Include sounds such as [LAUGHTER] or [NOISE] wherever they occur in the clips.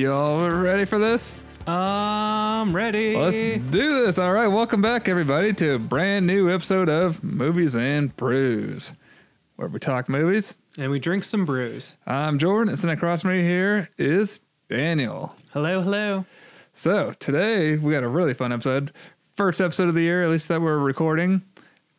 Y'all ready for this? I'm ready. Let's do this. All right, welcome back, everybody, to a brand new episode of Movies and Brews, where we talk movies. and we drink some brews. I'm Jordan, and sitting across from me here is Daniel. Hello, hello. So today we got a really fun episode. First episode of the year, at least that we're recording.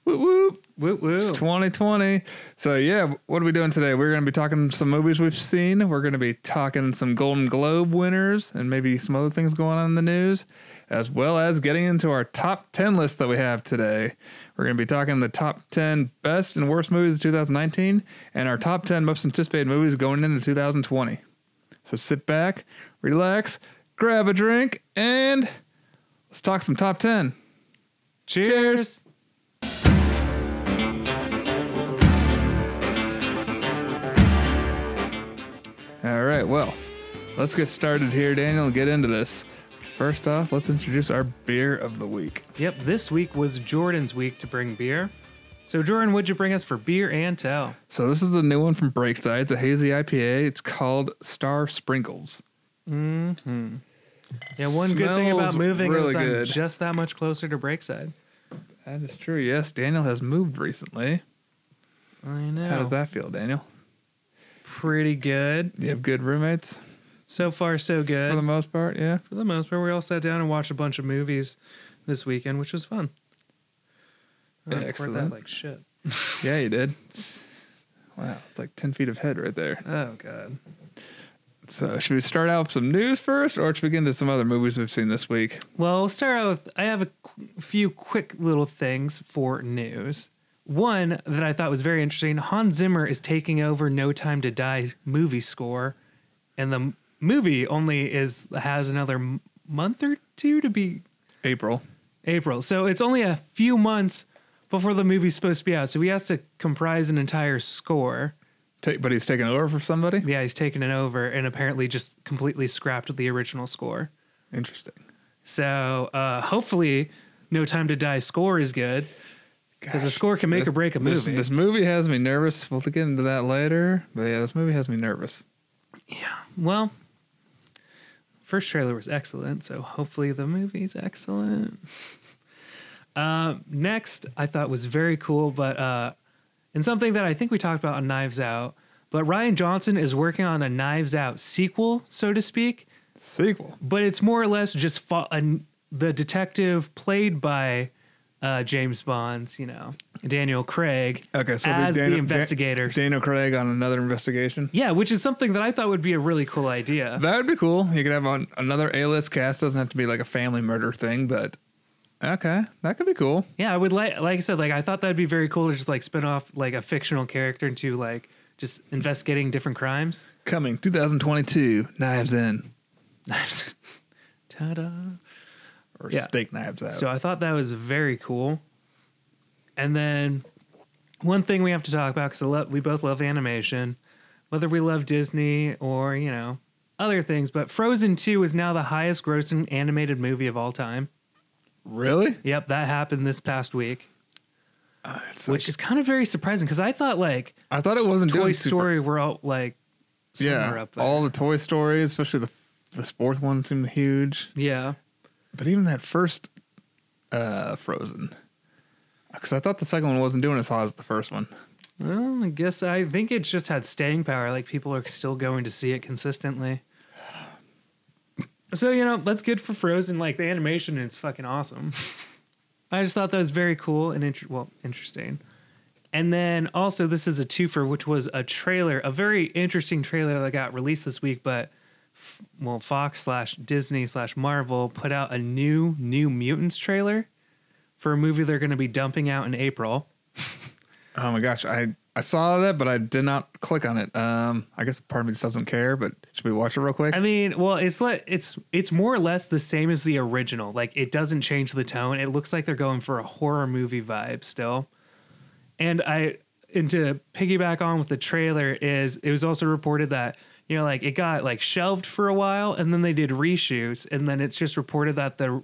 Whoop whoop. Woo It's 2020. So yeah, what are we doing today? We're going to be talking some movies we've seen. We're going to be talking some Golden Globe winners and maybe some other things going on in the news, as well as getting into our top 10 list that we have today. We're going to be talking the top 10 best and worst movies of 2019 and our top 10 most anticipated movies going into 2020. So sit back, relax, grab a drink, and let's talk some top 10. Cheers. All right, well, let's get started here, Daniel, and get into this. First off, let's introduce our beer of the week. Yep, this week was Jordan's week to bring beer. So, Jordan, what'd you bring us for beer and tell? So this is the new one from Breakside. It's a hazy IPA. It's called Star Sprinkles. Mm-hmm. Yeah, one good thing about moving really is I'm good. just that much closer to Breakside. That is true. Yes, Daniel has moved recently. I know. How does that feel, Daniel? Pretty good. You have good roommates So far, so good. for the most part. Yeah. For the most part, we all sat down and watched a bunch of movies this weekend, which was fun. I recorded Excellent. That like shit. [LAUGHS] Yeah, you did. Wow, it's like ten feet of head right there. Oh god. So should we start out with some news first, or should we get into some other movies we've seen this week? Well, we'll start out with I have a qu- few quick little things for news. One that I thought was very interesting Hans Zimmer is taking over No Time to Die movie score, and the movie only is has another m- month or two to be April. April. So it's only a few months before the movie's supposed to be out. So he has to comprise an entire score. Ta- but he's taking over for somebody. Yeah, he's taken it over and apparently just completely scrapped the original score. Interesting. So uh, hopefully, No Time to Die score is good because the score can make or break a this- movie. This, movie has me nervous. We'll get into that later. But yeah, this movie has me nervous. yeah. Well, first trailer was excellent, so hopefully the movie's excellent. Uh, next, I thought was very cool, but uh, and something that I think we talked about on Knives Out. But Rian Johnson is working on a Knives Out sequel, so to speak. Sequel. but it's more or less just fo- an, the detective played by uh, James Bond's, you know, Daniel Craig, Okay, so as Daniel- the Dan- investigator. Daniel Craig on another investigation. yeah, which is something that I thought would be a really cool idea. That would be cool. You could have on another A-list cast. Doesn't have to be like a family murder thing, but okay, that could be cool. yeah, I would like, like I said, like I thought that'd be very cool to just like spin off like a fictional character into like just investigating different crimes. Coming 2022, Knives In Knives. [LAUGHS] Ta-da! Or Yeah. Steak Knives Out. So I thought that was very cool. And then one thing we have to talk about because we both love animation, whether we love Disney or you know other things. But Frozen Two is now the highest grossing animated movie of all time. really? Yep, that happened this past week, uh, It's which like- is kind of very surprising because I thought like I thought it wasn't Toy doing super- Story were all like Yeah, up there. all the Toy Stories, especially the the fourth one, seemed huge. yeah. But even that first uh Frozen, because I thought the second one wasn't doing as hot as the first one. Well, I guess I think it just had staying power. Like people are still going to see it consistently. So you know that's good for Frozen. Like the animation, it's fucking awesome. I just thought that was very cool and well interesting. And then also this is a twofer, which was a trailer, a very interesting trailer that got released this week. But well, Fox slash Disney slash Marvel put out a new New Mutants trailer for a movie they're going to be dumping out in April. [LAUGHS] Oh my gosh, I I saw that, but I did not click on it. Um, I guess part of me just doesn't care. But should we watch it real quick? I mean, well, it's like it's it's more or less the same as the original. Like it doesn't change the tone. It looks like they're going for a horror movie vibe still. And I and to piggyback on with the trailer is it was also reported that you know like it got like shelved for a while and then they did reshoots and then it's just reported that the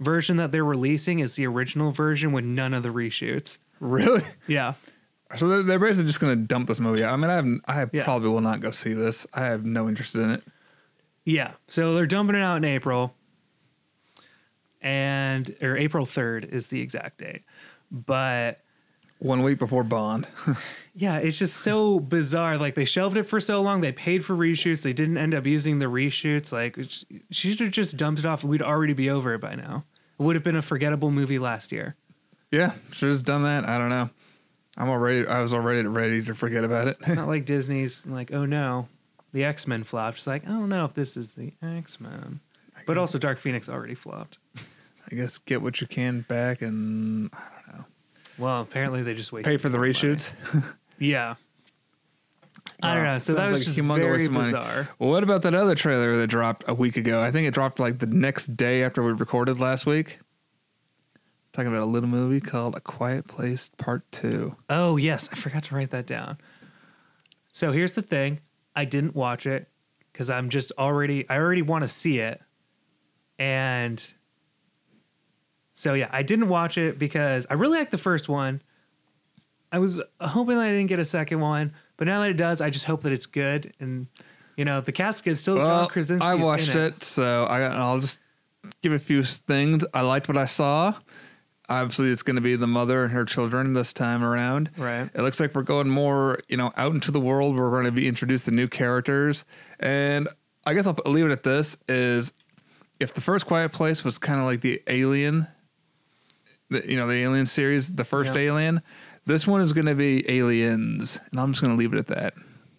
version that they're releasing is the original version with none of the reshoots. really? Yeah. So they're, they're basically just going to dump this movie out. I mean, I have, I Yeah. probably will not go see this. I have no interest in it. Yeah. So they're dumping it out in April. And or April 3rd is the exact date. But One week before Bond. [LAUGHS] yeah, it's just so bizarre. Like they shelved it for so long. They paid for reshoots. They didn't end up using the reshoots. Like she should have just dumped it off. We'd already be over it by now. It would have been a forgettable movie last year. yeah, should have done that. I don't know. I'm already. I was already ready to forget about it. It's not [LAUGHS] like Disney's like, oh no, the X Men flopped. It's like, I don't know if this is the X Men. But also Dark Phoenix already flopped. [LAUGHS] I guess get what you can back and I don't know. Well, apparently they just wasted Pay for the more money. reshoots. [LAUGHS] Yeah. I don't know. So that Sounds was like just humongous very money. bizarre. Well, what about that other trailer that dropped a week ago? I think it dropped like the next day after we recorded last week. Talking about a little movie called A Quiet Place Part Two. Oh yes, I forgot to write that down. So here's the thing: I didn't watch it because I'm just already I already want to see it, and so yeah, I didn't watch it because I really liked the first one. I was hoping that I didn't get a second one, but now that it does, I just hope that it's good. And you know, the cast is still John Well, Krasinski. I watched it. so I, I'll just give a few things. I liked what I saw. Obviously, it's going to be the mother and her children this time around. Right. It looks like we're going more, you know, out into the world. We're going to be introduced to new characters, and I guess I'll leave it at this: is if the first Quiet Place was kind of like the Alien, the, you know, the Alien series, the first. Alien. This one is going to be Aliens, and I'm just going to leave it at that.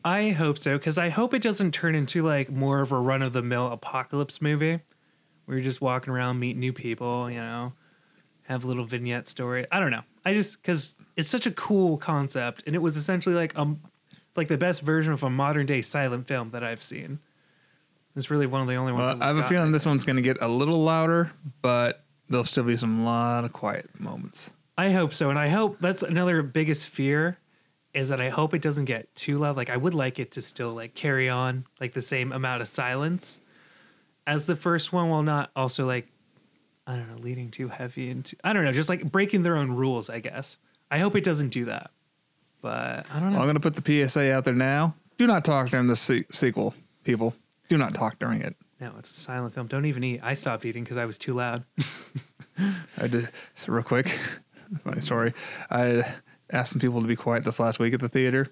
I hope so because I hope it doesn't turn into like more of a run of the mill apocalypse movie where you're just walking around, meet new people, you know, have a little vignette story. I don't know. I just because it's such a cool concept, and it was essentially like um like the best version of a modern day silent film that I've seen. It's really one of the only ones. Well, I have a feeling this one's going to get a little louder, but there'll still be some lot of quiet moments. I hope so, and I hope that's another biggest fear is that I hope it doesn't get too loud. Like I would like it to still like carry on like the same amount of silence as the first one, while not also like I don't know leading too heavy into I don't know just like breaking their own rules. I guess I hope it doesn't do that, but I don't know. Well, I'm going to put the PSA out there now. Do not talk during the se- sequel, people. Do not talk during it. no, it's a silent film. Don't even eat. I stopped eating because I was too loud. [LAUGHS] I did so real quick. Funny story. I asked some people to be quiet this last week at the theater.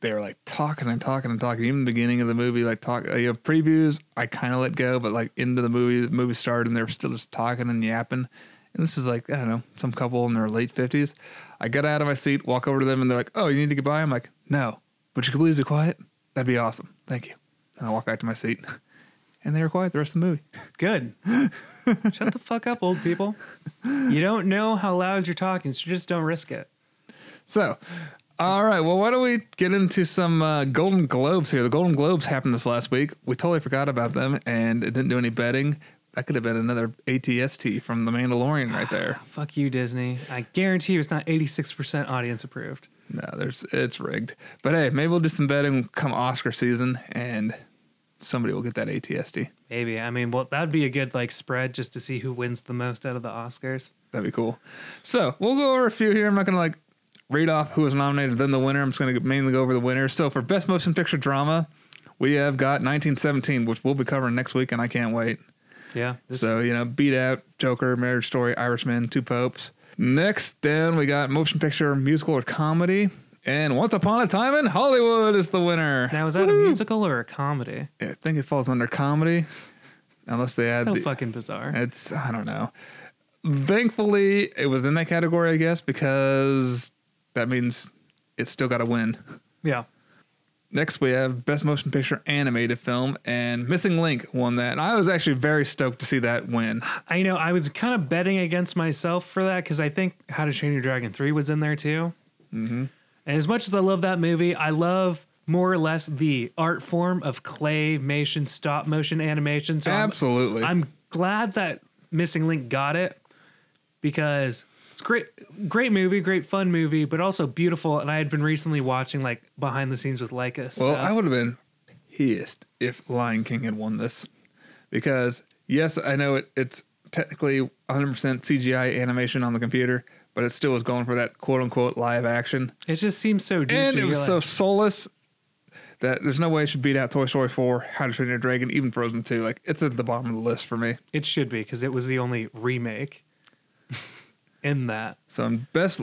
They were like talking and talking and talking. Even the beginning of the movie, like talk, you know, previews. I kind of let go, but like into the movie, the movie started, and they were still just talking and yapping. And this is like I don't know, some couple in their late fifties. I got out of my seat, walk over to them, and they're like, "Oh, you need to get by." I'm like, "No, but you could please be quiet. That'd be awesome. Thank you." And I walk back to my seat, [LAUGHS] and they were quiet the rest of the movie. Good. [LAUGHS] Shut the fuck up, old people. You don't know how loud you're talking, so just don't risk it. So, all right. Well, why don't we get into some uh, Golden Globes here? The Golden Globes happened this last week. We totally forgot about them, and it didn't do any betting. That could have been another ATST from The Mandalorian right there. Fuck you, Disney. I guarantee you it's not 86% audience approved. No, there's it's rigged. But hey, maybe we'll do some betting come Oscar season, and somebody will get that ATSD. Maybe. I mean, well, that'd be a good like spread just to see who wins the most out of the Oscars. That'd be cool. So we'll go over a few here. I'm not gonna like read off who was nominated, then the winner. I'm just gonna mainly go over the winners. So for best motion picture drama, we have got 1917, which we'll be covering next week, and I can't wait. Yeah. So, you know, Beat Out, Joker, Marriage Story, Irishman, Two Popes. Next down, we got motion picture, musical, or comedy. And Once Upon a Time in Hollywood is the winner. now, is that a musical or a comedy? I think it falls under comedy, unless they add so the. fucking bizarre. It's, I don't know. Thankfully, it was in that category, I guess, because that means it's still got to win. Yeah. Next, we have Best Motion Picture Animated Film, and Missing Link won that. And I was actually very stoked to see that win. I know. I was kind of betting against myself for that because I think How to Train Your Dragon 3 was in there too. Mm-hmm. And as much as I love that movie, I love more or less the art form of claymation, stop motion animation. So I'm- Absolutely. I'm glad that Missing Link got it because it's great, great movie, great fun movie, but also beautiful. And I had been recently watching like behind the scenes with Laika. Well. I would have been pissed if Lion King had won this because yes, I know it, it's technically 100% CGI animation on the computer, but it still was going for that quote unquote live action, it just seems so douchey. and it was You're so like, soulless. that there's no way it should beat out Toy Story 4, How to Train Your Dragon, even Frozen 2. Like it's at the bottom of the list for me. It should be because it was the only remake [LAUGHS] in that. So best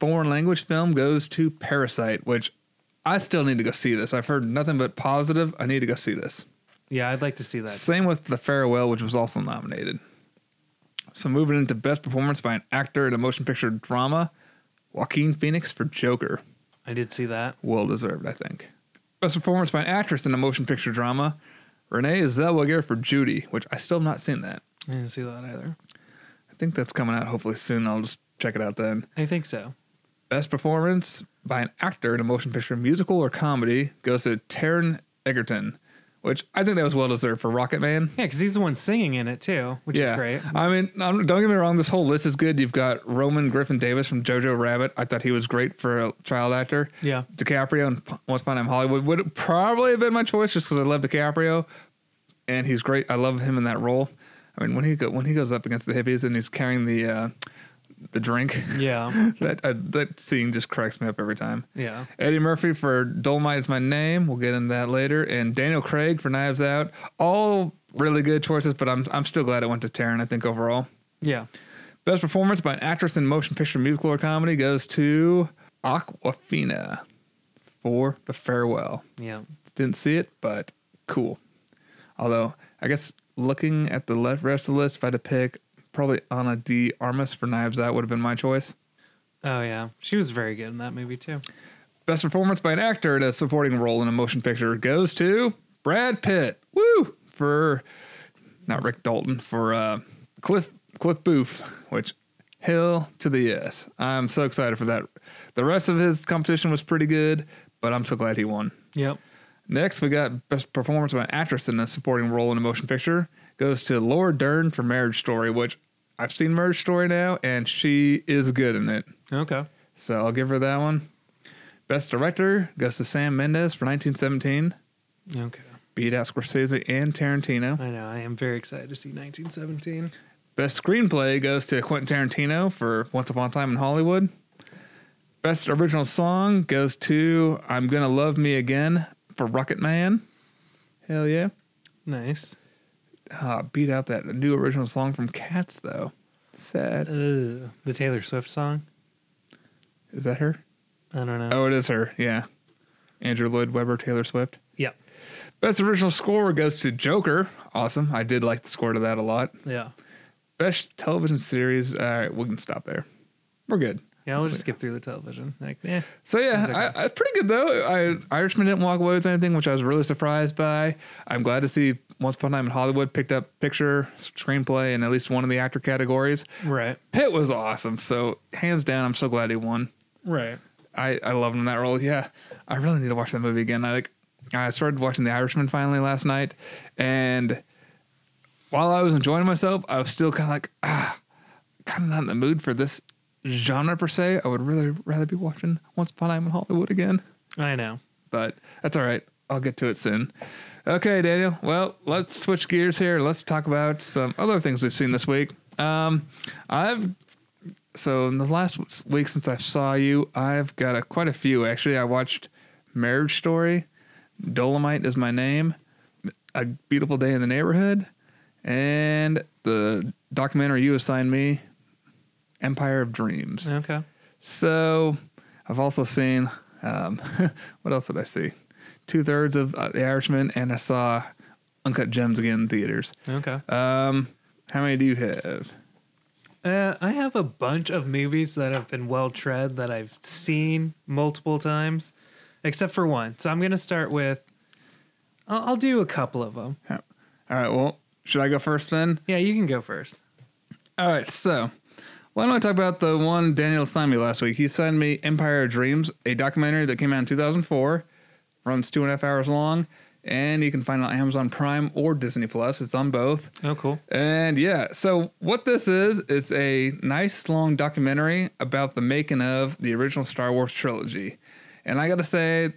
foreign language film goes to Parasite, which I still need to go see this. I've heard nothing but positive. I need to go see this. Yeah, I'd like to see that. Same with The Farewell, which was also nominated. So moving into best performance by an actor in a motion picture drama, Joaquin Phoenix for Joker. I did see that. Well deserved, I think. Best performance by an actress in a motion picture drama, Renee Zellweger for Judy, which I still have not seen that. I didn't see that either. I think that's coming out hopefully soon. I'll just check it out then. I think so. Best performance by an actor in a motion picture musical or comedy goes to Taron Egerton, which I think that was well deserved for Rocket Man. Yeah, because he's the one singing in it too, which is great. I mean, don't get me wrong. This whole list is good. You've got Roman Griffin Davis from Jojo Rabbit. I thought he was great for a child actor. Yeah. DiCaprio and Once Upon a Time in Hollywood would probably have been my choice just because I love DiCaprio, and he's great. I love him in that role. I mean, when he go, when he goes up against the hippies and he's carrying the uh, the drink, Yeah. [LAUGHS] that uh, that scene just cracks me up every time. Yeah. Eddie Murphy for Dolomite is my name. We'll get into that later. And Daniel Craig for Knives Out. All really good choices, but I'm I'm still glad it went to Taron. I think overall, Yeah. best performance by an actress in motion picture, musical, or comedy goes to Awkwafina for The Farewell. Yeah. Didn't see it, but cool. Although I guess looking at the rest of the list, if I had to pick, probably Ana de Armas for Knives Out would have been my choice. Oh yeah. She was very good in that movie too. Best performance by an actor in a supporting role in a motion picture goes to Brad Pitt. Woo! For not Rick Dalton for uh, Cliff Cliff Booth, which hell to the yes. I'm so excited for that. The rest of his competition was pretty good, but I'm so glad he won. Yep. Next, we got best performance by an actress in a supporting role in a motion picture goes to Laura Dern for Marriage Story, which I've seen Marriage Story now, and she is good in it. Okay. So I'll give her that one. Best director goes to Sam Mendes for 1917. Okay. Beat out Scorsese and Tarantino. I know. I am very excited to see 1917. Best screenplay goes to Quentin Tarantino for Once Upon a Time in Hollywood. Best original song goes to I'm Gonna Love Me Again for Rocket Man. Hell yeah. Nice. Ah, beat out that new original song from Cats though. Sad. Ugh. The Taylor Swift song. Is that her? I don't know. Oh, it is her. Yeah. Andrew Lloyd Webber, Taylor Swift. Yep. Best original score goes to Joker. Awesome. I did like the score to that a lot. Yeah. Best television series. All right, we can stop there. We're good. Yeah. I'll just skip through the television. Like, yeah. So yeah, okay. I, I, pretty good though. I, Irishman didn't walk away with anything, which I was really surprised by. I'm glad to see Once Upon a Time in Hollywood picked up picture, screenplay, and at least one of the actor categories. Right. Pitt was awesome. So hands down, I'm so glad he won. Right. I I love him in that role. Yeah, I really need to watch that movie again. I like I started watching The Irishman finally last night, and while I was enjoying myself, I was still kind of like ah, kind of not in the mood for this genre per se. I would really rather be watching Once Upon a Time in Hollywood again, I know. but that's all right. I'll get to it soon. Okay, Daniel. Well, let's switch gears here. Let's talk about some other things we've seen this week. Um, I've so in the last week since I saw you, I've got a, quite a few. Actually, I watched Marriage Story, Dolomite is my name, A Beautiful Day in the Neighborhood, and the documentary you assigned me, Empire of Dreams. Okay. So I've also seen um, [LAUGHS] what else did I see? Two thirds of uh, The Irishman, and I saw Uncut Gems again in theaters. Okay. Um, how many do you have? Uh, I have a bunch of movies that have been well tread that I've seen multiple times, except for one. So I'm going to start with. I'll, I'll do a couple of them. Yeah. All right. Well, should I go first then? Yeah, you can go first. All right. So why don't I talk about the one Daniel assigned me last week? He signed me Empire of Dreams, a documentary that came out in 2004, runs two and a half hours long, and you can find it on Amazon Prime or Disney Plus. It's on both. Oh, cool. And yeah, so what this is, it's a nice long documentary about the making of the original Star Wars trilogy. And I gotta say,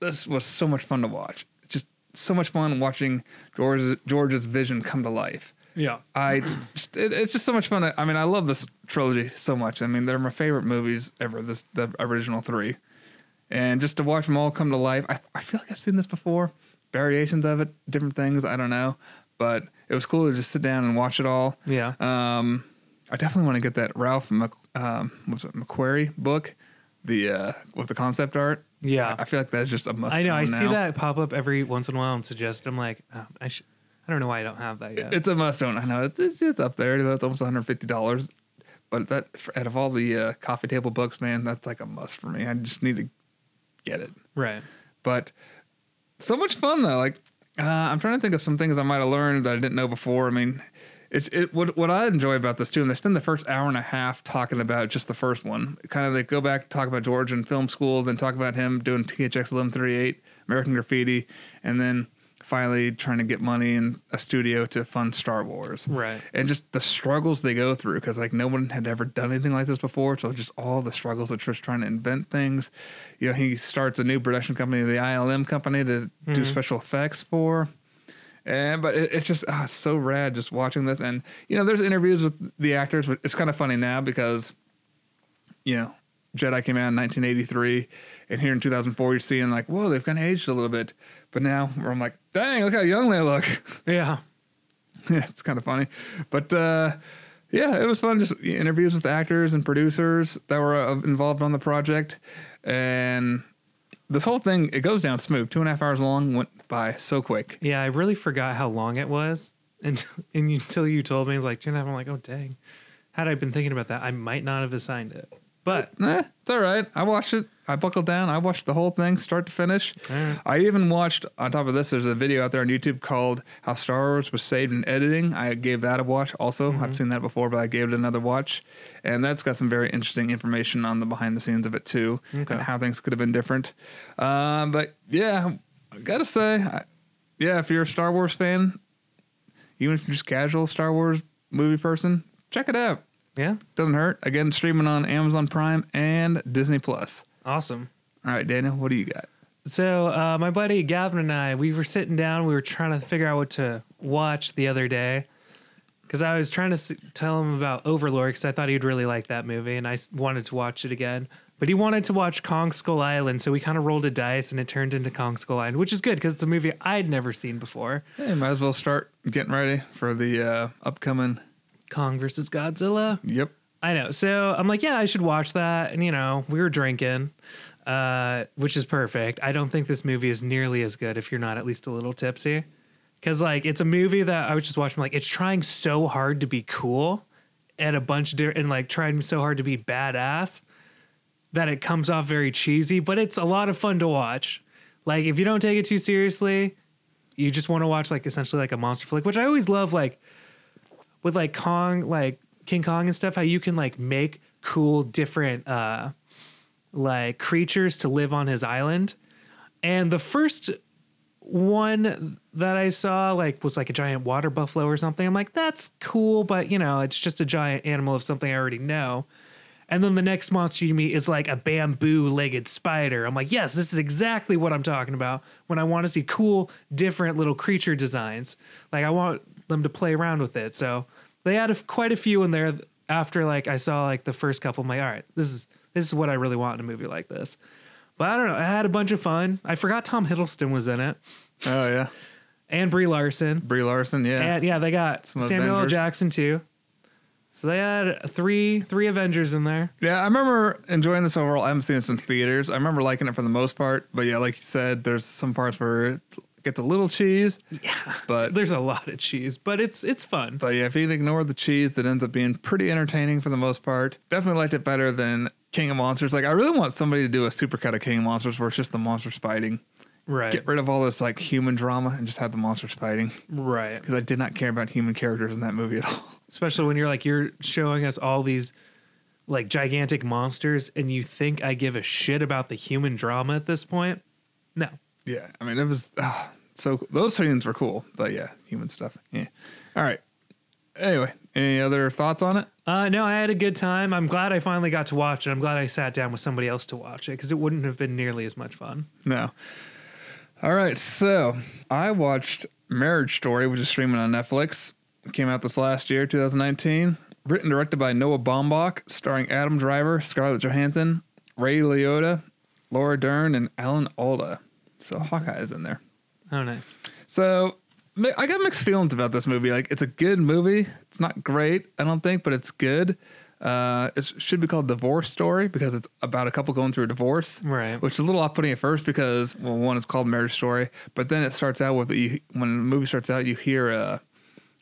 this was so much fun to watch. It's just so much fun watching George's, George's vision come to life. Yeah. I it, it's just so much fun. I mean, I love this trilogy so much. I mean, they're my favorite movies ever. This the original three, and just to watch them all come to life. I, I feel like I've seen this before, variations of it, different things. I don't know, but it was cool to just sit down and watch it all. Yeah. Um, I definitely want to get that Ralph Mc, um, what's it, McQuarrie book, the uh, with the concept art. Yeah. I feel like that's just a must. I know. I own see that pop up every once in a while and suggest. I'm like, oh, I should. I don't know why I don't have that yet. It's a must own. I know it's, it's it's up there. That's almost 150 dollars. But that out of all the uh, coffee table books, man, that's like a must for me. I just need to get it. right. But so much fun though. Like uh, I'm trying to think of some things I might have learned that I didn't know before. I mean, it's it what what I enjoy about this too, and they spend the first hour and a half talking about just the first one. Kind of they go back talk about George in film school, then talk about him doing THX 1138, American Graffiti, and then finally trying to get money in a studio to fund Star Wars. Right. And just the struggles they go through because like no one had ever done anything like this before. So just all the struggles of just trying to invent things. You know, he starts a new production company, the ILM company, to do special effects for. And but it, it's just ah, so rad just watching this. And you know, there's interviews with the actors, but it's kind of funny now because you know, Jedi came out in 1983, and here in 2004, you're seeing like, whoa, they've kind of aged a little bit. But now I'm like, dang, look how young they look. [LAUGHS] Yeah. yeah, it's kind of funny. But uh, yeah, it was fun. Just interviews with actors and producers that were uh, involved on the project, and this whole thing it goes down smooth. Two and a half hours long went by so quick. Yeah. I really forgot how long it was until, [LAUGHS] until you told me like two and a half. I'm like, oh dang. Had I been thinking about that, I might not have assigned it. But Nah, it's all right. I watched it. I buckled down. I watched the whole thing, start to finish. I even watched. On top of this, there's a video out there on YouTube called "How Star Wars Was Saved in Editing." I gave that a watch. Also, I've seen that before, but I gave it another watch, and that's got some very interesting information on the behind the scenes of it too, Okay. and how things could have been different. Um, but yeah, I gotta say, I, yeah, if you're a Star Wars fan, even if you're just casual Star Wars movie person, check it out. Yeah, Doesn't hurt. Again, streaming on Amazon Prime and Disney Plus. awesome. All right, Daniel, what do you got? So uh, my buddy Gavin and I, we were sitting down. We were trying to figure out what to watch the other day because I was trying to s- tell him about Overlord because I thought he'd really like that movie, and I s- wanted to watch it again. But he wanted to watch Kong Skull Island, so we kind of rolled a dice, and it turned into Kong Skull Island, which is good because it's a movie I'd never seen before. Hey, might as well start getting ready for the uh, upcoming. Kong versus Godzilla. Yep. I know. So I'm like, yeah, I should watch that. And you know, we were drinking, uh, which is perfect. I don't think this movie is nearly as good if you're not at least a little tipsy. Cause like it's a movie that I was just watching, like it's trying so hard to be cool at a bunch of different and like trying so hard to be badass that it comes off very cheesy, but it's a lot of fun to watch. Like if you don't take it too seriously, you just want to watch like essentially like a monster flick, which I always love like with like Kong, like King Kong and stuff, how you can like make cool different uh like creatures to live on his island. And the first one that I saw like was like a giant water buffalo or something. I'm like, that's cool, but you know, it's just a giant animal of something I already know. And then the next monster you meet is like a bamboo legged spider. I'm like, yes, this is exactly what I'm talking about when I want to see cool, different little creature designs. Like, I want them to play around with it. So they had a, quite a few in there after like I saw like the first couple. I'm like, all right, this is this is what I really want in a movie like this. But I don't know. I had a bunch of fun. I forgot Tom Hiddleston was in it Oh yeah. and Brie Larson. Brie Larson. Yeah. And yeah, they got Some Samuel L. Jackson too. So they had three three Avengers in there. yeah. I remember enjoying this overall. I haven't seen it since theaters. I remember liking it for the most part. But yeah, like you said, there's some parts where gets a little cheese. Yeah, But there's a lot of cheese, but it's it's fun. But yeah, if you ignore the cheese, that ends up being pretty entertaining for the most part. Definitely liked it better than King of Monsters. Like I really want somebody to do a supercut of King of Monsters where it's just the monsters fighting. Right, Get rid of all this like human drama and just have the monsters fighting. right. Because I did not care about human characters in that movie at all. [LAUGHS] Especially when you're like you're showing us all these like gigantic monsters, and you think I give a shit about the human drama at this point? No. Yeah, I mean it was ah, so those scenes were cool, but yeah, human stuff. Yeah. All right. Anyway, any other thoughts on it? Uh, no, I had a good time. I'm glad I finally got to watch it. I'm glad I sat down with somebody else to watch it because it wouldn't have been nearly as much fun. No. All right, so I watched Marriage Story, which is streaming on Netflix. It came out this last year, 2019. Written directed by Noah Baumbach, starring Adam Driver, Scarlett Johansson, Ray Liotta, Laura Dern and Alan Alda. So Hawkeye is in there. Oh, nice. So I got mixed feelings about this movie. Like it's a good movie. It's not great, I don't think, but it's good. Uh, it should be called Divorce Story because it's about a couple going through a divorce, Right. Which is a little off-putting at first because well, one is called Marriage Story, but then it starts out with you, when the movie starts out, you hear a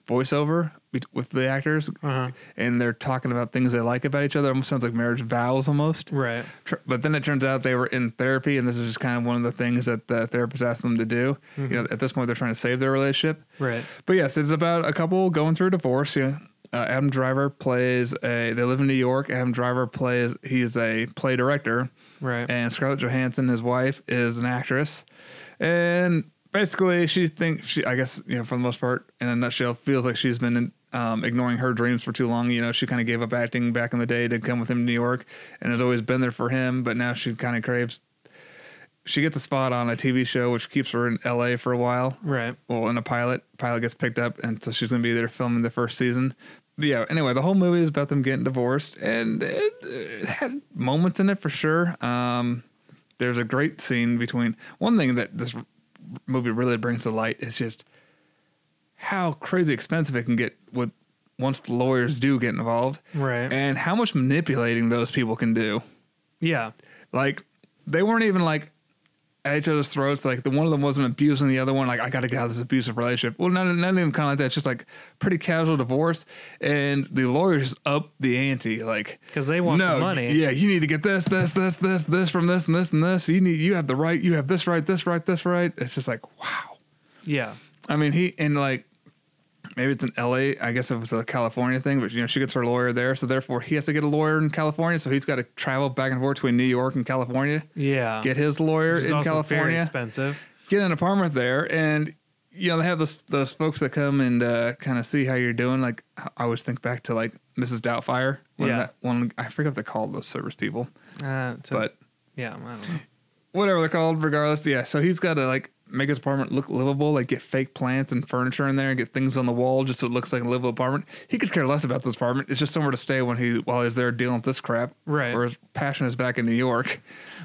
voiceover be- with the actors, Uh-huh. and they're talking about things they like about each other. Almost sounds like marriage vows, almost. Right. Tr- But then it turns out they were in therapy, and this is just kind of one of the things that the therapist asked them to do. You know, at this point, they're trying to save their relationship. Right. But yes, it's about a couple going through a divorce. Yeah. Uh, Adam Driver plays a. They live in New York. Adam Driver plays. He's a play director, Right. and Scarlett Johansson, his wife, is an actress, and basically she thinks she. I guess you know, for the most part, in a nutshell, feels like she's been um, ignoring her dreams for too long. You know, she kind of gave up acting back in the day to come with him to New York, and has always been there for him. But now she kind of craves. She gets a spot on a TV show, which keeps her in L.A. for a while right. well, in a pilot. Pilot gets picked up, and so she's gonna be there filming the first season. Yeah. Anyway, the whole movie is about them getting divorced, and it, it had moments in it for sure. Um, there's a great scene between one thing that this movie really brings to light is just how crazy expensive it can get with once the lawyers do get involved, Right. and how much manipulating those people can do. yeah. Like they weren't even like at each other's throats. Like the one of them wasn't abusing the other one. Like I got to get out of this abusive relationship. Well, none, none of them kind of like that. It's just like pretty casual divorce, and the lawyers up the ante. Like because they want the no, money. Yeah, you need to get this, this, this, this, this from this and this and this. You need, you have the right. You have this right, this right, this right. It's just like wow. Yeah. I mean, he and like maybe it's an L.A. I guess it was a California thing, but you know she gets her lawyer there, so therefore he has to get a lawyer in California. So he's got to travel back and forth between New York and California. Yeah. Get his lawyer in also very California. expensive. Get an apartment there, and you know they have those those folks that come and uh, kind of see how you're doing. Like I always think back to like Mrs. Doubtfire. When Yeah. That one I forget what they call those service people, Uh, so, but yeah, I don't know. whatever they're called, regardless. Yeah, so he's got to like make his apartment look livable, like get fake plants and furniture in there and get things on the wall just so it looks like a livable apartment. He could care less about this apartment. It's just somewhere to stay when he while he's there dealing with this crap. Right. Where his passion is back in New York,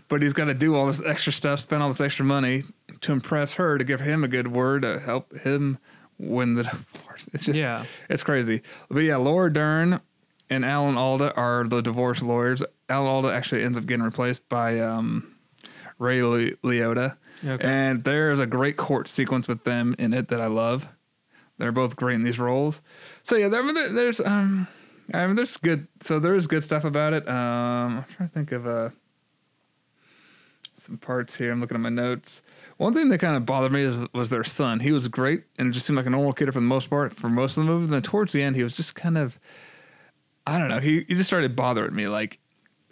but he's got to do all this extra stuff, spend all this extra money to impress her, to give him a good word, to help him win the divorce. It's just Yeah. it's crazy. But yeah, Laura Dern and Alan Alda are the divorce lawyers. Alan Alda actually ends up getting replaced by um, Ray Le- Liotta. Okay. And there's a great court sequence with them in it that I love. They're both great in these roles. So yeah, there, there- there's um, I mean, there's good. So there is good stuff about it. Um, I'm trying to think of uh, some parts here. I'm looking at my notes. One thing that kind of bothered me is, was their son. He was great and it just seemed like a normal kid for the most part for most of the movie. And then towards the end, he was just kind of, I don't know. He he just started bothering me. Like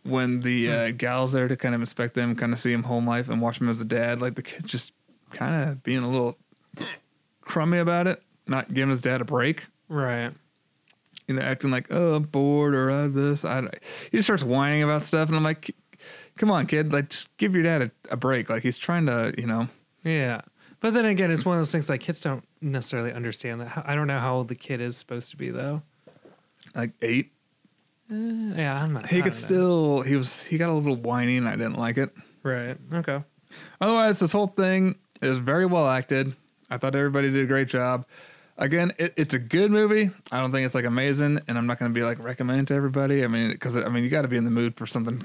when the uh, gal's there to kind of inspect them, kind of see him home life and watch him as a dad. Like the kid just kind of being a little crummy about it, not giving his dad a break. Right. You know, acting like oh I'm bored or uh, this. I don't- he just starts whining about stuff, and I'm like, come on, kid, like just give your dad a, a break. Like he's trying to, you know. Yeah. But then again, it's one of those things like kids don't necessarily understand that. I don't know how old the kid is supposed to be though. like eight. Uh, yeah, I'm not. He I could don't know. still he was he got a little whiny and I didn't like it. Right. Okay. Otherwise, this whole thing is very well acted. I thought everybody did a great job. Again, it, it's a good movie. I don't think it's like amazing, and I'm not going to be like recommend it to everybody. I mean, because I mean, you got to be in the mood for something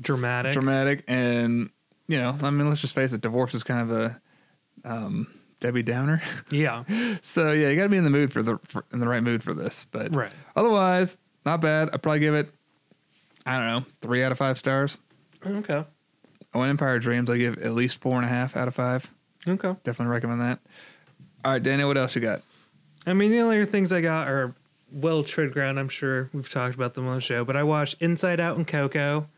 Dramatic. dramatic, and you know, I mean, let's just face it, divorce is kind of a um, Debbie Downer. Yeah. [LAUGHS] so yeah, you got to be in the mood for the for, in the right mood for this. But Right. otherwise, not bad. I'd probably give it, I don't know, three out of five stars. Okay. On Empire Dreams, I give at least four and a half out of five. Okay. Definitely recommend that. All right, Daniel, what else you got? I mean, the only other things I got are well tread ground. I'm sure we've talked about them on the show, but I watched Inside Out and Coco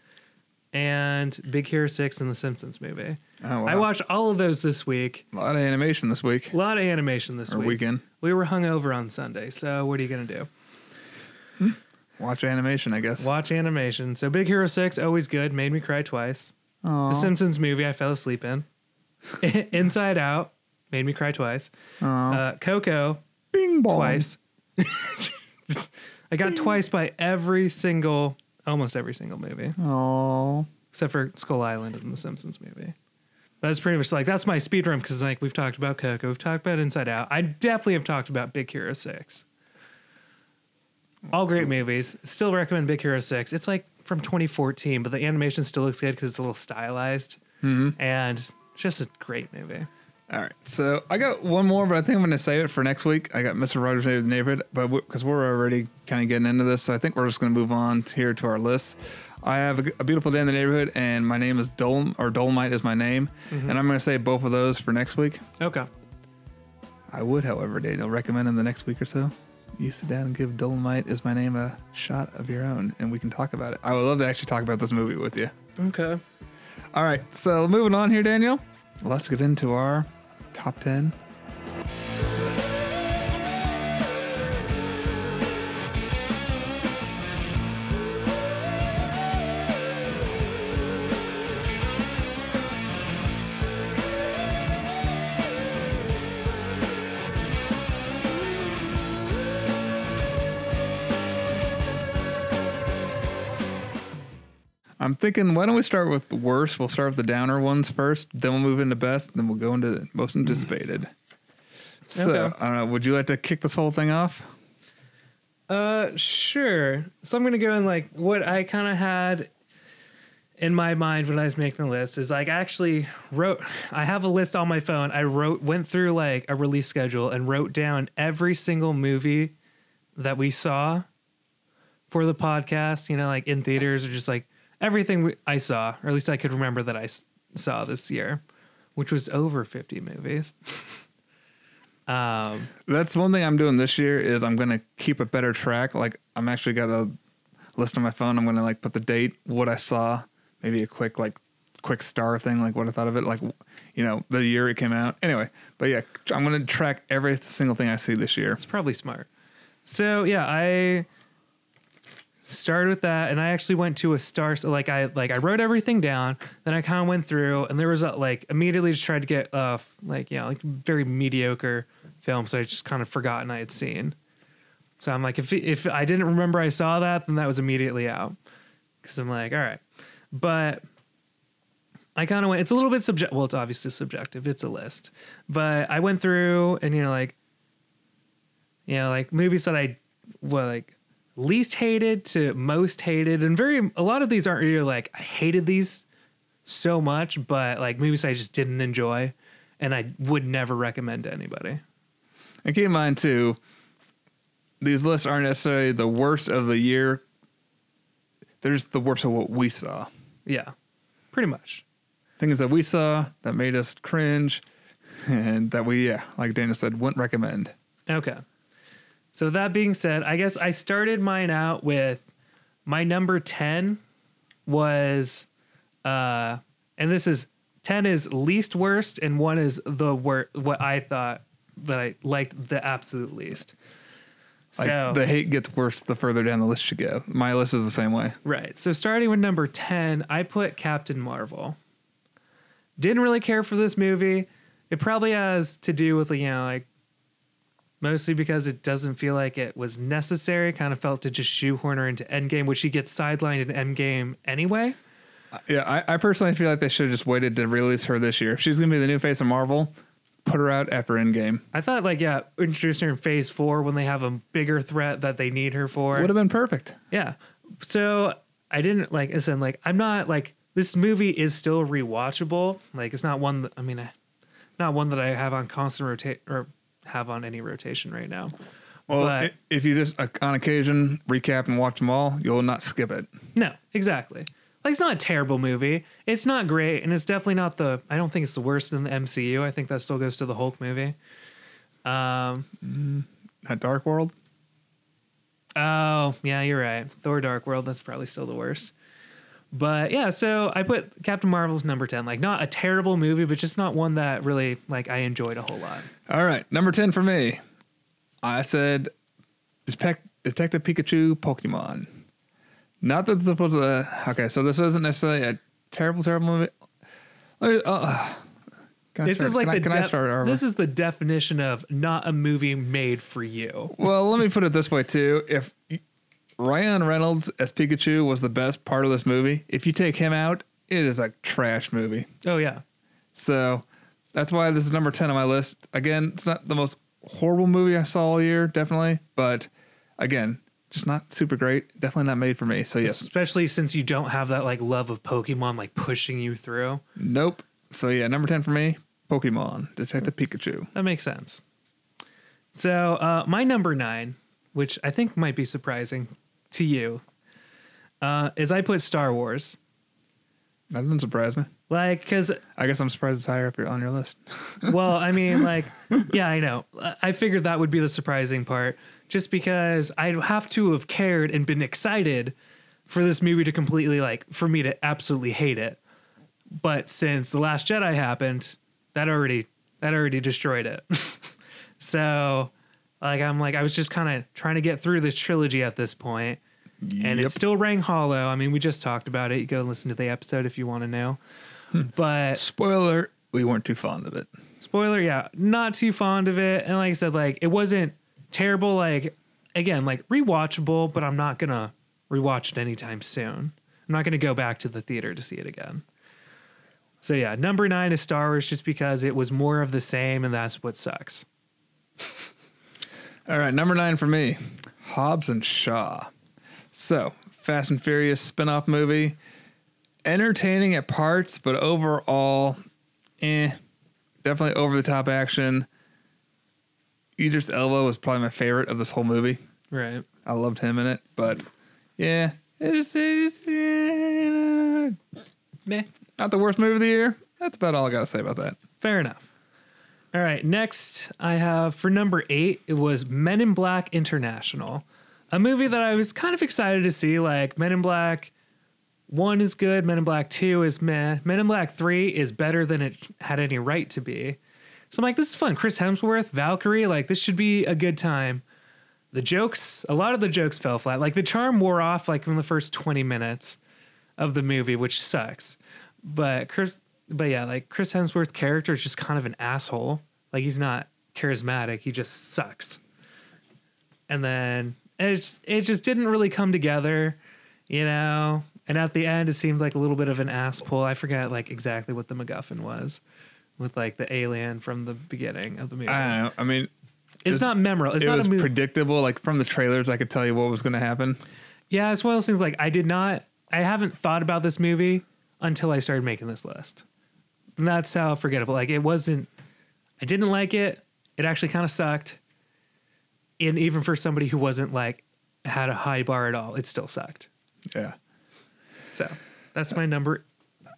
and Big Hero 6 and the Simpsons movie. Oh, wow. I watched all of those this week. A lot of animation this week A lot of animation this or week. weekend. We were hungover on Sunday, so what are you going to do? Hmm. Watch animation, I guess. Watch animation. So Big Hero 6, always good, made me cry twice. Aw. The Simpsons movie, I fell asleep in. [LAUGHS] Inside Out, made me cry twice. Uh, Coco, Bing bong. twice. [LAUGHS] I got twice by every single, almost every single movie. Oh, except for Skull Island and the Simpsons movie. That's pretty much like that's my speed run because like we've talked about Coco, we've talked about Inside Out. I definitely have talked about Big Hero Six. All great movies. Still recommend Big Hero Six. It's like from 2014, but the animation still looks good because it's a little stylized, mm-hmm. and it's just a great movie. All right. So I got one more, but I think I'm going to save it for next week. I got Mr. Rogers' Neighborhood, but because we're already kind of getting into this, so I think we're just going to move on to here to our list. I have a, a beautiful day in the neighborhood, and my name is Dol or Dolomite is my name, mm-hmm. and I'm going to say both of those for next week. Okay. I would, however, Daniel, recommend in the next week or so you sit down and give Dolomite is my name a shot of your own, and we can talk about it. I would love to actually talk about this movie with you. Okay. All right, so moving on here, Daniel. Let's get into our top 10. I'm thinking, why don't we start with the worst? We'll start with the downer ones first, then we'll move into best, then we'll go into most anticipated. So, Okay. I don't know. Would you like to kick this whole thing off? Uh, sure. So I'm gonna go in like what I kind of had in my mind when I was making the list is like I actually wrote. I have a list on my phone. I wrote went through like a release schedule and wrote down every single movie that we saw for the podcast. You know, like in theaters or just like everything we, I saw, or at least I could remember that I s- saw this year, which was over 50 movies. [LAUGHS] um. That's one thing I'm doing this year is I'm going to keep a better track. Like I'm actually got a list on my phone. I'm going to like put the date, what I saw, maybe a quick like quick star thing, like what I thought of it, like you know the year it came out. Anyway, but yeah, I'm going to track every single thing I see this year. It's probably smart. So yeah, I started with that, and I actually went to a star. Like I like I wrote everything down. Then I kind of went through, and there was a, like immediately just tried to get uh like you know like very mediocre films that I just kind of forgotten I had seen. So I'm like, if if I didn't remember I saw that, then that was immediately out. Because I'm like, all right, but I kind of went. It's a little bit subject. Well, it's obviously subjective. It's a list, but I went through and you know like you know, like movies that I well like least hated to most hated, and very a lot of these aren't really like I hated these so much, but like movies I just didn't enjoy, and I would never recommend to anybody. And keep in mind too, these lists aren't necessarily the worst of the year. They're just the worst of what we saw. Yeah, pretty much. Things that we saw that made us cringe, and that we, yeah, like Daniel said, wouldn't recommend. Okay. So that being said, I guess I started mine out with my number 10 was uh and this is 10 is least worst and one is the wor- what I thought that I liked the absolute least. Like So the hate gets worse the further down the list you go. My list is the same way. Right. So starting with number 10, I put Captain Marvel. Didn't really care for this movie. It probably has to do with, you know, like mostly because it doesn't feel like it was necessary. Kind of felt to just shoehorn her into Endgame, which she gets sidelined in Endgame anyway. Yeah, I, I personally feel like they should have just waited to release her this year. If she's gonna be the new face of Marvel, put her out after Endgame. I thought, like, yeah, introduce her in phase four when they have a bigger threat that they need her for. Would have been perfect. Yeah. So I didn't like said like I'm not like this movie is still rewatchable. Like it's not one that I mean I, not one that I have on constant rotate or have on any rotation right now. Well, But- if you just uh, on occasion recap and watch them all, you'll not skip it. No, exactly. Like it's not a terrible movie. It's not great, and it's definitely not the. I don't think it's the worst in the MCU. I think that still goes to the Hulk movie. Um. That Dark World. Oh, yeah, you're right. Thor: Dark World. That's probably still the worst. But yeah, so I put Captain Marvel's number ten. Like, not a terrible movie, but just not one that really like I enjoyed a whole lot. All right, number ten for me. I said, Detective Pikachu Pokemon. Not that this was a okay. So this isn't necessarily a terrible, terrible movie. Me, uh, This start- is like can I, the I def- this is the definition of not a movie made for you. Well, let me put it this way too. If Ryan Reynolds as Pikachu was the best part of this movie, if you take him out, it is a trash movie. Oh yeah. So that's why this is number 10 on my list. Again, it's not the most horrible movie I saw all year, definitely. But again, just not super great. Definitely not made for me. So yes, Especially since you don't have that like love of Pokemon like pushing you through. nope. So yeah, number 10 for me, Pokemon, Detective Pikachu. That makes sense. So uh, my number nine, which I think might be surprising to you, uh, is I put Star Wars. That doesn't surprise me. Like, because I guess I'm surprised it's higher up here on your list. [LAUGHS] well, I mean, like, yeah, I know. I figured that would be the surprising part, just because I'd have to have cared and been excited for this movie to completely like for me to absolutely hate it. But since the Last Jedi happened, that already that already destroyed it. [LAUGHS] so, like, I'm like, I was just kind of trying to get through this trilogy at this point, and Yep. it still rang hollow. I mean, we just talked about it. You go listen to the episode if you want to know. Hmm. But Spoiler, we weren't too fond of it. spoiler yeah not too fond of it and like i said like it wasn't terrible like again like rewatchable but i'm not gonna rewatch it anytime soon i'm not gonna go back to the theater to see it again so yeah number nine is star wars just because it was more of the same and that's what sucks [LAUGHS] All right, number nine for me, Hobbs and Shaw. So, Fast and Furious spin-off movie, entertaining at parts, but overall, eh, definitely over the top action. Idris Elba was probably my favorite of this whole movie. right I loved him in it, but yeah, it just, just eh, meh. Not the worst movie of the year. That's about all I got to say about that. fair enough all right next i have for number eight it was men in black international a movie that i was kind of excited to see like men in black one is good men in black 2 is meh men in black 3 is better than it had any right to be. So i'm like this is fun. Chris hemsworth valkyrie like this should be a good time. The jokes a lot of the jokes fell flat. Like the charm wore off like in the first 20 minutes of the movie which sucks. But chris but yeah like chris hemsworth's character is just kind of an asshole like he's not charismatic he just sucks and then it just, it just didn't really come together you know and at the end it seemed like a little bit of an ass pull i forgot like exactly what the macguffin was with like the alien from the beginning of the movie I don't know. I mean, it's not memorable it's it not was predictable. Like from the trailers, I could tell you what was going to happen. Yeah, it's one of those things like I did not, I haven't thought about this movie until I started making this list. That's how forgettable. Like it wasn't, I didn't like it. It actually kind of sucked. And even for somebody who wasn't like, had a high bar at all, it still sucked. Yeah. So that's my number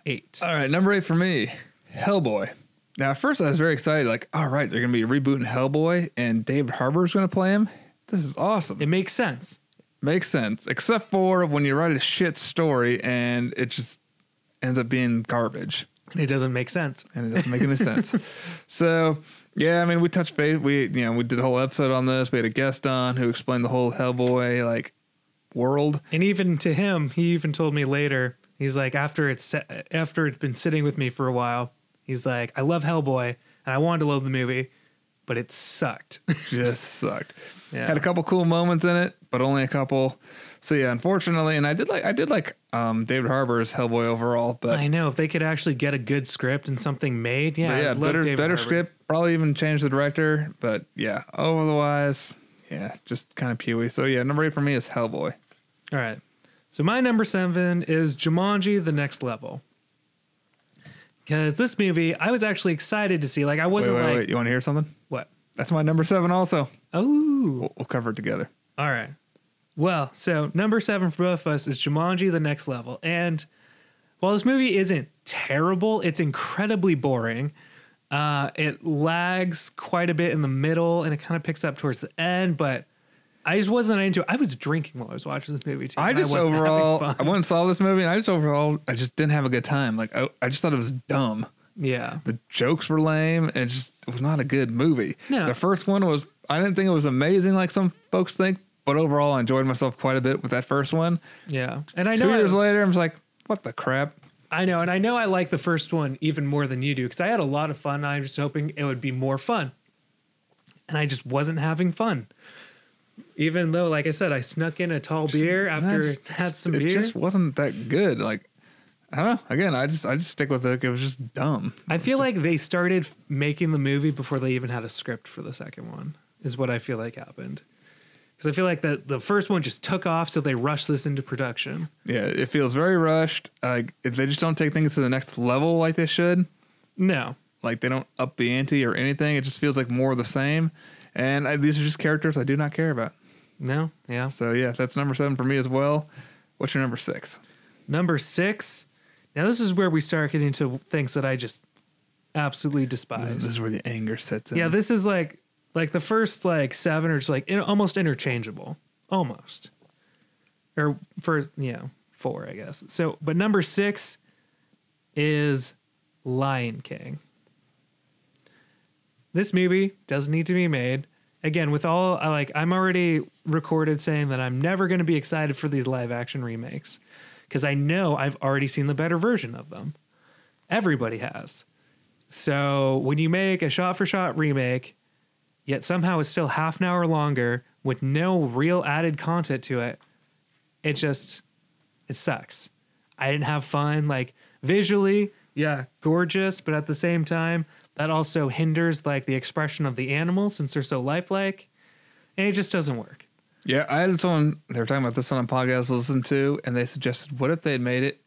eight. All right, number eight for me, Hellboy. Now, at first, I was very excited. Like, all right, they're going to be rebooting Hellboy, and David Harbour's going to play him. This is awesome. It makes sense. Makes sense, except for when you write a shit story and it just ends up being garbage, it doesn't make sense. and it doesn't make any sense. [LAUGHS] So, yeah, I mean, we touched base. We, you know, we did a whole episode on this. We had a guest on who explained the whole Hellboy like world. And even to him, he even told me later. He's like, after it's after it's been sitting with me for a while, he's like, I love Hellboy, and I wanted to love the movie, but it sucked. just sucked. [LAUGHS] Yeah. Had a couple cool moments in it, but only a couple. So yeah, unfortunately, and I did like I did like um, David Harbour's Hellboy overall, but I know if they could actually get a good script and something made, yeah, yeah, better David better Harbour. script. Probably even change the director, but yeah, otherwise, yeah, just kind of pewy. So yeah, number eight for me is Hellboy. All right, so my number seven is Jumanji: The Next Level. Because this movie, I was actually excited to see. Like, I wasn't wait, like, wait. You want to hear something? what? That's my number seven. Also, Oh, we'll, we'll cover it together. All right. Well, so number seven for both of us is Jumanji: The Next Level, and while this movie isn't terrible, it's incredibly boring. Uh, it lags quite a bit in the middle, and it kind of picks up towards the end. But I just wasn't into it. I was drinking while I was watching this movie too. I just wasn't overall. I went and saw this movie, and I just overall, I just didn't have a good time. Like I, I just thought it was dumb. yeah, The jokes were lame. And it just it was not a good movie. No. The first one was I didn't think it was amazing like some folks think, but overall I enjoyed myself quite a bit with that first one. yeah. And I know Two know years I, later, I was like, what the crap? I know, and I know I like the first one even more than you do because I had a lot of fun. I was just hoping it would be more fun, and I just wasn't having fun. Even though, like I said, I snuck in a tall beer after just- had some it beer. It just wasn't that good. Like I don't know. Again, I just I just stick with it. It was just dumb. I feel like they started making the movie before they even had a script for the second one. Is what I feel like happened. Because I feel like that the first one just took off, so they rushed this into production. Yeah, it feels very rushed. Like if they just don't take things to the next level like they should. No, Like they don't up the ante or anything. It just feels like more of the same. And I, these are just characters I do not care about. no, yeah. So yeah, that's number seven for me as well. What's your number six? Number six. Now this is where we start getting to things that I just absolutely despise. this is where the anger sets in. Yeah, this is like like the first like seven are just like in, almost interchangeable, almost, or first you know four I guess. So, but number six is Lion King. This movie does need to be made. Again, with all I like, I'm already recorded saying that I'm never going to be excited for these live action remakes because I know I've already seen the better version of them. Everybody has. So when you make a shot for shot remake, yet somehow it's still half an hour longer with no real added content to it, it just it sucks. I didn't have fun. Like visually, yeah, gorgeous, but at the same time, that also hinders like the expression of the animals since they're so lifelike. And it just doesn't work. Yeah, I had someone they were talking about this on a podcast I listened to, and they suggested what if they had made it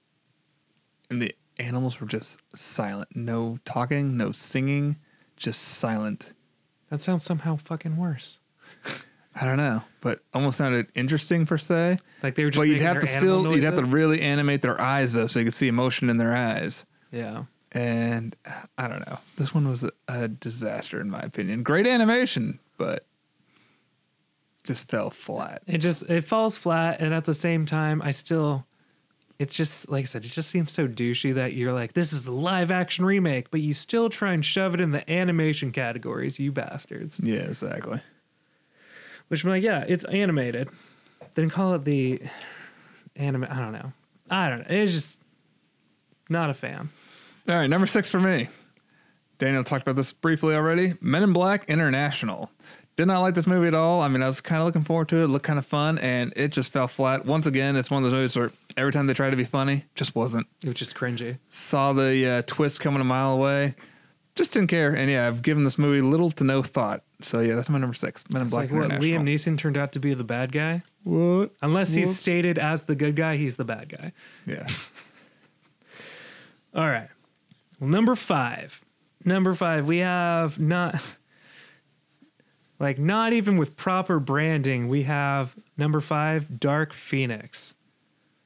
and the animals were just silent. No talking, no singing, just silent. That sounds somehow fucking worse. I don't know, but almost sounded interesting per se. Like they were just But you'd have to still you'd have to really animate their eyes though, so you could see emotion in their eyes. Yeah. And I don't know. This one was a, a disaster in my opinion. Great animation, but just fell flat. it just it falls flat and at the same time i still it's just like i said it just seems so douchey that you're like this is the live action remake but you still try and shove it in the animation categories you bastards Yeah, exactly. which i'm like yeah it's animated then call it the anime i don't know i don't know it's just not a fan All right, number six for me. Daniel talked about this briefly already. Men in Black International. Did not like this movie at all. I mean, I was kind of looking forward to it. It looked kind of fun, and it just fell flat. Once again, it's one of those movies where every time they tried to be funny, just wasn't. it was just cringy Saw the uh, twist coming a mile away. Just didn't care. And yeah, I've given this movie little to no thought. So yeah, that's my number six. Men in it's Black like what International. liam neeson turned out to be the bad guy What? unless he's Whoops. stated as the good guy he's the bad guy Yeah. [LAUGHS] All right. Well, number five. Number five, we have not [LAUGHS] like not even with proper branding, we have number five, Dark Phoenix.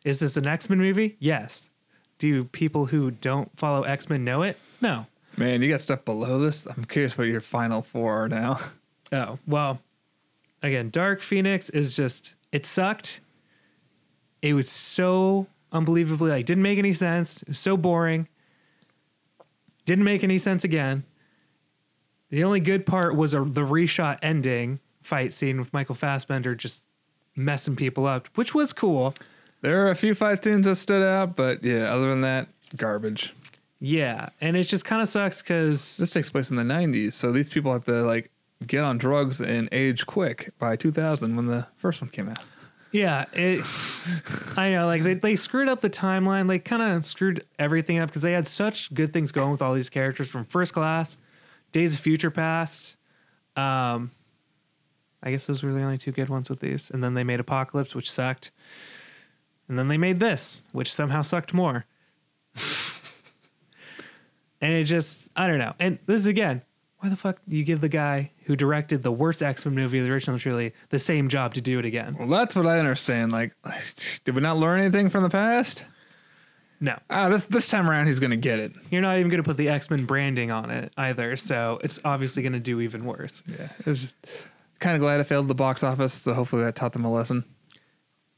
Is this an X-Men movie? Yes. Do people who don't follow X-Men know it? No. Man, you got stuff below this. I'm curious what your final four are now. [LAUGHS] Oh, well, again, Dark Phoenix is just it sucked. It was so unbelievably like didn't make any sense. It was so boring. Didn't make any sense again. The only good part was a, the reshot ending fight scene with Michael Fassbender just messing people up, which was cool. There are a few fight scenes that stood out, but yeah, other than that, garbage. Yeah, and it just kind of sucks because This takes place in the 90s, so these people have to like get on drugs and age quick by 2000 when the first one came out. Yeah, it. I know, like they, they screwed up the timeline. They kind of screwed everything up because they had such good things going with all these characters from First Class, Days of Future Past. Um, I guess those were the only two good ones with these. And then they made Apocalypse, which sucked. And then they made this, which somehow sucked more. [LAUGHS] and it just, I don't know. And this is again, why the fuck do you give the guy who directed the worst X Men movie of the original trilogy the same job to do it again? Well, that's what I understand. Like, [SIGHS] did we not learn anything from the past? No, Ah, this this time around, he's gonna get it. you're not even going to put the X Men branding on it either. So it's obviously going to do even worse. Yeah, it was just kind of glad it failed the box office. So hopefully that taught them a lesson.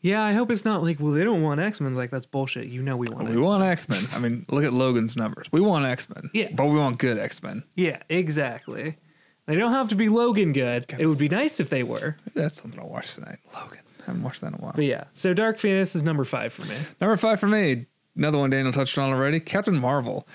Yeah, I hope it's not like, well, they don't want X Men. Like, that's bullshit. You know, we want We X-Men. We want X Men. I mean, look at Logan's numbers. We want X Men. Yeah. but we want good X Men. Yeah, exactly. They don't have to be Logan good. It would be nice if they were. That's something I'll watch tonight. Logan. I haven't watched that in a while. But yeah, so Dark Phoenix is number five for me. Number five for me, another one Daniel touched on already, Captain Marvel.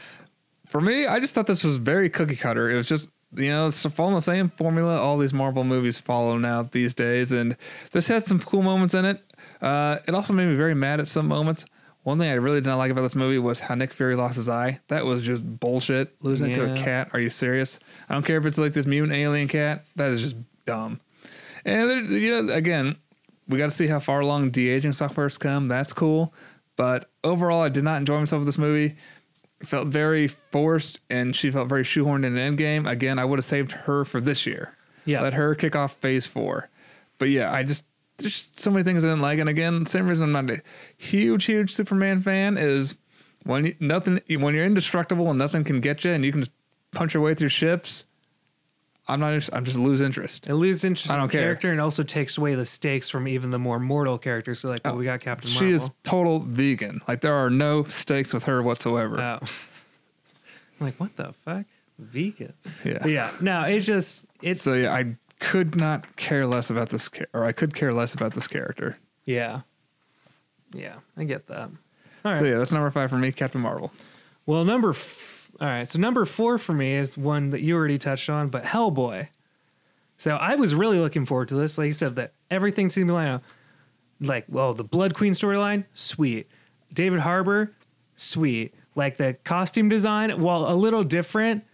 For me, I just thought this was very cookie cutter. It was just, you know, it's following the same formula all these Marvel movies follow now these days. And this had some cool moments in it. Uh, it also made me very mad at some moments. One thing I really did not like about this movie was how Nick Fury lost his eye. That was just bullshit. Losing it to a Yeah. cat. Are you serious? I don't care if it's like this mutant alien cat. That is just dumb. And there, you know, again, we got to see how far along de aging software's come. That's cool. But overall, I did not enjoy myself with this movie. It felt very forced, and she felt very shoehorned in an Endgame. Again, I would have saved her for this year. Yeah. Let her kick off Phase Four. But yeah, I just there's just so many things I didn't like. And again, same reason I'm not a huge, huge Superman fan is when you, nothing when you're indestructible and nothing can get you, and you can just punch your way through ships. I'm not. I'm just lose interest. It loses interest I don't the care. character and also takes away the stakes from even the more mortal characters. So like, oh, oh, we got Captain Marvel. She is total vegan. Like there are no stakes with her whatsoever. Oh. [LAUGHS] I'm like, what the fuck? Vegan. Yeah. But yeah. No, it's just it's So yeah, I could not care less about this, or I could care less about this character. yeah. Yeah, I get that. All right. So yeah, that's number five for me, Captain Marvel. Well, number f- all right. So number four for me is one that you already touched on, but Hellboy. So I was really looking forward to this. Like you said, that everything seemed to line up. Like, well, the Blood Queen storyline, sweet. David Harbour, sweet. Like the costume design, while a little different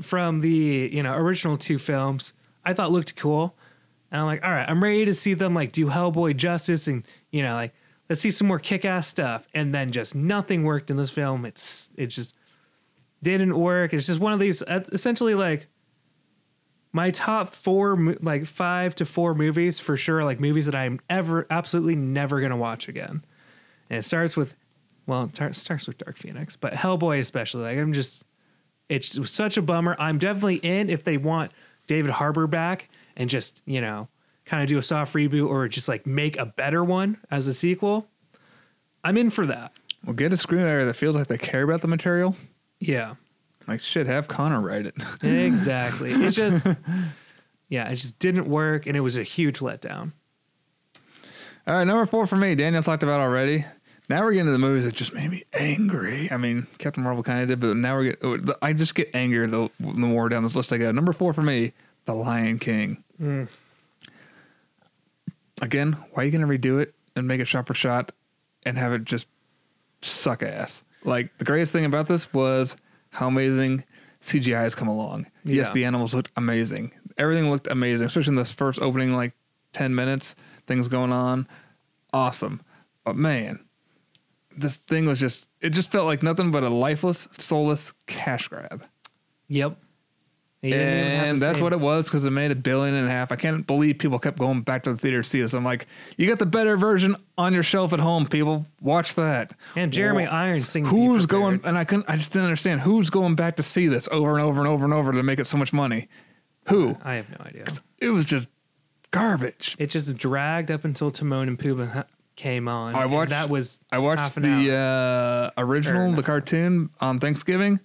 from the you know original two films, I thought looked cool. And I'm like, all right, I'm ready to see them like do Hellboy justice and you know like let's see some more kick-ass stuff. And then just nothing worked in this film. It's it just didn't work. It's just one of these uh, essentially like my top four like five to four movies for sure like movies that i'm ever absolutely never gonna watch again and it starts with well it starts with dark phoenix but hellboy especially like i'm just it's such a bummer i'm definitely in if they want david harbour back and just you know kind of do a soft reboot or just like make a better one as a sequel i'm in for that Well, get a screenwriter that feels like they care about the material. yeah Like shit, have Connor write it. [LAUGHS] exactly it just yeah it just didn't work and it was a huge letdown All right, number four for me. Daniel talked about already. Now we're getting to the movies that just made me angry. I mean, Captain Marvel kind of did, but now we're getting. Oh, I just get angrier the, the more down this list I go. Number four for me, The Lion King. Mm. Again, why are you going to redo it and make it shot for shot and have it just suck ass? Like the greatest thing about this was how amazing CGI has come along. Yes, the animals looked amazing. Everything looked amazing, especially in this first opening like ten minutes. Things going on, awesome. But man, this thing was just it just felt like nothing but a lifeless, soulless cash grab. Yep. He didn't even have And that's what it was because it made a billion and a half. I can't believe people kept going back to the theater to see this. I'm like, you got the better version on your shelf at home, people. Watch that. And Jeremy Wha- Irons singing. Who's going? And I couldn't. I just didn't understand who's going back to see this over and over and over and over to make it so much money. Who? I have no idea. It was just garbage. It just dragged up until Timon and Pumbaa came on. I watched. that was I watched half an hour. the uh, original, the cartoon on Thanksgiving.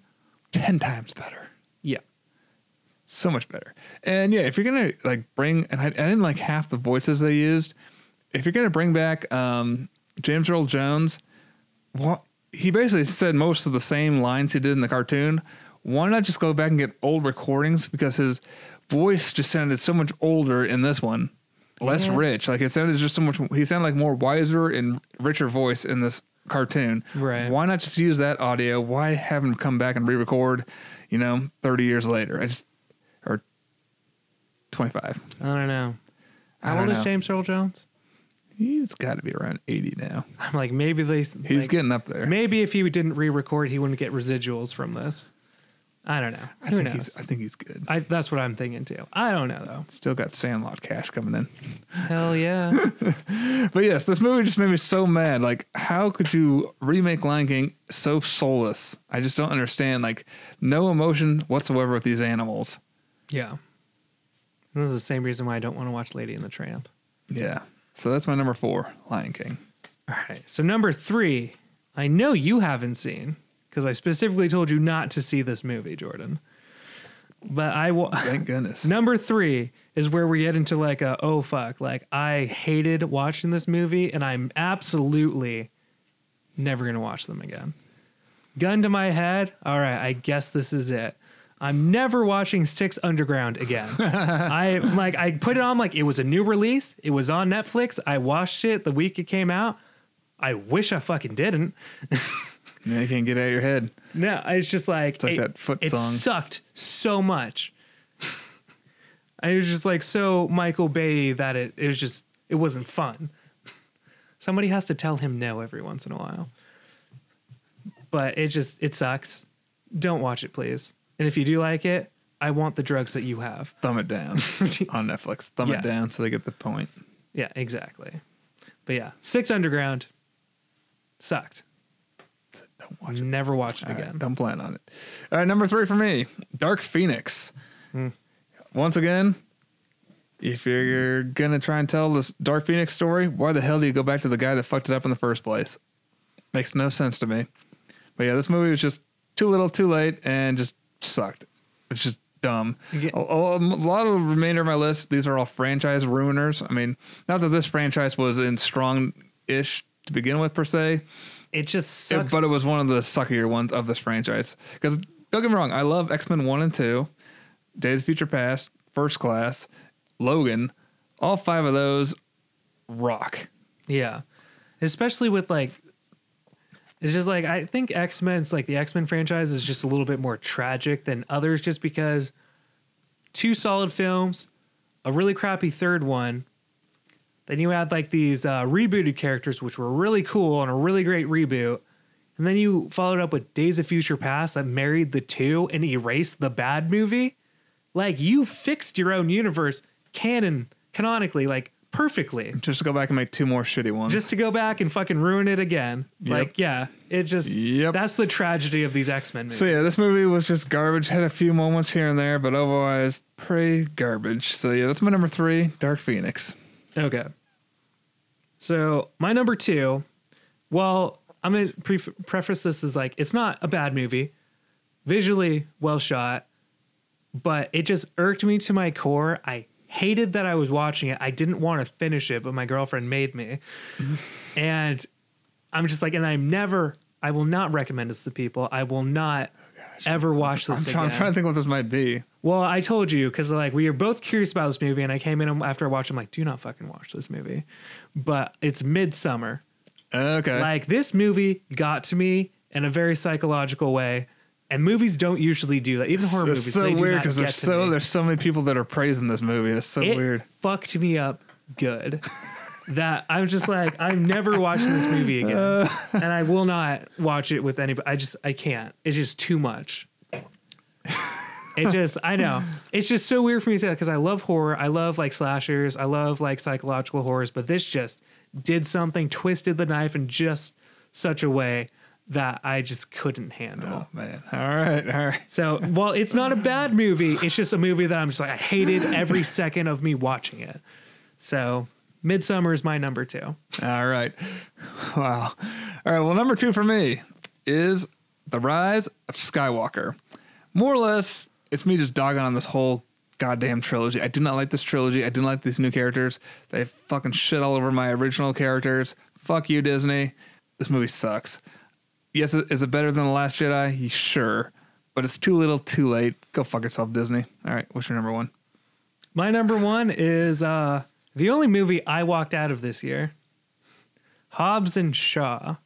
Ten times better. yeah. so much better. And yeah, if you're gonna like bring, and I, I didn't like half the voices they used. If you're gonna bring back um, James Earl Jones, what he basically said most of the same lines he did in the cartoon. Why not just go back and get old recordings because his voice just sounded so much older in this one, less Yeah. rich. Like it sounded just so much. He sounded like more wiser and richer voice in this cartoon. Right. Why not just use that audio? Why have him come back and re-record? You know, thirty years later. I just or 25. I don't know. How don't old is. James Earl Jones? He's got to be around 80 now. I'm like maybe they. He's like, getting up there. Maybe if he didn't re-record, he wouldn't get residuals from this. I don't know. I Who think knows? he's I think he's good. I, that's what I'm thinking too. I don't know though. Still got Sandlot cash coming in. Hell yeah. [LAUGHS] But yes, this movie just made me so mad. Like, how could you remake Lion King so soulless? I just don't understand. Like, no emotion whatsoever with these animals. yeah. This is the same reason why I don't want to watch Lady and the Tramp. Yeah. So that's my number four, Lion King. All right. So number three, I know you haven't seen because I specifically told you not to see this movie, Jordan. But I will. Thank goodness. [LAUGHS] Number three is where we get into like a oh fuck like I hated watching this movie and I'm absolutely never gonna watch them again. Gun to my head. All right, I guess this is it. I'm never watching Six Underground again. [LAUGHS] I like I put it on like it was a new release. It was on Netflix. I watched it the week it came out. I wish I fucking didn't. [LAUGHS] Yeah, you can't get out of your head. No, it's just like like it, that foot it song. sucked so much. I was just like so Michael Bay that it, it was just it wasn't fun. Somebody has to tell him no every once in a while. But it just it sucks. Don't watch it, please. And if you do like it, I want the drugs that you have. Thumb it down [LAUGHS] on Netflix. Thumb Yeah. it down so they get the point. Yeah, exactly. But yeah, Six Underground sucked. Watch it. Never watch it All right, again. don't plan on it. All right, number three for me, Dark Phoenix. Hmm. Once again, if you're gonna try and tell this Dark Phoenix story, why the hell do you go back to the guy that fucked it up in the first place? Makes no sense to me. But yeah, this movie was just too little, too late, and just sucked. It's just dumb. Yeah. A, a- a lot of the remainder of my list, these are all franchise ruiners. I mean, not that this franchise was in strong-ish to begin with per se, It just it- sucks. but it was one of the suckier ones of this franchise. Because don't get me wrong, I love X Men One and Two, Days of Future Past, First Class, Logan. All five of those rock. Yeah. Especially with like it's just like I think X Men's like the X Men franchise is just a little bit more tragic than others just because two solid films, a really crappy third one. Then you had like these uh, rebooted characters, which were really cool and a really great reboot. And then you followed up with Days of Future Past that married the two and erased the bad movie. Like you fixed your own universe canon canonically, like perfectly Just to go back and make two more shitty ones. just to go back and fucking ruin it again. Yep. Like, yeah, it just Yep. that's the tragedy of these X Men movies. so yeah, this movie was just garbage. Had a few moments here and there, but otherwise pretty garbage. So yeah, that's my number three, Dark Phoenix. okay. So my number two, well, I'm gonna pre- preface this as like it's not a bad movie, visually well shot, but it just irked me to my core. I hated that I was watching it. I didn't want to finish it, but my girlfriend made me, mm-hmm. and I'm just like, and I'm never, I will not recommend this to people. I will not. Ever watch this I'm, trying, I'm trying to think what this might be. Well, I told you because like we were both curious about this movie, and I came in after I watched. I'm like, do not fucking watch this movie. But it's Midsommar. Okay. Like this movie got to me in a very psychological way, and movies don't usually do that. Even horror it's movies, so they weird because there's so me. there's so many people that are praising this movie. That's so it weird. fucked me up good. [LAUGHS] that I'm just like I'm never watching this movie again, Uh. and I will not watch it with anybody. I just I can't. It's just too much. It just I know it's just so weird for me to say because I love horror. I love like slashers. I love like psychological horrors, but this just did something, twisted the knife in just such a way that I just couldn't handle. Oh man. All right. All right. So while it's not a bad movie, it's just a movie that I'm just like I hated every second of me watching it. So Midsommar is my number two. All right. Wow. All right. Well, number two for me is The Rise of Skywalker. More or less, it's me just dogging on this whole goddamn trilogy. I do not like this trilogy. I do not like these new characters. They fucking shit all over my original characters. Fuck you, Disney. This movie sucks. Yes, is it better than The Last Jedi? Sure. But it's too little, too late. Go fuck yourself, Disney. All right. What's your number one? My number one is uh the only movie I walked out of this year. Hobbs and Shaw.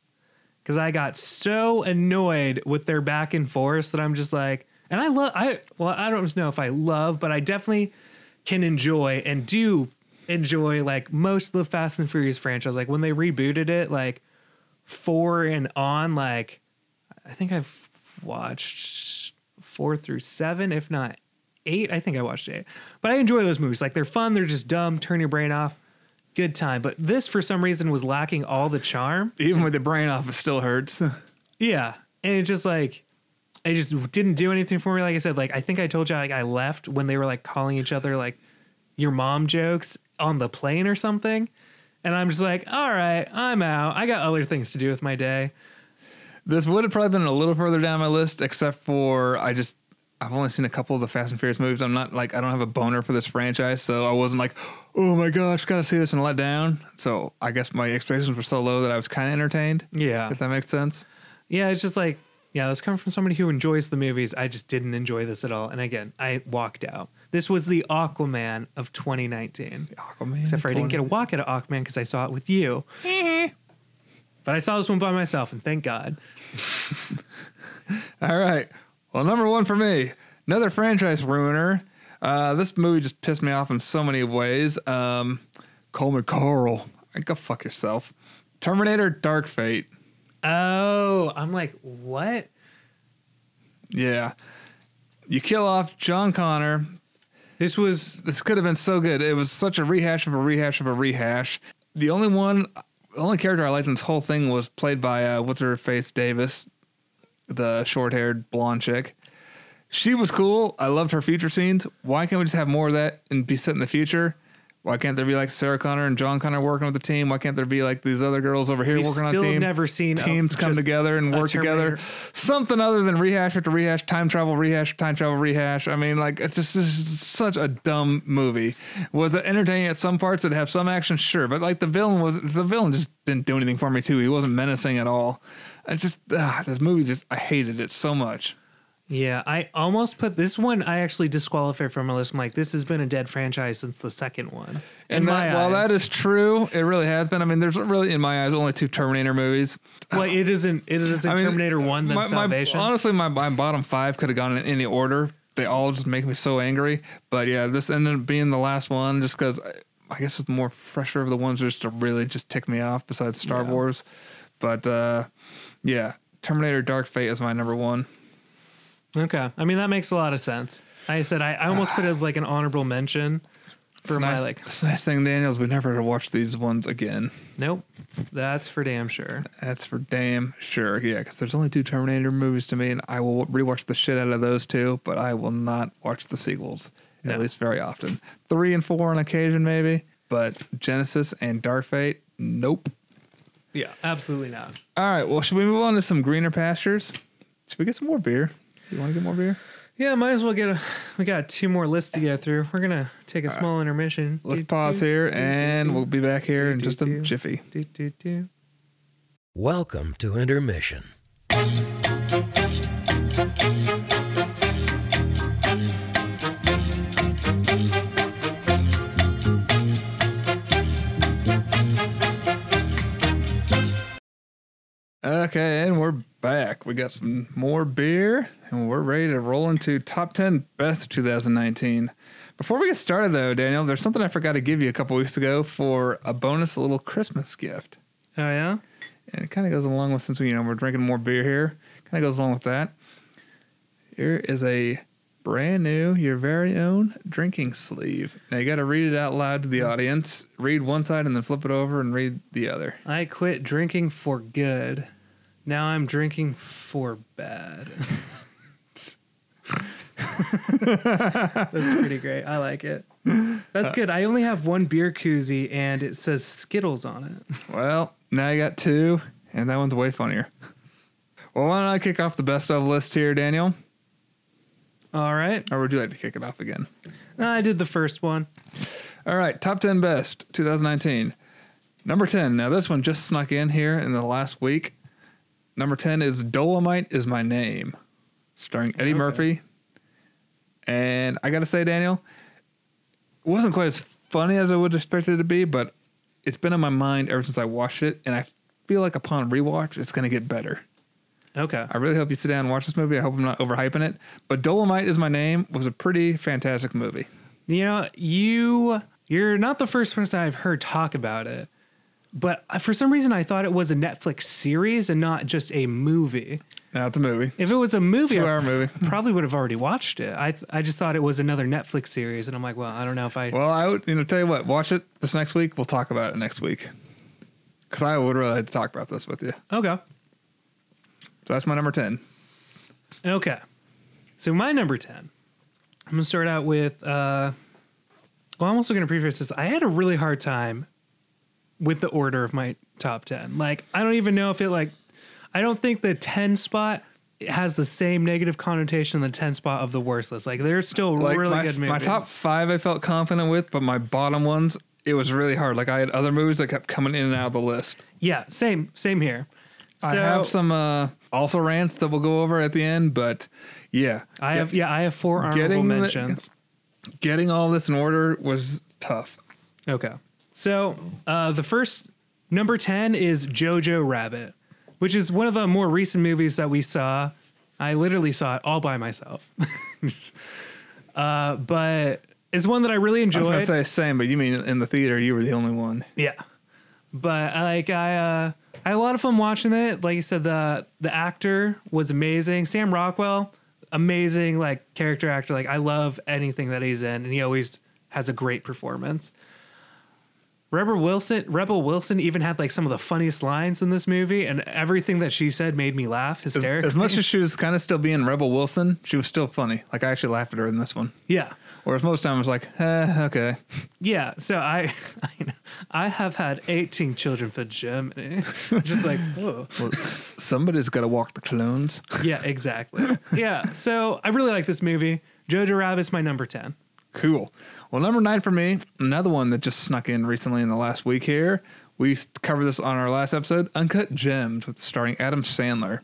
Cause I got so annoyed with their back and forth that I'm just like, and I love I well, I don't know if I love, but I definitely can enjoy and do enjoy like most of the Fast and Furious franchise. Like when they rebooted it, like four and on, like I think I've watched four through seven, if not eight. I think I watched eight. But I enjoy those movies. Like they're fun, they're just dumb, turn your brain off. Good time. But this for some reason was lacking all the charm. Even with the brain off, it still hurts. [LAUGHS] Yeah. And it just like it just didn't do anything for me. Like I said, like I think I told you like I left when they were like calling each other like your mom jokes on the plane or something. And I'm just like, all right, I'm out. I got other things to do with my day. This would have probably been a little further down my list, except for I just I've only seen a couple of the Fast and Furious movies. I'm not like I don't have a boner for this franchise, so I wasn't like, oh my gosh, gotta see this and let down. So I guess my expectations were so low that I was kind of entertained. Yeah. If that makes sense. Yeah, it's just like, yeah, this coming from somebody who enjoys the movies. I just didn't enjoy this at all. And again, I walked out. This was the Aquaman of 2019. Aquaman. Except for I didn't get a walk at Aquaman because I saw it with you. Eh. But I saw this one by myself, and thank God. [LAUGHS] All right. Well, number one for me, another franchise ruiner. Uh, this movie just pissed me off in so many ways. Um, Coleman Carl, go fuck yourself. Terminator Dark Fate. Oh, I'm like, what? Yeah. You kill off John Connor. This was This could have been so good. It was such a rehash of a rehash of a rehash. The only one, the only character I liked in this whole thing was played by uh, what's her face Davis, the short-haired blonde chick. She was cool. I loved her future scenes. Why can't we just have more of that and be set in the future? Why can't there be like Sarah Connor and John Connor working with the team? Why can't there be like these other girls over here We've working on a team? never seen a- teams come together and work together. Something other than rehash after rehash, time travel rehash, time travel rehash. I mean, like it's just, just such a dumb movie. Was it entertaining at some parts? It have some action, sure, but like the villain was the villain just didn't do anything for me too. He wasn't menacing at all. It's just ah, this movie just I hated it so much. Yeah, I almost put this one. I actually disqualified from my list. I'm like, this has been a dead franchise since the second one. In And my that, while eyes. that is true, it really has been. I mean, there's really in my eyes only two Terminator movies. well, it isn't. It isn't I mean, Terminator One than my- my- Salvation. honestly, my, my bottom five could have gone in any order. They all just make me so angry. But yeah, this ended up being the last one just because I, I guess it's more fresher of the ones just to really just tick me off besides Star Yeah. Wars. But uh, yeah, Terminator Dark Fate is my number one. okay, I mean that makes a lot of sense. I said I, I almost put it as like an honorable mention for It's my nice, like. it's a nice thing, Daniels. We never watch these ones again. Nope, that's for damn sure. That's for damn sure. Yeah, because there's only two Terminator movies to me, and I will rewatch the shit out of those two, but I will not watch the sequels, No. at least very often. Three and four on occasion, maybe, but Genisys and Dark Fate, nope. Yeah, absolutely not. All right, well, should we move on to some greener pastures? Should we get some more beer? You want to get more beer? Yeah, might as well get a. We got two more lists to go through. We're gonna take a small intermission. Let's Do, pause do, here, do, and do, we'll be back here in do, just a do. jiffy. do, do, do. Welcome to Intermission. Okay, and we're back. We got some more beer, and we're ready to roll into top 10 best of 2019. Before we get started, though, Daniel, there's something I forgot to give you a couple weeks ago for a bonus a little Christmas gift. Oh yeah. And it kind of goes along with since we, you know, we're drinking more beer here, kind of goes along with that. Here is a brand new, your very own drinking sleeve. Now you got to read it out loud to the mm. audience. Read one side and then flip it over and read the other. I quit drinking for good. Now I'm drinking for bad. That's pretty great. I like it. That's good. I only have one beer koozie and it says Skittles on it. Well, now I got two, and that one's way funnier. Well, why don't I kick off the best of list here, Daniel? All right. Or would you like to kick it off again? I did the first one. All right, top 10 best 2019. Number 10. Now, this one just snuck in here in the last week. Number 10 is Dolomite is My Name, starring Eddie Okay. Murphy. And I got to say, Daniel, it wasn't quite as funny as I would expect it to be, but it's been in my mind ever since I watched it. And I feel like upon rewatch, it's going to get better. Okay. I really hope you sit down and watch this movie. I hope I'm not overhyping it. But Dolomite is My Name was a pretty fantastic movie. You know, you you're not the first person I've heard talk about it. But for some reason I thought it was a Netflix series and not just a movie. Now it's a movie. If it was a movie, two hour movie. [LAUGHS] probably would have already watched it. I th- I just thought it was another Netflix series, and I'm like, well, I don't know if I. Well, I would, you know, tell you what, watch it this next week. We'll talk about it next week. Because I would really like to talk about this with you. okay, So that's my number 10. okay. So my number ten, I'm gonna start out with. uh Well, I'm also gonna preface this. I had a really hard time with the order of my top ten. Like, I don't even know if it like. I don't think the ten spot has the same negative connotation the ten spot of the worst list. Like, they're still Like really my, good movies. my top five I felt confident with, but my bottom ones, it was really hard. Like I had other movies that kept coming in and out of the list. yeah, same, same here. So I have some uh, also rants that we'll go over at the end, but yeah. I have yeah, I have four honorable Getting the- mentions. Getting all this in order was tough. Okay. So uh, the first Number 10 is Jojo Rabbit, which is one of the more recent movies that we saw. I literally saw it all by myself. [LAUGHS] uh, but it's one that I really enjoyed. I was gonna say same, but you mean in the theater you were the only one. Yeah. But I like I uh I had a lot of fun watching it. Like you said, the the actor was amazing. Sam Rockwell, amazing like character actor. Like I love anything that he's in, and he always has a great performance. Rebel Wilson, Rebel Wilson even had like some of the funniest lines in this movie, and everything that she said made me laugh As, hysterically. as much as she was kind of still being Rebel Wilson, she was still funny. Like I actually laughed at her in this one. yeah, Whereas most times, I was like, eh, okay. yeah. So I, [LAUGHS] I, know- I have had eighteen children for Germany. [LAUGHS] Just like whoa. Well, somebody's got to walk the clones. [LAUGHS] Yeah, exactly. yeah. So I really like this movie. Jojo Rabbit's my number 10. Cool. Well, number nine for me, another one that just snuck in recently in the last week here. We covered this on our last episode, Uncut Gems, with starring Adam Sandler.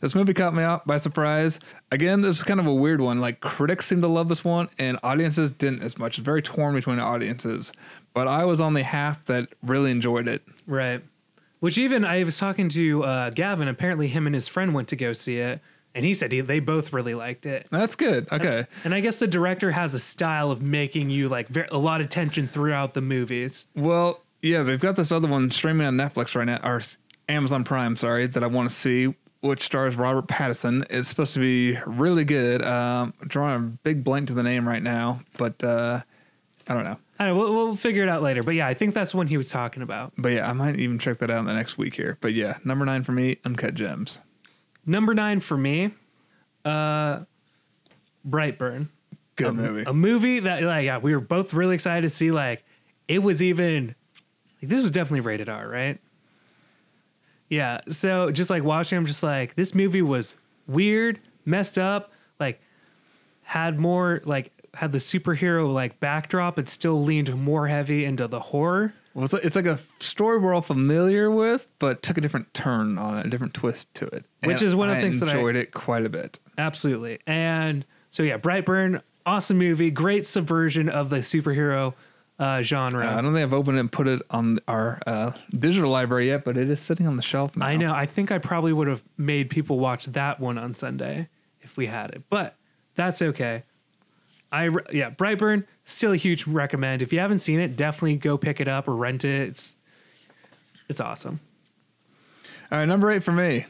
This movie caught me out by surprise. Again, this is kind of a weird one. Like critics seem to love this one, and audiences didn't as much. It's very torn between audiences. But I was on the half that really enjoyed it. Right. Which even I was talking to uh, Gavin. Apparently, him and his friend went to go see it. And he said he, they both really liked it. That's good. Okay. And I guess the director has a style of making you like ver- a lot of tension throughout the movies. Well, yeah, they've got this other one streaming on Netflix right now, or Amazon Prime, sorry, that I want to see, which stars Robert Pattinson. It's supposed to be really good. Um, I'm drawing a big blank to the name right now, but uh, I don't know. I don't know. We'll, we'll figure it out later. But yeah, I think that's one he was talking about. But yeah, I might even check that out in the next week here. But yeah, number nine for me, Uncut Gems. Number nine for me, uh, Brightburn. Good a, movie. A movie that like yeah, we were both really excited to see. Like it was even like this was definitely rated R, right? Yeah. So just like watching, I'm just like this movie was weird, messed up, like had more like had the superhero like backdrop, but still leaned more heavy into the horror. Well, it's like, it's like a story we're all familiar with, but took a different turn on it, a different twist to it. Which And is one of the I things that I- enjoyed it quite a bit. Absolutely. And so yeah, Brightburn, awesome movie, great subversion of the superhero uh, genre. Uh, I don't think I've opened it and put it on our uh, digital library yet, but it is sitting on the shelf now. I know. I think I probably would have made people watch that one on Sunday if we had it, but that's okay. I yeah, Brightburn still a huge recommend. If you haven't seen it, definitely go pick it up or rent it. It's it's awesome. All right, number eight for me.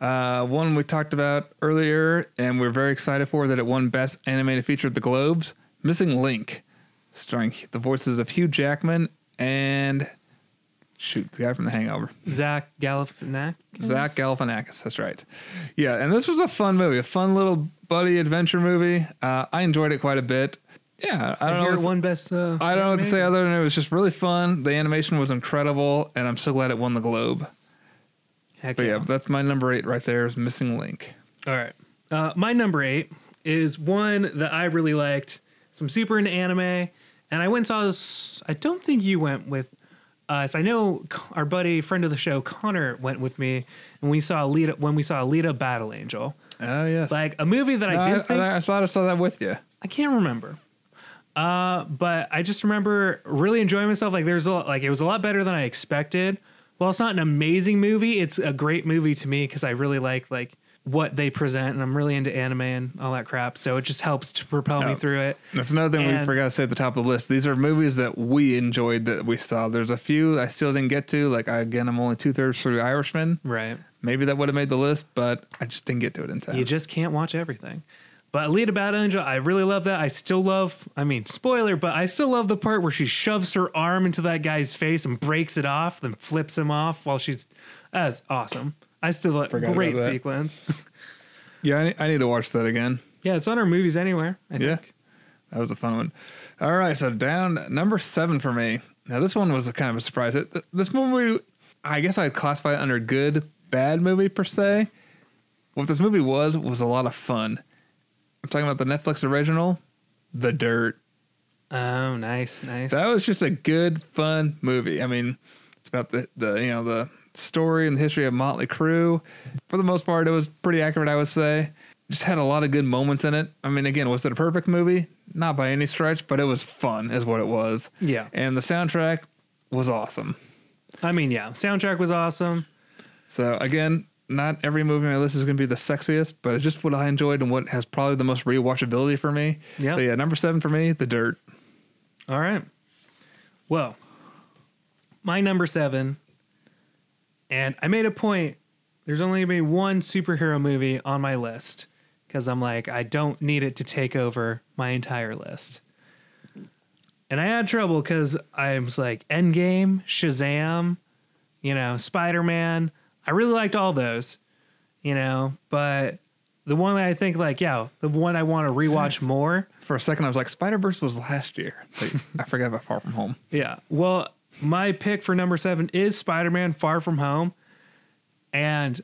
Uh, one we talked about earlier, and we're very excited for that it won Best Animated Feature at the Globes. Missing Link, starring the voices of Hugh Jackman and shoot the guy from The Hangover, Zach Galifianakis. Zach Galifianakis. That's right. Yeah, and this was a fun movie, a fun little buddy adventure movie. Uh, I enjoyed it quite a bit. Yeah, I don't know. Here one best. Uh, I don't know what to say other than it was just really fun. The animation was incredible, and I'm so glad it won the Globe. Heck But yeah, yeah. that's my number eight right there is Missing Link. All right. Uh, my number eight is one that I really liked. Some super into anime, and I went and saw this. I don't think you went with us. I know our buddy, friend of the show, Connor, went with me, and we saw Alita when we saw Alita Battle Angel, Oh yes, like a movie that No, I I, did think I, I thought I saw that with you. I can't remember. Uh, but I just remember really enjoying myself. Like there's a lot, like it was a lot better than I expected. Well, it's not an amazing movie. It's a great movie to me because I really like like what they present, and I'm really into anime and all that crap. So it just helps to propel me Oh. through it. That's another thing we And- forgot to say at the top of the list. These are movies that we enjoyed that we saw. There's a few I still didn't get to. Like I, again, I'm only two thirds through Irishman. Right. Maybe that would have made the list, but I just didn't get to it in time. You just can't watch everything. But Alita Battle Angel, I really love that. I still love, I mean, spoiler, but I still love the part where she shoves her arm into that guy's face and breaks it off, then flips him off while she's. That's awesome. I still like Forgot great about that. sequence. [LAUGHS] yeah, I need, I need to watch that again. yeah, it's on our movies anywhere. I Yeah. think. That was a fun one. All right, so down number seven for me. Now this one was a kind of a surprise. It, th- this movie, I guess I'd classify it under good, bad movie per se. What this movie was was a lot of fun. I'm talking about the Netflix original, The Dirt. Oh, nice, nice. That was just a good, fun movie. I mean, it's about the, the you know the story and the history of Motley Crue. For the most part, it was pretty accurate, I would say. Just had a lot of good moments in it. I mean, again, was it a perfect movie? Not by any stretch, but it was fun, is what it was. Yeah. And the soundtrack was awesome. I mean, yeah, soundtrack was awesome. So again, not every movie on my list is going to be the sexiest, but it's just what I enjoyed and what has probably the most rewatchability for me. Yeah. So yeah, number seven for me, The Dirt. All right. Well, my number seven, and I made a point. There's only gonna be one superhero movie on my list because I'm like, I don't need it to take over my entire list. And I had trouble because I was like, Endgame, Shazam, you know, Spider Man. I really liked all those, you know, but the one that I think, like, yeah, the one I want to rewatch [LAUGHS] more. For a second, I was like, Spider Verse was last year. Like, I forgot about Far From Home. [LAUGHS] Yeah. Well, my pick for number seven is Spider Man Far From Home. And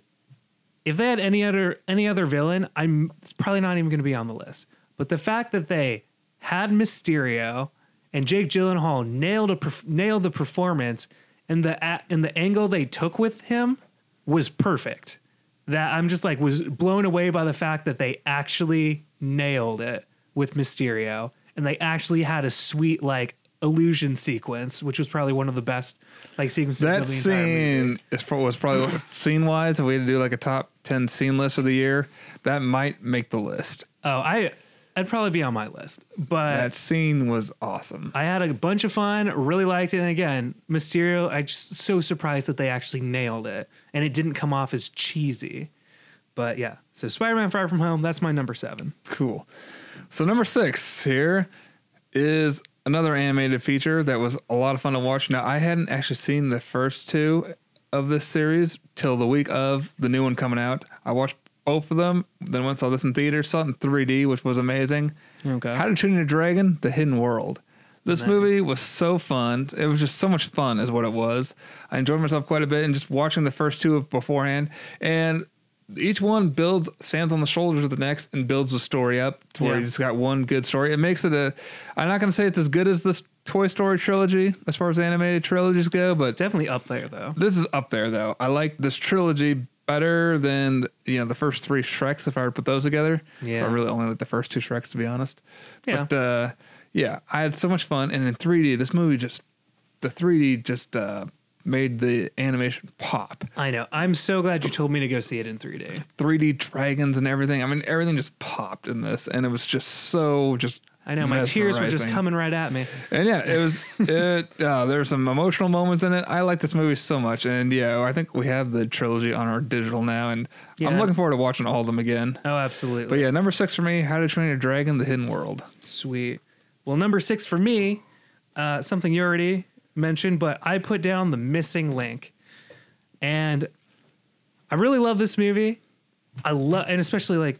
if they had any other any other villain, I'm probably not even going to be on the list. But the fact that they had Mysterio and Jake Gyllenhaal nailed a nailed the performance and the and the angle they took with him was perfect. That I'm just like was blown away by the fact that they actually nailed it with Mysterio and they actually had a sweet like illusion sequence, which was probably one of the best like sequences That of the scene is, was probably scene wise. If we had to do like a top ten scene list of the year, that might make the list. Oh, I I'd probably be on my list, but That scene was awesome. I had a bunch of fun, really liked it. And again, Mysterio, I just so surprised that they actually nailed it and it didn't come off as cheesy. But yeah, so Spider Man Far From Home, that's my number seven. Cool. So number six here is another animated feature that was a lot of fun to watch. Now I hadn't actually seen the first two of this series till the week of the new one coming out. I watched both of them, then went saw this in theater, saw it in 3D, which was amazing. Okay. How to Train Your Dragon: The Hidden World. This Nice. movie was so fun. It was just so much fun, is what it was. I enjoyed myself quite a bit, and just watching the first two beforehand, and each one builds stands on the shoulders of the next and builds the story up to where Yeah. you just got one good story. It makes it a. I'm not going to say it's as good as this Toy Story trilogy as far as animated trilogies go, It's but definitely up there though. this is up there though. I like this trilogy better than you know the first three Shreks. If I were to put those together, Yeah. so I really only like the first two Shreks to be honest. Yeah. But uh, yeah, I had so much fun, and in 3D, this movie just the 3D just uh, made the animation pop. I know. I'm so glad you told me to go see it in 3D. 3D dragons and everything. I mean, everything just popped in this, and it was just so just. I know my tears were just coming right at me. And yeah, it was [LAUGHS] it. Uh, there were some emotional moments in it. I like this movie so much, and yeah, I think we have the trilogy on our digital now, and I'm looking forward to watching all of them again. Oh, absolutely. But yeah, number six for me: How to Train Your Dragon: The Hidden World. Sweet. Well, number six for me, uh, something you already mentioned, but I put down the missing link, and I really love this movie. I love, and especially like,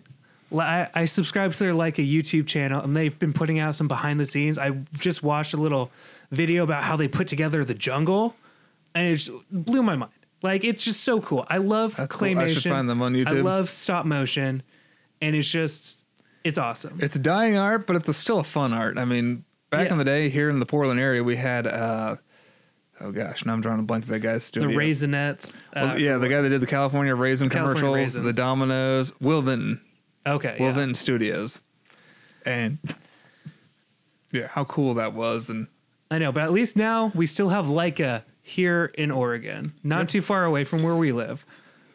I, I subscribe to their like a YouTube channel, and they've been putting out some behind the scenes. I just watched a little video about how they put together the jungle, and it just blew my mind. Like it's just so cool. I love That's cool. claymation. I should find them on YouTube. I love stop motion, and it's just it's awesome. It's dying art, but it's a, still a fun art. I mean, back Yeah. in the day here in the Portland area, we had. uh Oh gosh, now I'm drawing a blank to that guy's studio. the raisinets. Well, uh, yeah, the guy that did the California Raisin California commercials, the Dominoes, Will Vinton. Okay. Will yeah. Vinton Studios, and yeah, how cool that was, and I know, but at least now we still have Laika here in Oregon, not too far away from where we live.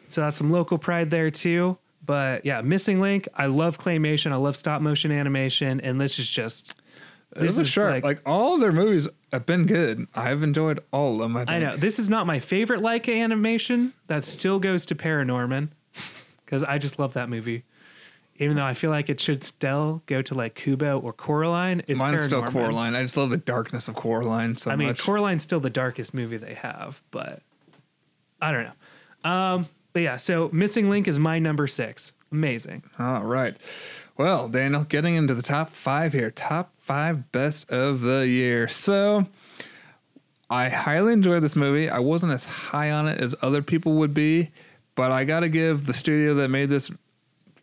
So that's some local pride there too. But yeah, Missing Link. I love claymation. I love stop motion animation, and this is just. This is sharp. Like, all their movies have been good. I've enjoyed all of them. I, think. I know this is not my favorite like animation. That still goes to Paranorman because I just love that movie. Even though I feel like it should still go to like Kubo or Coraline, it's Mine's still Paranorman. Coraline. I just love the darkness of Coraline so I mean, much. Coraline's still the darkest movie they have, but I don't know. Um, but yeah, so Missing Link is my number six. Amazing. All right. Well, Daniel, getting into the top five here. Top five best of the year. So I highly enjoyed this movie. I wasn't as high on it as other people would be, but I got to give the studio that made this.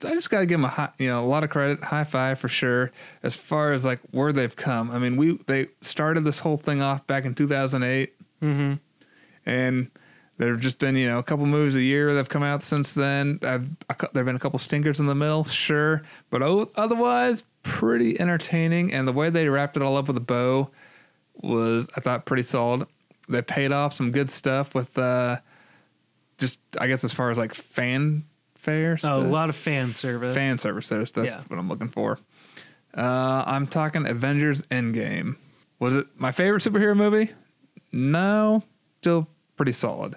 I just got to give them a high, you know, a lot of credit, high five for sure. As far as like where they've come, I mean, we they started this whole thing off back in 2008, Mm-hmm. and there have just been you know a couple movies a year that have come out since then. I've there have been a couple stinkers in the middle, sure, but otherwise pretty entertaining. And the way they wrapped it all up with a bow was I thought pretty solid. they paid off some good stuff with uh, just I guess as far as like fan fare, Oh, a lot of fan service. fan service. That's, that's Yeah. what I'm looking for. Uh, I'm talking Avengers Endgame. Was it my favorite superhero movie? No, still pretty solid.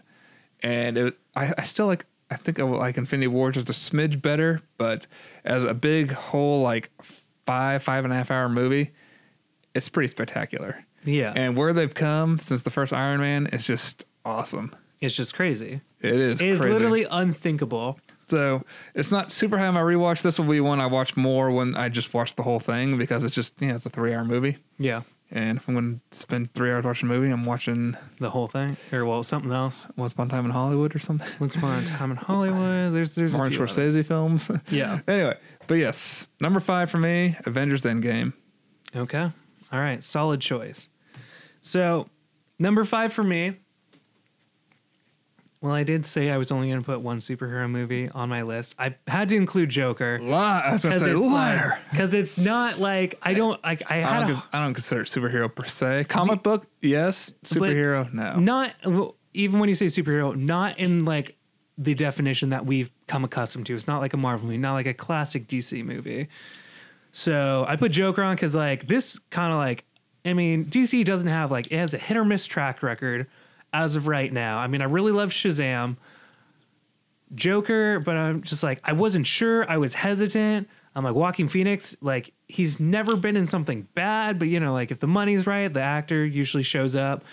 And it, I, I still like. I think I like Infinity War just a smidge better, but as a big whole like five five and a half hour movie, it's pretty spectacular. Yeah. And where they've come since the first Iron Man is just awesome. it's just crazy. It is. It is crazy. literally unthinkable. So it's not super high on my rewatch. This will be one I watch more when I just watch the whole thing because it's just, you know, it's a three hour movie. Yeah. And if I'm going to spend three hours watching a movie, I'm watching The whole thing. Or well, something else. Once Upon a Time in Hollywood or something. Once upon a time in Hollywood. [LAUGHS] There's there's a Martin. Scorsese films. [LAUGHS] Yeah. anyway, but yes, number five for me, Avengers Endgame. Okay. All right. Solid choice. So, number five for me. Well, I did say I was only going to put one superhero movie on my list. I had to include Joker Liar. I because it's liar. because it's not like I don't like I I had don't, a, I don't consider it superhero per se. Comic book, yes. Superhero, no. not even when you say superhero, not in like the definition that we've come accustomed to. It's not like a Marvel movie, not like a classic DC movie. So I put Joker on because like this kind of like I mean DC doesn't have like it has a hit or miss track record as of right now. I mean I really love Shazam, Joker, but I'm just like I wasn't sure. I was hesitant. I'm like Joaquin Phoenix, like he's never been in something bad, but you know like if the money's right, the actor usually shows up,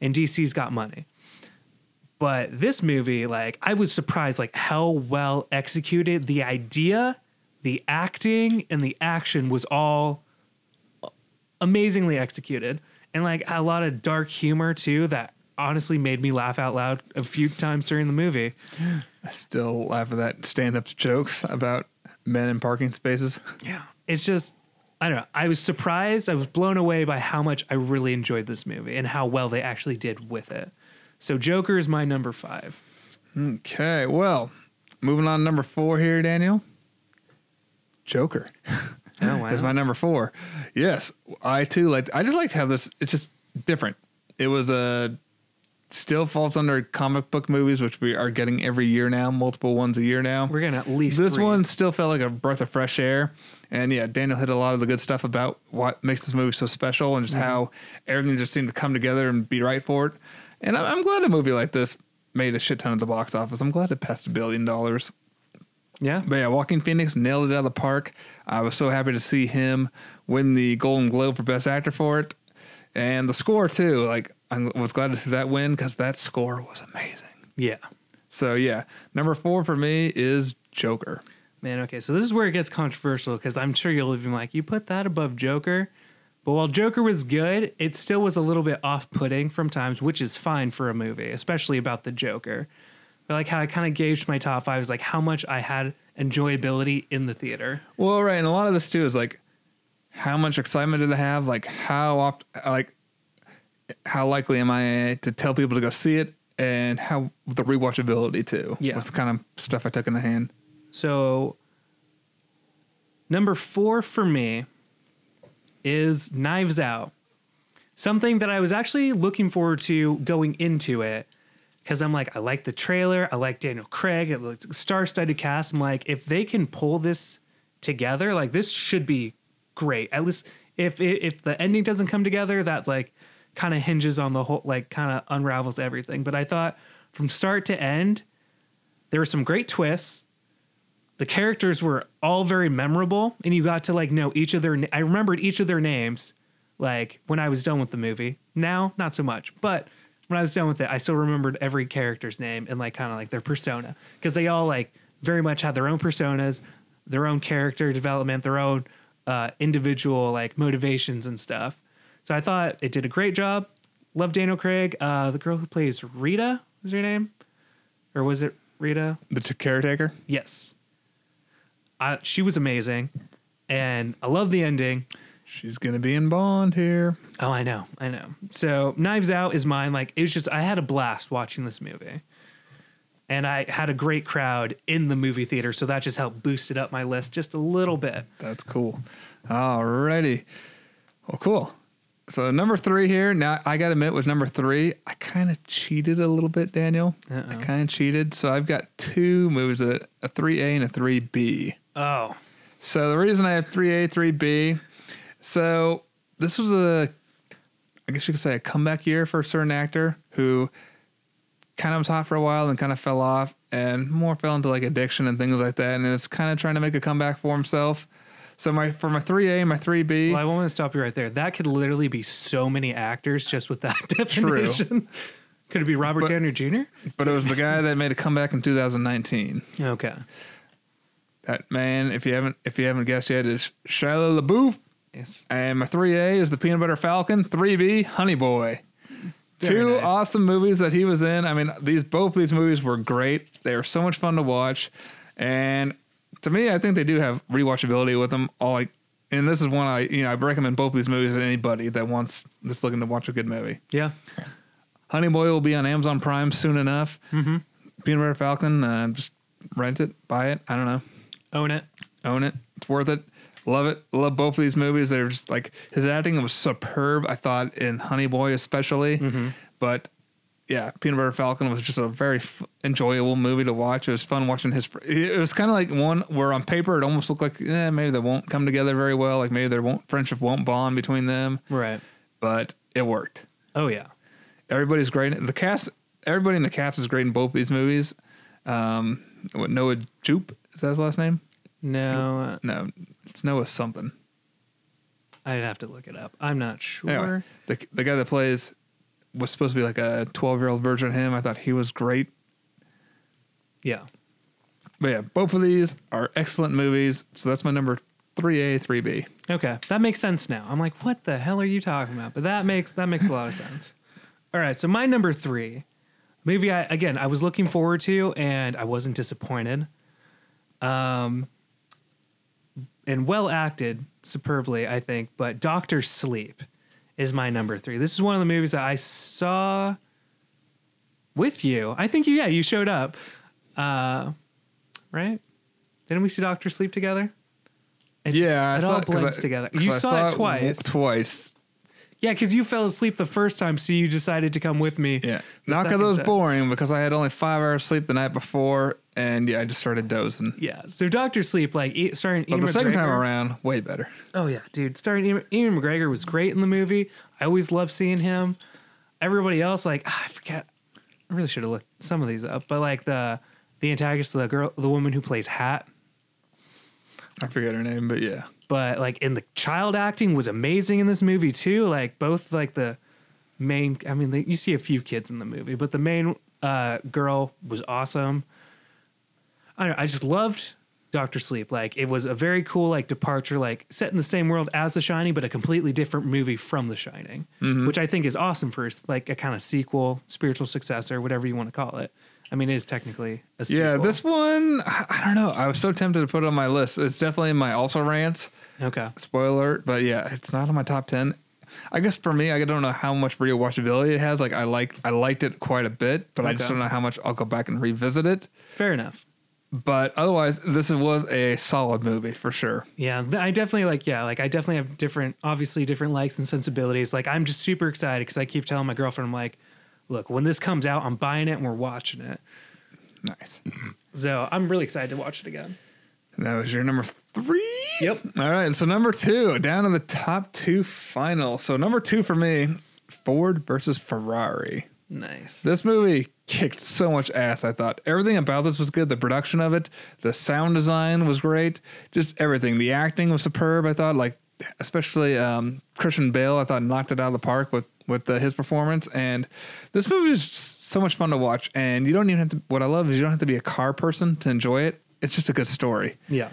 and DC's got money. But this movie, like, I was surprised, like, how well executed the idea, the acting, and the action was all amazingly executed. And, like, a lot of dark humor, too, that honestly made me laugh out loud a few times during the movie. I still laugh at that stand up jokes about men in parking spaces. Yeah. It's just, I don't know. I was surprised. I was blown away by how much I really enjoyed this movie and how well they actually did with it. So, Joker is my number five. Okay, well, moving on to number four here, Daniel. Joker. [LAUGHS] Oh, wow. is my number four. Yes, I too like. I just like to have this. It's just different. It was a still falls under comic book movies, which we are getting every year now, multiple ones a year now. We're gonna at least this three. one still felt like a breath of fresh air, and yeah, Daniel hit a lot of the good stuff about what makes this movie so special and just mm-hmm. how everything just seemed to come together and be right for it. And I'm, I'm glad a movie like this made a shit ton at the box office. I'm glad it passed a billion dollars. Yeah. But yeah, Joaquin Phoenix nailed it out of the park. I was so happy to see him win the Golden Globe for Best Actor for it, and the score too. Like I was glad to see that win because that score was amazing. Yeah. So yeah, number four for me is Joker. Man, okay. So this is where it gets controversial because I'm sure you'll be like, you put that above Joker. But while Joker was good, it still was a little bit off putting from times, which is fine for a movie, especially about the Joker. But like how I kind of gauged my top five is like how much I had enjoyability in the theater. Well, right, and a lot of this too is like how much excitement did I have? Like how oft, like how likely am I to tell people to go see it, and how the rewatchability too. Yeah. what's the kind of stuff I took in the hand. So number four for me is Knives Out. Something that I was actually looking forward to going into it because I'm like, I like the trailer, I like Daniel Craig, it looks star-studded cast. I'm like, if they can pull this together, like this should be great. At least if if the ending doesn't come together, that like kind of hinges on the whole, like kind of unravels everything. But I thought from start to end, there were some great twists. The characters were all very memorable and you got to like know each of their i remembered each of their names like when i was done with the movie. Now not so much but when i was done with it i still remembered every character's name and like kind of like their persona. Because they all like very much had their own personas their own character development their own uh, individual like motivations and stuff so i thought it did a great job love daniel craig uh, the girl who plays rita is her name or was it rita The t- caretaker. Yes. I, she was amazing. And I love the ending. She's gonna be in Bond here. Oh, I know. I know. So, Knives Out is mine. Like, it was just, I had a blast watching this movie. And I had a great crowd in the movie theater. So, that just helped boost it up my list just a little bit. That's cool. Alrighty. Well, cool. So number three here. Now I got to admit, with number three, I kind of cheated a little bit, Daniel. I Uh-oh. kind of cheated. So I've got two movies, a, a 3A and a 3B. Oh, So the reason I have 3A, 3B, so this was a, I guess you could say a comeback year for a certain actor who kind of was hot for a while and kind of fell off and more fell into like addiction and things like that. And is kind of trying to make a comeback for himself. So my for my 3A and my 3B, well, I want to stop you right there. That could literally be so many actors just with that [LAUGHS] definition. Could it be Robert But- Downey Jr.? but it was the guy that made a comeback in 2019. Okay. That man, if you haven't if you haven't guessed yet, is Shia LaBeouf. Yes. And my 3A is the Peanut Butter Falcon. 3B, Honey Boy. Very Two nice. awesome movies that he was in. I mean, these both these movies were great. They were so much fun to watch, and to me, I think they do have rewatchability with them. All like, and this is one I you know I recommend both of these movies to anybody that wants that's looking to watch a good movie. Yeah. Honey Boy will be on Amazon Prime soon enough. Mm-hmm. Peanut Butter Falcon, uh, just rent it, buy it. I don't know Own it. own it. It's worth it. Love it. Love both of these movies. They're just like his acting was superb. I thought in Honey Boy especially, but yeah, Peanut Butter Falcon was just a very f- enjoyable movie to watch. It was fun watching his. It was kind of like one where on paper it almost looked like eh, maybe they won't come together very well. Like maybe their won't friendship won't bond between them, Right. but it worked. Oh yeah. Everybody's great. The cast, everybody in the cast is great in both these movies. Um, what Noah Jupe is that his last name? No, uh, No, it's Noah something. I'd have to look it up. I'm not sure. Anyway, the the guy that plays was supposed to be like a twelve year old version of him. I thought he was great. Yeah. But yeah, both of these are excellent movies. So that's my number three A, three B. Okay, that makes sense now. I'm like, what the hell are you talking about? But that makes that makes a lot of sense. [LAUGHS] All right, so my number three, movie I again I was looking forward to and I wasn't disappointed. Um, and well acted superbly, I think. But Doctor Sleep is my number three. This is one of the movies that I saw with you. I think you, yeah, you showed up. Uh, right? Didn't we see Doctor Sleep together? It just- Yeah, I it saw all blends I- together. You I saw, it twice. Twice. Yeah, because you fell asleep the first time, so you decided to come with me. Yeah. the Not because second it was time. boring, because I had only five hours sleep the night before, and yeah, I just started dozing. Yeah, so Doctor Sleep, like e- starring But Ewan the second time McGregor- around, way better. Oh yeah, dude, starring Ewan, Ewan McGregor was great in the movie. I always love seeing him. Everybody else, like ah, I forget, I really should have looked some of these up, but like the the antagonist, the girl, the woman who plays Hat, I forget her name, but yeah. But like in the child acting was amazing in this movie too. Like both like the main, I mean, they, you see a few kids in the movie, but the main uh, girl was awesome. I don't know, I just loved Doctor Sleep. Like it was a very cool like departure, like set in the same world as The Shining, but a completely different movie from The Shining, which I think is awesome for like a kind of sequel, spiritual successor, whatever you want to call it. I mean, it is technically a sequel. Yeah, this one, I I don't know. I was so tempted to put it on my list. It's definitely in my also rants. okay. Spoiler alert, but yeah, it's not on my top ten. I guess for me, I don't know how much rewatchability it has. Like I like I liked it quite a bit, but I just don't know how much I'll go back and revisit it. Fair enough. But otherwise, this was a solid movie for sure. Yeah, I definitely like. Yeah, like I definitely have different, obviously different likes and sensibilities. Like I'm just super excited because I keep telling my girlfriend, I'm like, look, when this comes out, I'm buying it and we're watching it. Nice. So I'm really excited to watch it again. That was your number three. Yep. All right. And so number two, down in the top two final. So number two for me, Ford versus Ferrari. Nice. This movie kicked so much ass. I thought everything about this was good. The production of it, the sound design was great. Just everything. The acting was superb. I thought, like especially um, Christian Bale. I thought knocked it out of the park with with uh, his performance. And this movie is so much fun to watch. And you don't even have to. What I love is you don't have to be a car person to enjoy it. It's just a good story. Yeah.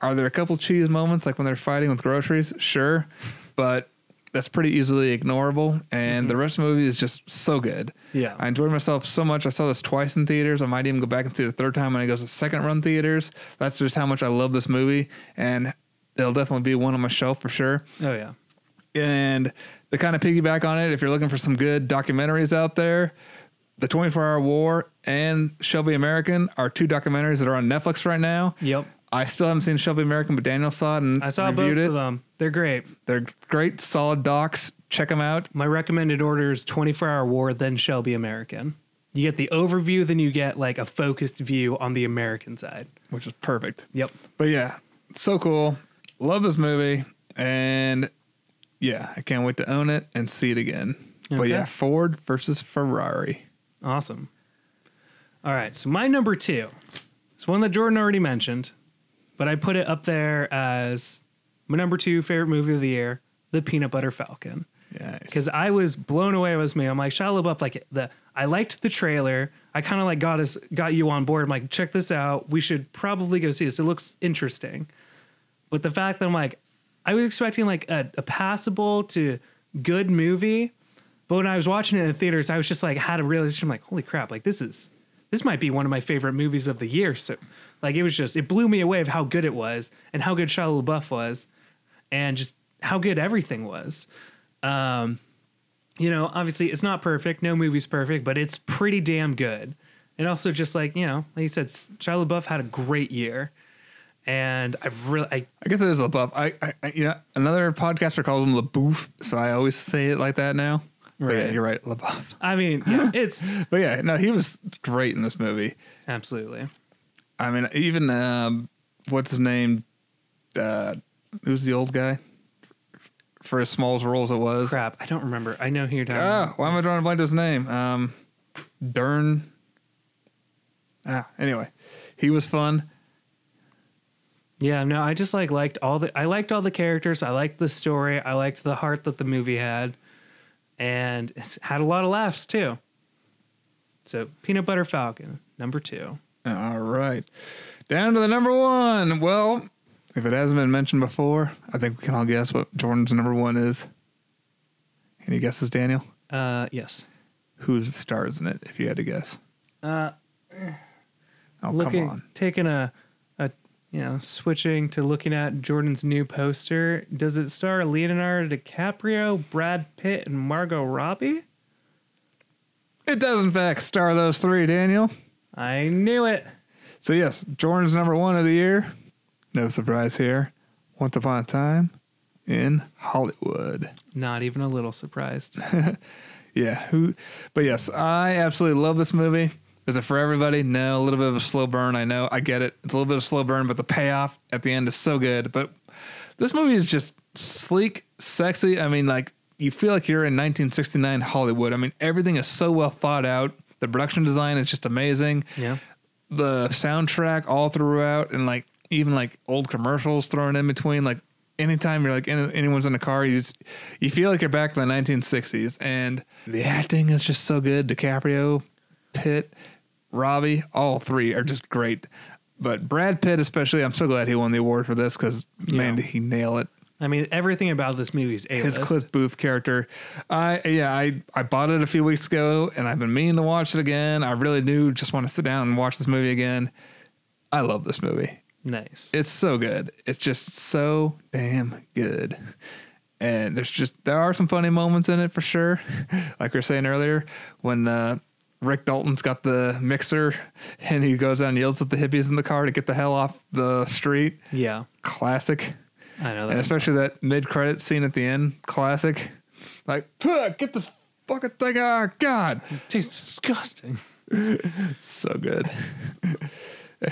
Are there a couple cheese moments like when they're fighting with groceries? Sure, but that's pretty easily ignorable. And the rest of the movie is just so good. Yeah. I enjoyed myself so much. I saw this twice in theaters. I might even go back and see it a third time when it goes to second run theaters. That's just how much I love this movie, and it'll definitely be one on my shelf for sure. Oh yeah. And to kind of piggyback on it, if you're looking for some good documentaries out there, The 24 Hour War and Shelby American are two documentaries that are on Netflix right now. Yep. I still haven't seen Shelby American, but Daniel saw it and I saw both reviewed it. of them. They're great. They're great, solid docs. check them out. My recommended order is 24 Hour War, then Shelby American. You get the overview, then you get like a focused view on the American side. which is perfect. Yep. But yeah, so cool. Love this movie. And yeah, I can't wait to own it and see it again. But yeah, Ford versus Ferrari. Awesome. All right. So my number two is one that Jordan already mentioned, but I put it up there as my number two favorite movie of the year, The Peanut Butter Falcon. Yeah. because I was blown away with me. I'm like Shia LaBeouf, like the I liked the trailer. I kind of like got us got you on board. I'm like, check this out. We should probably go see this. It looks interesting. But the fact that I'm like, I was expecting like a, a passable to good movie, but when I was watching it in the theaters, I was just like had a realization. Like, holy crap! Like this is this might be one of my favorite movies of the year. So like it was just it blew me away of how good it was and how good Shia LaBeouf was, and just how good everything was. Um, you know, obviously it's not perfect. No movie's perfect, but it's pretty damn good. And also, just like you know, like you said, Shia LaBeouf had a great year, and I've really, I, I guess it is LaBeouf. I, I, you know, another podcaster calls him LaBouf, so I always say it like that now. But yeah, Right. you're right, LaBeouf. I mean, yeah, [LAUGHS] it's But yeah, no, he was great in this movie. absolutely I mean, even um, what's his name? Uh, who's the old guy? For as small as role as it was. crap. I don't remember. I know who you're talking. Ah, about. why am I drawing a blank to his name? Um, Dern. Ah, anyway, he was fun. Yeah, no, I just like liked all the I liked all the characters. I liked the story. I liked the heart that the movie had, and it's had a lot of laughs too. So, Peanut Butter Falcon, number two. All right, down to the number one. Well, if it hasn't been mentioned before, I think we can all guess what Jordan's number one is. Any guesses, Daniel? Uh, yes. Who stars in it? If you had to guess. Uh, Oh, looking, come on. taking a, you know, switching to looking at Jordan's new poster. Does it star Leonardo DiCaprio, Brad Pitt, and Margot Robbie? It does, in fact, star those three, Daniel. I knew it. So yes, Jordan's number one of the year. No surprise here. Once upon a time in Hollywood. Not even a little surprised. [LAUGHS] Yeah, who but yes, I absolutely love this movie. Is it for everybody? No, a little bit of a slow burn. I know. I get it. It's a little bit of a slow burn, but the payoff at the end is so good. But this movie is just sleek, sexy. I mean, like you feel like you're in 1969 Hollywood. I mean, everything is so well thought out. The production design is just amazing. yeah. the soundtrack all throughout and like even like old commercials thrown in between like anytime you're like in, anyone's in a car you just you feel like you're back in the 1960s and the acting is just so good DiCaprio Pitt Robbie all three are just great but Brad Pitt especially I'm so glad he won the award for this because man did he nail it I mean, everything about this movie is his A-list. Cliff Booth character. I yeah, I I bought it a few weeks ago and I've been meaning to watch it again. I really do just want to sit down and watch this movie again. I love this movie. Nice. It's so good. It's just so damn good. And there's just there are some funny moments in it for sure. [LAUGHS] like we were saying earlier, when uh Rick Dalton's got the mixer and he goes out and yells at the hippies in the car to get the hell off the street. yeah. Classic. I know And that. especially that mid credit scene at the end, classic. Like, get this fucking thing out. God. It tastes disgusting. [LAUGHS] So good.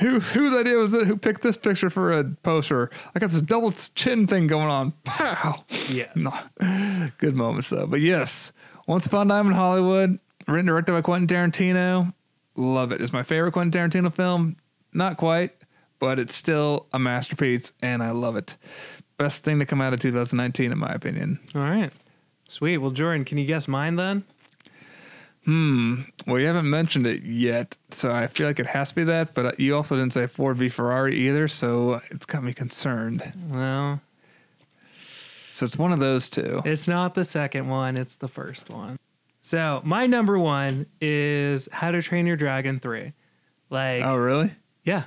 who whose idea was it? Who picked this picture for a poster? I got this double chin thing going on. Pow. Yes. No. Good moments though. But yes, Once Upon a Time in Hollywood, written directed by Quentin Tarantino. Love it. It's my favorite Quentin Tarantino film. Not quite, but it's still a masterpiece, and I love it. Best thing to come out of 2019, in my opinion. All right. Sweet. Well, Jordan, can you guess mine then? Hmm. Well, you haven't mentioned it yet, so I feel like it has to be that. But uh, you also didn't say Ford v Ferrari either, so it's got me concerned. Well, So it's one of those two. it's not the second one, it's the first one. So, my number one is How to Train Your Dragon 3. Like, Oh, really? yeah.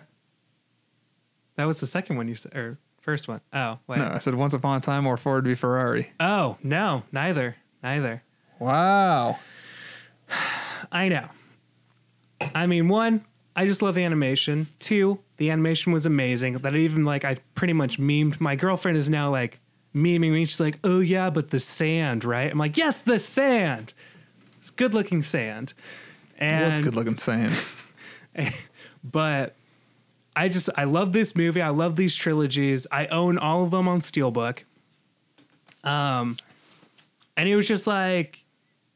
That was the second one you said, or first one. Oh, wait. No, I said Once Upon a Time or Ford v Ferrari. Oh, no, neither. Neither. Wow. [SIGHS] I know. I mean, one, I just love animation. Two, the animation was amazing. That even like I pretty much memed. My girlfriend is now like memeing me. She's like, "Oh yeah, but the sand, right?" I'm like, "Yes, the sand. It's good looking sand." And That's good looking sand. [LAUGHS] but I just I love this movie. I love these trilogies. I own all of them on Steelbook. Um, and it was just like,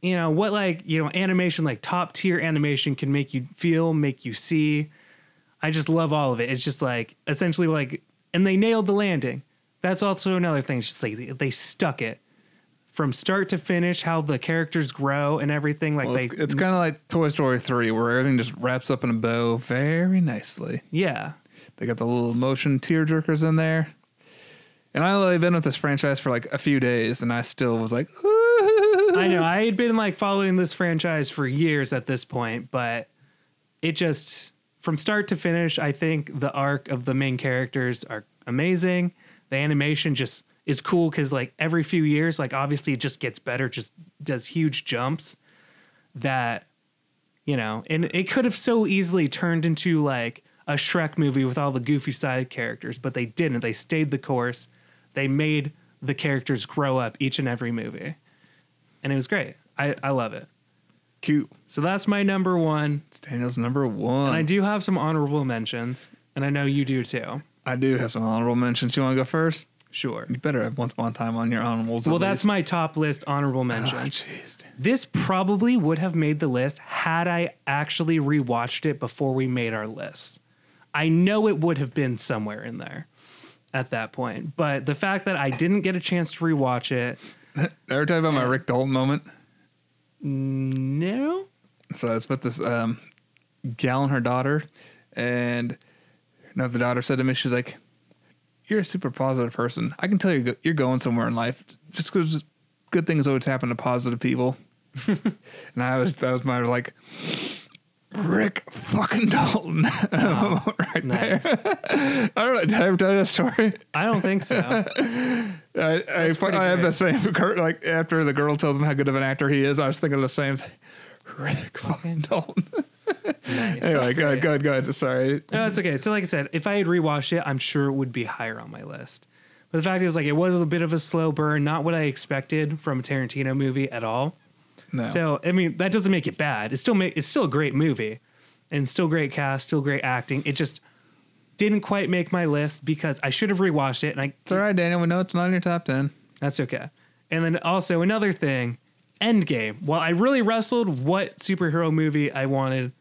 you know, what like you know animation like top tier animation can make you feel, make you see. I just love all of it. It's just like essentially like, and they nailed the landing. That's also another thing. It's just like they- they stuck it from start to finish. How the characters grow and everything. Like Well, they, it's it's kind of like Toy Story 3, where everything just wraps up in a bow very nicely. yeah, They got the little motion tear jerkers in there. And I only been with this franchise for like a few days, and I still was like, [LAUGHS] I know. I had been like following this franchise for years at this point, but it just from start to finish, I think the arc of the main characters are amazing. The animation just is cool because like every few years, like obviously it just gets better, just does huge jumps that you know, and it could have so easily turned into like a Shrek movie with all the goofy side characters, but they didn't. They stayed the course. They made the characters grow up each and every movie. And it was great. I, I love it. cute. So that's my number one. It's Daniel's number one. And I do have some honorable mentions, and I know you do too. I do have some honorable mentions. You want to go first? Sure. You better have once upon a time on your honorable. Well, that's my top list honorable Oh, mention. jeez. this probably would have made the list had I actually rewatched it before we made our list. I know it would have been somewhere in there at that point, but the fact that I didn't get a chance to rewatch it, [LAUGHS] Ever tell you about my Rick Dalton moment? no, So it's with this um, gal and her daughter, and know, the daughter said to me, she's like, "You're a super positive person. I can tell you you're going somewhere in life just because good things always happen to positive people." [LAUGHS] and I was that was my like Rick fucking Dalton [LAUGHS] right nice. there. [LAUGHS] I don't know. Did I ever tell you that story? I don't think so. I I, I have the same like after the girl tells him how good of an actor he is. I was thinking the same thing. Rick fucking Dalton. Nice. Anyway, go ahead, go ahead, go ahead. Sorry. No, it's okay. So, like I said, if I had rewatched it, I'm sure it would be higher on my list. But the fact is, like, it was a bit of a slow burn, not what I expected from a Tarantino movie at all. No. So, I mean, that doesn't make it bad. It's still make it's still a great movie, and still great cast, still great acting. It just didn't quite make my list because I should have rewatched it, and I it's all right, Daniel. We know it's not in your top ten. that's okay. And then also another thing, Endgame. While I really wrestled what superhero movie I wanted,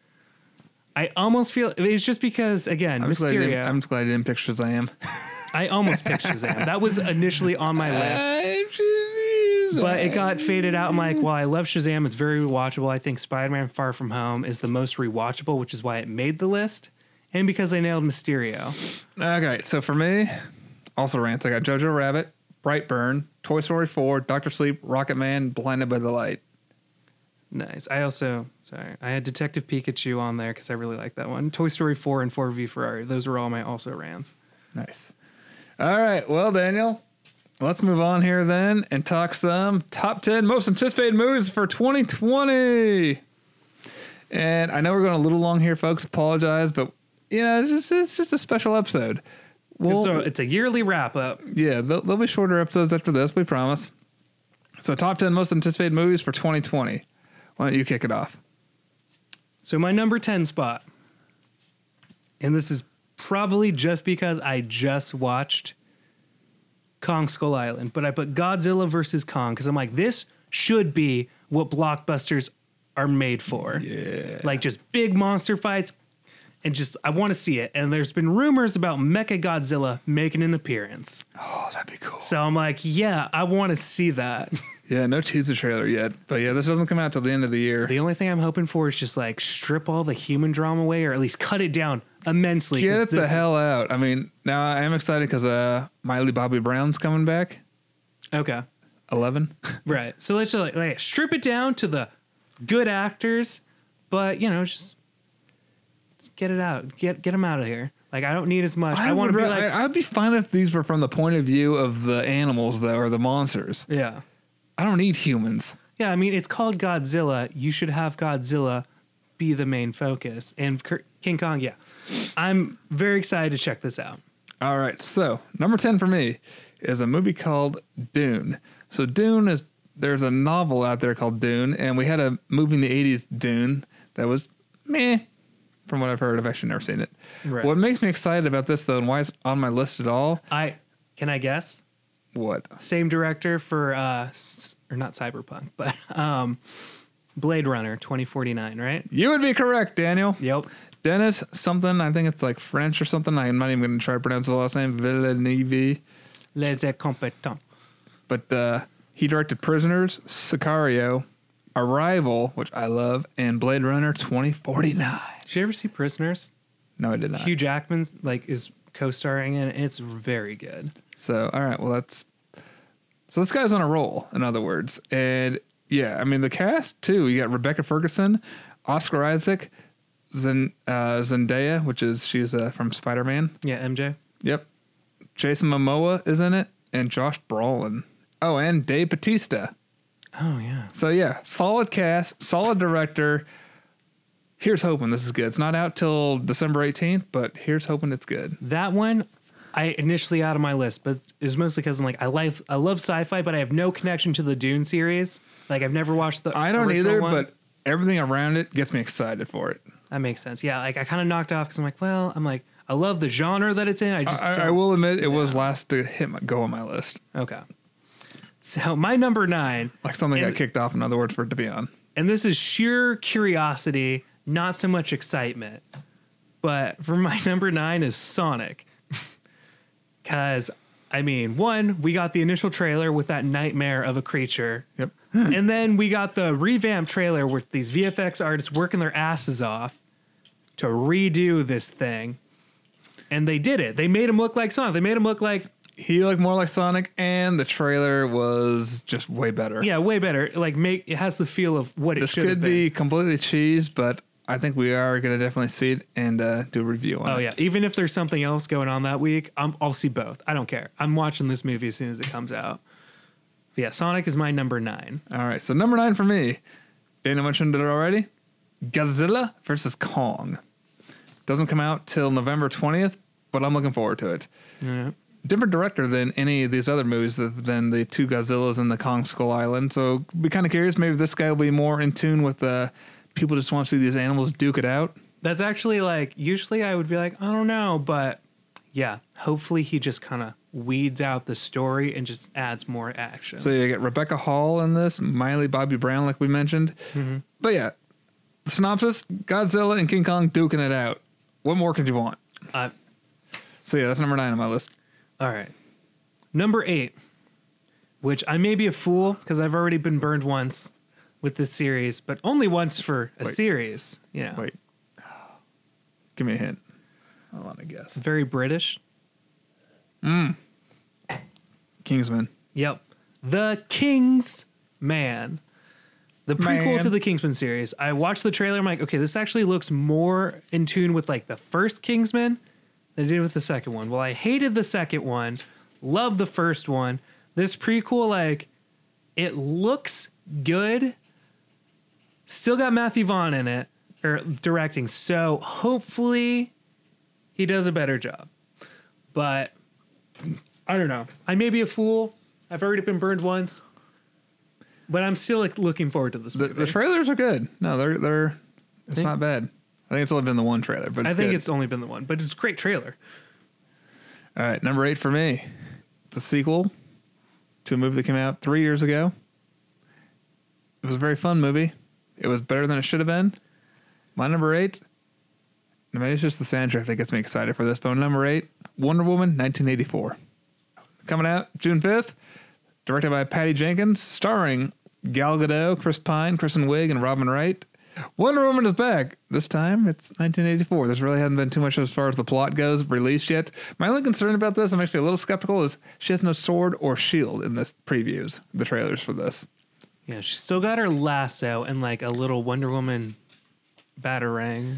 I almost feel it's just because again, I'm glad Mysterio. I'm just glad you didn't pick Shazam. I almost picked Shazam. That was initially on my [LAUGHS] list, but it got faded out. I'm like, well, I love Shazam. It's very rewatchable. I think Spider-Man: Far From Home is the most rewatchable, which is why it made the list, and because I nailed Mysterio. Okay, so for me, also rants. I got Jojo Rabbit, Brightburn, Toy Story 4, Doctor Sleep, Rocket Man, Blinded by the Light. Nice. I also sorry, I had Detective Pikachu on there because I really like that one. Toy Story 4 and Ford v Ferrari. Those were all my also rants. Nice. All right, well, Daniel, let's move on here then and talk some top 10 most anticipated movies for 2020. And I know we're going a little long here, folks. Apologize, but you know, it's just, it's just a special episode. Well, so it's a yearly wrap up. yeah, there'll, there'll be shorter episodes after this, we promise. So, top 10 most anticipated movies for 2020. Why don't you kick it off? So my number 10 spot, and this is probably just because I just watched Kong Skull Island, but I put Godzilla versus Kong because I'm like, this should be what blockbusters are made for. Yeah. Like just big monster fights. And just, I want to see it. And there's been rumors about Mecha Godzilla making an appearance. Oh, that'd be cool. So I'm like, yeah, I want to see that. [LAUGHS] Yeah, no teaser trailer yet. But yeah, this doesn't come out till the end of the year. The only thing I'm hoping for is just like strip all the human drama away, or at least cut it down immensely. 'cause Get the this- hell out. I mean, now I am excited because uh, Millie Bobby Brown's coming back. Okay, 11. [LAUGHS] right. So let's just like, like strip it down to the good actors, but you know, just, just get it out. Get get them out of here. Like I don't need as much. I, want to would be ra- like, I- I'd be fine if these were from the point of view of the animals, though, or the monsters. yeah, I don't need humans. yeah. I mean, it's called Godzilla. You should have Godzilla be the main focus, and King Kong. Yeah, I'm very excited to check this out. All right. So, number 10 for me is a movie called Dune. So Dune is there's a novel out there called Dune, and we had a movie in the '80s, Dune, that was meh. From what I've heard, I've actually never seen it. Right. What makes me excited about this though, and why it's on my list at all? I can I guess What? same director for uh or not Cyberpunk, but um Blade Runner 2049, right? You would be correct, Daniel. Yep. Dennis something. I think it's like French or something. I'm not even going to try to pronounce the last name. Villeneuve. Les Incompetents. But uh, he directed Prisoners, Sicario, Arrival, which I love, and Blade Runner 2049. Did you ever see Prisoners? No, I did not. Hugh Jackman's like is co-starring in it. It's very good. So, all right. Well, that's. So this guy's on a roll, in other words. And yeah, I mean, the cast, too. You got Rebecca Ferguson, Oscar Isaac, Zen, uh, Zendaya, which is, she's uh, from Spider Man. Yeah, MJ. Yep. Jason Momoa is in it, and Josh Brolin. Oh, and Dave Batista. Oh yeah. So yeah, solid cast, solid director. Here's hoping this is good. It's not out till December 18th, but here's hoping it's good. That one I initially out of my list, but is mostly because I'm like I like I love sci-fi, but I have no connection to the Dune series. Like I've never watched the. I don't either, one. but everything around it gets me excited for it. that makes sense. Yeah, like I kind of knocked off because I'm like, well, I'm like I love the genre that it's in. I just I, I will admit it was last to hit my, go on my list. okay. So my number nine, Like something got kicked off, in other words, for it to be on. and this is sheer curiosity, not so much excitement. But for my [LAUGHS] number nine is Sonic. Cause I mean, one, we got the initial trailer with that nightmare of a creature. Yep. [LAUGHS] and then we got the revamped trailer with these VFX artists working their asses off to redo this thing. And they did it. They made him look like Sonic. They made him look like He looked more like Sonic, and the trailer was just way better. yeah, way better. Like make it has the feel of what it This have could been. be completely cheese, but I think we are going to definitely see it and uh, do a review on it. Oh yeah, even if there's something else going on that week, I'm, I'll see both. I don't care. I'm watching this movie as soon as it comes out. But yeah, Sonic is my number nine. All right, so number nine for me. Dana mentioned it already. Godzilla versus Kong doesn't come out till November twentieth, but I'm looking forward to it. Yeah. Different director than any of these other movies, than the two Godzillas and the Kong Skull Island. So be kind of curious. Maybe this guy will be more in tune with uh, people just want to see these animals duke it out. That's actually like usually I would be like I don't know, but yeah, hopefully he just kind of weeds out the story and just adds more action. So you get Rebecca Hall in this, Millie Bobby Brown, like we mentioned. But yeah, synopsis: Godzilla and King Kong duking it out. What more could you want? uh, So yeah, that's number nine on my list. all right, number eight, which I may be a fool because I've already been burned once with this series, but only once for a Wait. series. Yeah. Wait, give me a hint. I want to guess. very British. Mm. Kingsman. Yep. The King's Man. The prequel Man. to the Kingsman series. I watched the trailer. I'm like, okay, this actually looks more in tune with like the first Kingsman than it did with the second one. Well, I hated the second one, loved the first one. This prequel, like, it looks good. Still got Matthew Vaughn in it or directing, so hopefully he does a better job. But I don't know. I may be a fool. I've already been burned once, but I'm still like looking forward to this The, movie. the trailers are good. No, they're they're. It's not bad. I think it's only been the one trailer, but I think good. it's only been the one, but it's a great trailer. all right. Number eight for me. It's a sequel to a movie that came out three years ago. It was a very fun movie. It was better than it should have been. My number eight. Maybe it's just the soundtrack that gets me excited for this. But number eight, Wonder Woman, 1984, coming out June 5th, directed by Patty Jenkins, starring Gal Gadot, Chris Pine, Kristen Wiig, and Robin Wright. Wonder Woman is back. This time it's 1984. There's really hasn't been too much as far as the plot goes released yet. My only concern about this, I'm actually a little skeptical, is she has no sword or shield in the previews, the trailers for this. Yeah, she's still got her lasso and like a little Wonder Woman batarang.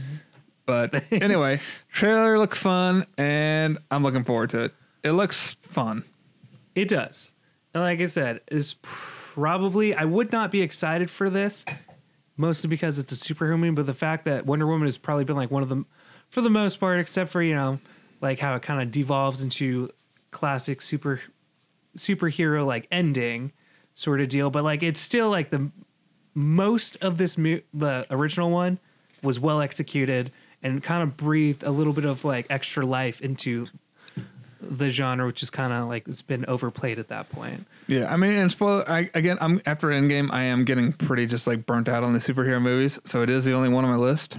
But [LAUGHS] anyway, trailer looked fun, and I'm looking forward to it. It looks fun. It does. And like I said, is probably I would not be excited for this, mostly because it's a superhero movie. But the fact that Wonder Woman has probably been like one of them, for the most part, except for you know, like how it kind of devolves into classic super superhero like ending sort of deal, but like it's still like the most of this mu- the original one was well executed and kind of breathed a little bit of like extra life into the genre, which is kind of like it's been overplayed at that point. Yeah, I mean, and spoiler. I, again, I'm after Endgame. I am getting pretty just like burnt out on the superhero movies. So it is the only one on my list,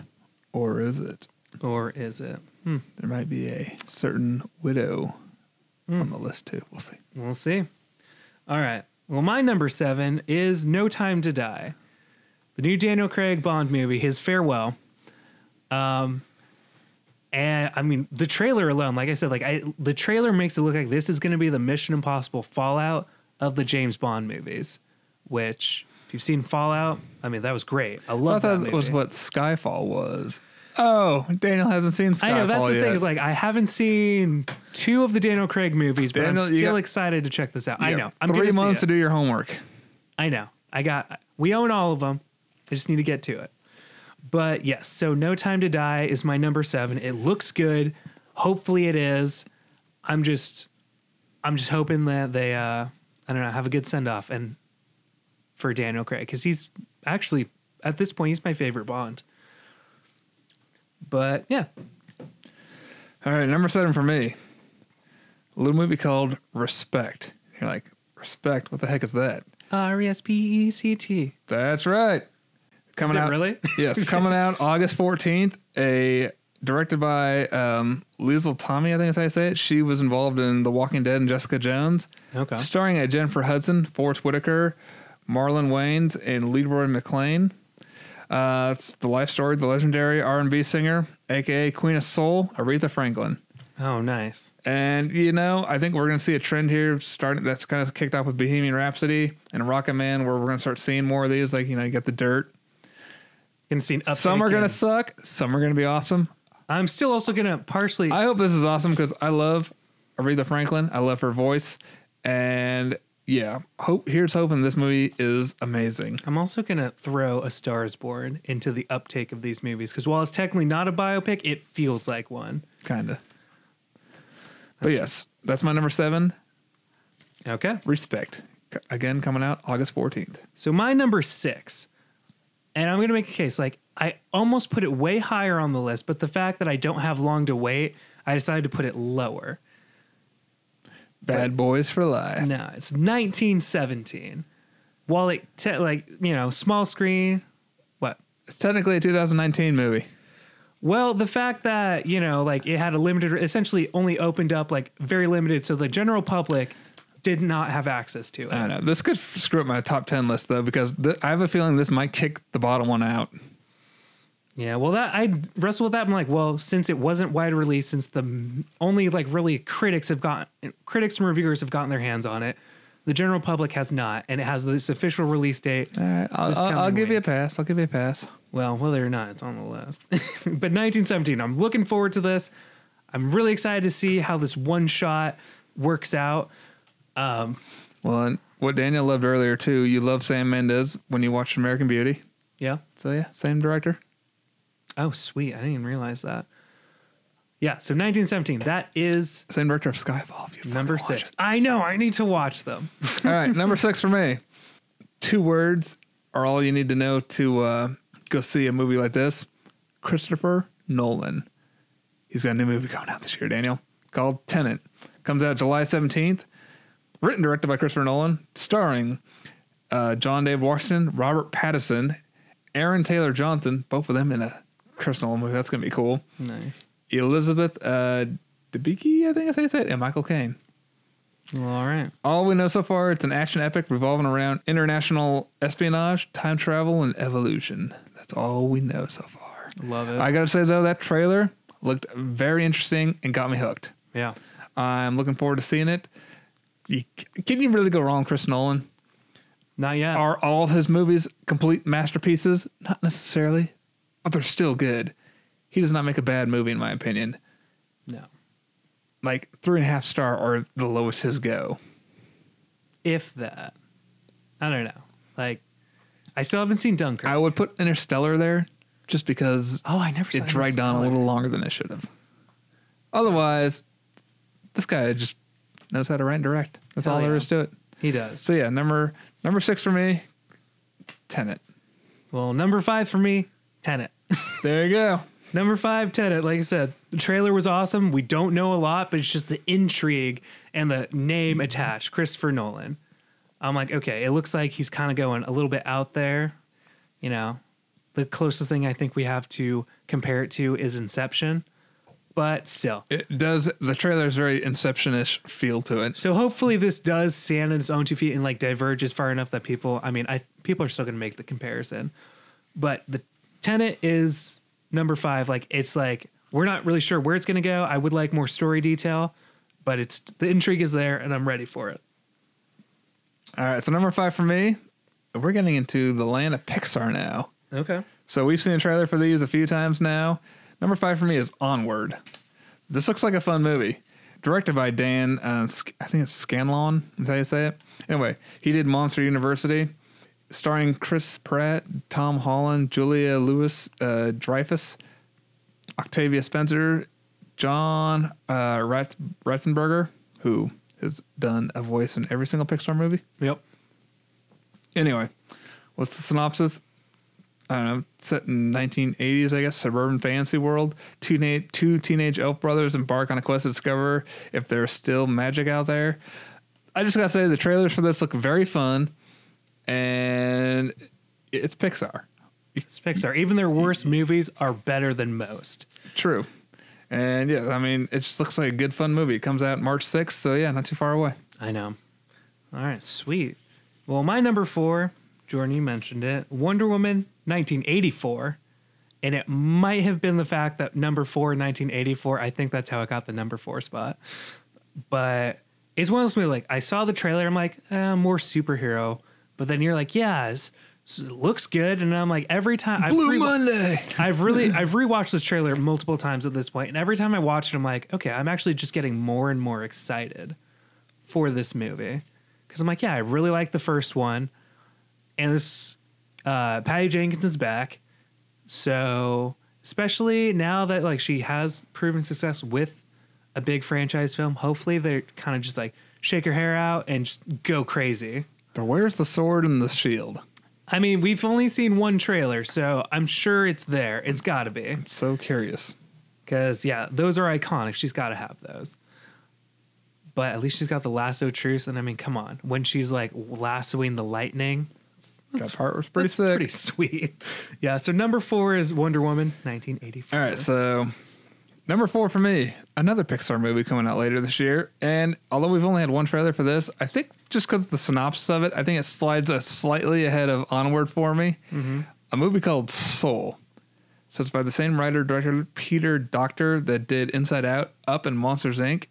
or is it? Or is it? There might be a certain widow Hmm. on the list too. We'll see. We'll see. All right. Well, my number seven is No Time to Die, the new Daniel Craig Bond movie, his farewell. Um, and I mean, the trailer alone, like I said, like I, the trailer makes it look like this is going to be the Mission Impossible Fallout of the James Bond movies. Which, if you've seen Fallout, I mean, that was great. I I love that thought movie. it was what Skyfall was. Oh, Daniel hasn't seen Skyfall I know that's the yet. thing is like I haven't seen two of the Daniel Craig movies, but Daniel, I'm still got- excited to check this out. I know. I'm three months to do your homework. I know. I got. We own all of them. I just need to get to it. But yes, so No Time to Die is my number seven. It looks good. Hopefully, it is. I'm just, I'm just hoping that they, uh, I don't know, have a good send off and for Daniel Craig because he's actually at this point he's my favorite Bond. But yeah, All right, number seven for me. A little movie called Respect. You're like, Respect? What the heck is that? R E S P E C T. That's right. Coming out really? [LAUGHS] yes, coming out August 14th. A directed by um, Liesl Tommy, I think is how you say it. She was involved in The Walking Dead and Jessica Jones. Okay. Starring at Jennifer Hudson, Forest Whitaker, Marlon Wayans, and Leroy McLean. Uh, it's the life story of the legendary R&B singer, aka Queen of Soul, Aretha Franklin. Oh, nice. And you know, I think we're going to see a trend here starting that's kind of kicked off with Bohemian Rhapsody and Rocket Man, where we're going to start seeing more of these. Like you know, you get the dirt. Gonna see an uptick some are going to suck. Some are going to be awesome. I'm still also gonna partially. I hope this is awesome because I love Aretha Franklin. I love her voice, and yeah, hope here's hoping this movie is amazing. I'm also gonna throw A Stars Born into the uptake of these movies because while it's technically not a biopic, it feels like one. Kind of. But yes, that's my number seven. Okay. Respect. Again, coming out August 14th. So my number six, and I'm gonna make a case like I almost put it way higher on the list, but the fact that I don't have long to wait, I decided to put it lower. Bad Boys for Life. No, it's 1917. While it te- like you know small screen, what? It's technically a 2019 movie. Well, the fact that, you know, like it had a limited, essentially only opened up like very limited. So the general public did not have access to it. I don't know. This could f- screw up my top 10 list, though, because th- I have a feeling this might kick the bottom one out. Yeah. Well, that I wrestled with that. I'm like, well, since it wasn't wide release, since the only like really critics have gotten, critics and reviewers have gotten their hands on it, the general public has not. And it has this official release date. All right. I'll, I'll, I'll give you a pass. I'll give you a pass. Well, whether or not it's on the list. [LAUGHS] but 1917, I'm looking forward to this. I'm really excited to see how this one shot works out. Um, well, and what Daniel loved earlier, too, you love Sam Mendes when you watched American Beauty. Yeah. So, yeah, same director. Oh, sweet. I didn't even realize that. Yeah. So 1917, that is Same director of Skyfall. If you number six. I know. I need to watch them. [LAUGHS] All right. Number six for me. Two words are all you need to know to uh, go see a movie like this Christopher Nolan. He's got a new movie coming out this year, Daniel, called Tenet. Comes out July 17th. Written, directed by Christopher Nolan, starring uh, John David Washington, Robert Pattinson, Aaron Taylor Johnson, both of them in a Chris Nolan movie. That's going to be cool. Nice. Elizabeth uh, Debicki, I think that's how you say it, and Michael Caine. Well, all right. All we know so far, it's an action epic revolving around international espionage, time travel, and evolution. That's all we know so far. Love it. I gotta say though, that trailer looked very interesting and got me hooked. yeah. I'm looking forward to seeing it. You, can you really go wrong, Chris Nolan? Not yet. Are all of his movies complete masterpieces? Not necessarily, but they're still good. He does not make a bad movie, in my opinion. no. Like three and a half star or the lowest his go. If that. I don't know. Like, I still haven't seen Dunkirk. I would put Interstellar there just because oh, I never saw it dragged on a little longer than it should have. Otherwise, this guy just knows how to write and direct. That's Hell all there yeah. is to it. He does. So yeah, number number six for me, Tenet. Well, number five for me, Tenet. There you go. [LAUGHS] Number five, Tenet. Like I said, the trailer was awesome. We don't know a lot, but it's just the intrigue and the name attached, Christopher Nolan. I'm like, okay, it looks like he's kind of going a little bit out there. You know, the closest thing I think we have to compare it to is Inception, but still. It does. The trailer is very Inception-ish feel to it. So hopefully this does stand on its own two feet and like diverges far enough that people, I mean, I people are still going to make the comparison, but the Tenet is number five. Like it's like we're not really sure where it's going to go. I would like more story detail, but it's the intrigue is there and I'm ready for it. All right, so number five for me, we're getting into the land of Pixar now. Okay. So we've seen a trailer for these a few times now. Number five for me is Onward. This looks like a fun movie. Directed by Dan, uh, I think it's Scanlon, is how you say it. Anyway, he did Monster University, starring Chris Pratt, Tom Holland, Julia Louis uh, Dreyfus, Octavia Spencer, John uh, Ratz- Ratzenberger, who has done a voice in every single Pixar movie. Yep. Anyway, what's the synopsis? I don't know, set in 1980s, I guess, suburban fantasy world. Two, na- two teenage elf brothers embark on a quest to discover if there's still magic out there. I just gotta say, the trailers for this look very fun, and it's Pixar. It's Pixar. Even their worst movies are better than most. True. And yeah, I mean, it just looks like a good, fun movie. It comes out March 6th, so yeah, not too far away. I know. All right, sweet. Well, my number four, Jordan, you mentioned it, Wonder Woman 1984. And it might have been the fact that number four, 1984, I think that's how I got the number four spot. But it's one of those movies, like, I saw the trailer, I'm like, eh, more superhero. But then you're like, yeah, it's, it looks good. And I'm like, every time. I've Blue re- Monday. [LAUGHS] I've really [LAUGHS] I've rewatched this trailer multiple times at this point, and every time I watch it, I'm like, okay, I'm actually just getting more and more excited for this movie because I'm like, yeah, I really like the first one, and this uh, Patty Jenkins is back, so especially now that like she has proven success with a big franchise film, hopefully they're kind of just like shake her hair out and just go crazy. But where's the sword and the shield? I mean, we've only seen one trailer, so I'm sure it's there. It's got to be. I'm so curious. Because, yeah, those are iconic. She's got to have those. But at least she's got the lasso truce. And I mean, come on. When she's like lassoing the lightning, That part was pretty that's sick. pretty [LAUGHS] sweet. Yeah. So number four is Wonder Woman 1984. All right, so number four for me, another Pixar movie coming out later this year. And although we've only had one trailer for this, I think just because of the synopsis of it, I think it slides us slightly ahead of Onward for me. Mm-hmm. A movie called Soul. So it's by the same writer director Peter Docter that did Inside Out, Up, and Monsters Inc.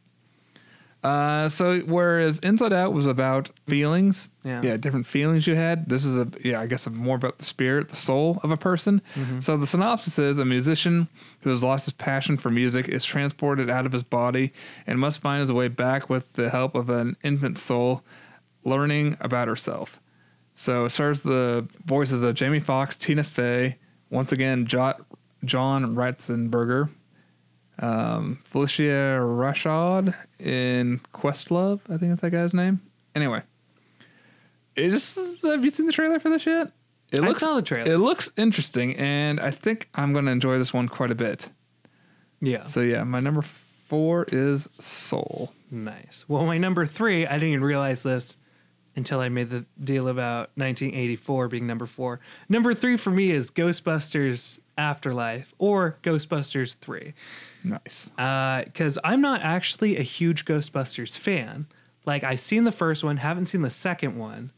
Uh, so whereas Inside Out was about feelings, Yeah. different feelings you had. This is a yeah, I guess more about the spirit, the soul of a person. So the synopsis is a musician who has lost his passion for music is transported out of his body and must find his way back with the help of an infant soul, learning about herself. So it stars the voices of Jamie Foxx, Tina Fey, once again Jot, John Ratzenberger, um, Phylicia Rashad in Questlove. I think that's that guy's name. Anyway, it just have you seen the trailer for this yet? It I saw the trailer. It looks interesting, and I think I'm going to enjoy this one quite a bit. Yeah. So yeah, my number four is Soul. Nice. Well, my number three, I didn't even realize this until I made the deal about 1984 being number four. Number three for me is Ghostbusters Afterlife or Ghostbusters 3. Nice. Uh, because I'm not actually a huge Ghostbusters fan. Like, I've seen the first one, haven't seen the second one.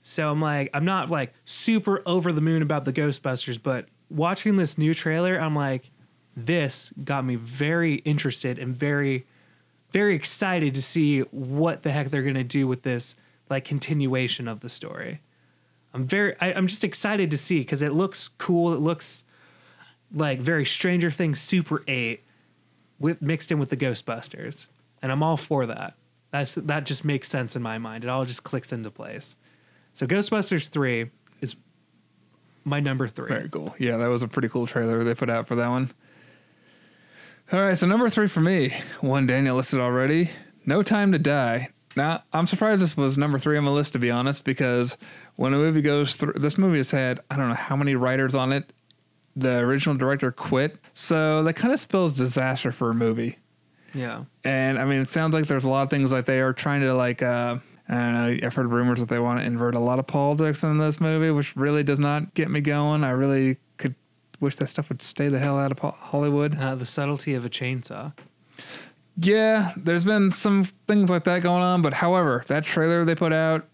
So I'm like, I'm not like super over the moon about the Ghostbusters, but watching this new trailer, I'm like, this got me very interested and very, very excited to see what the heck they're gonna do with this like continuation of the story. I'm very, I, I'm just excited to see because it looks cool. It looks like very Stranger Things Super Eight with mixed in with the Ghostbusters, and I'm all for that. That's that just makes sense in my mind. It all just clicks into place. So Ghostbusters three is my number three. Very cool. Yeah, that was a pretty cool trailer they put out for that one. All right, so number three for me, one Daniel listed already, No Time to Die. Now, I'm surprised this was number three on my list, to be honest, because when a movie goes through, this movie has had, I don't know how many writers on it. The original director quit. So that kind of spells disaster for a movie. Yeah. And I mean, it sounds like there's a lot of things like they are trying to, like, uh, I don't know. I've heard rumors that they want to invert a lot of politics in this movie, which really does not get me going. I really could wish that stuff would stay the hell out of Hollywood. Uh, the subtlety of a chainsaw. Yeah, there's been some things like that going on, but however, that trailer they put out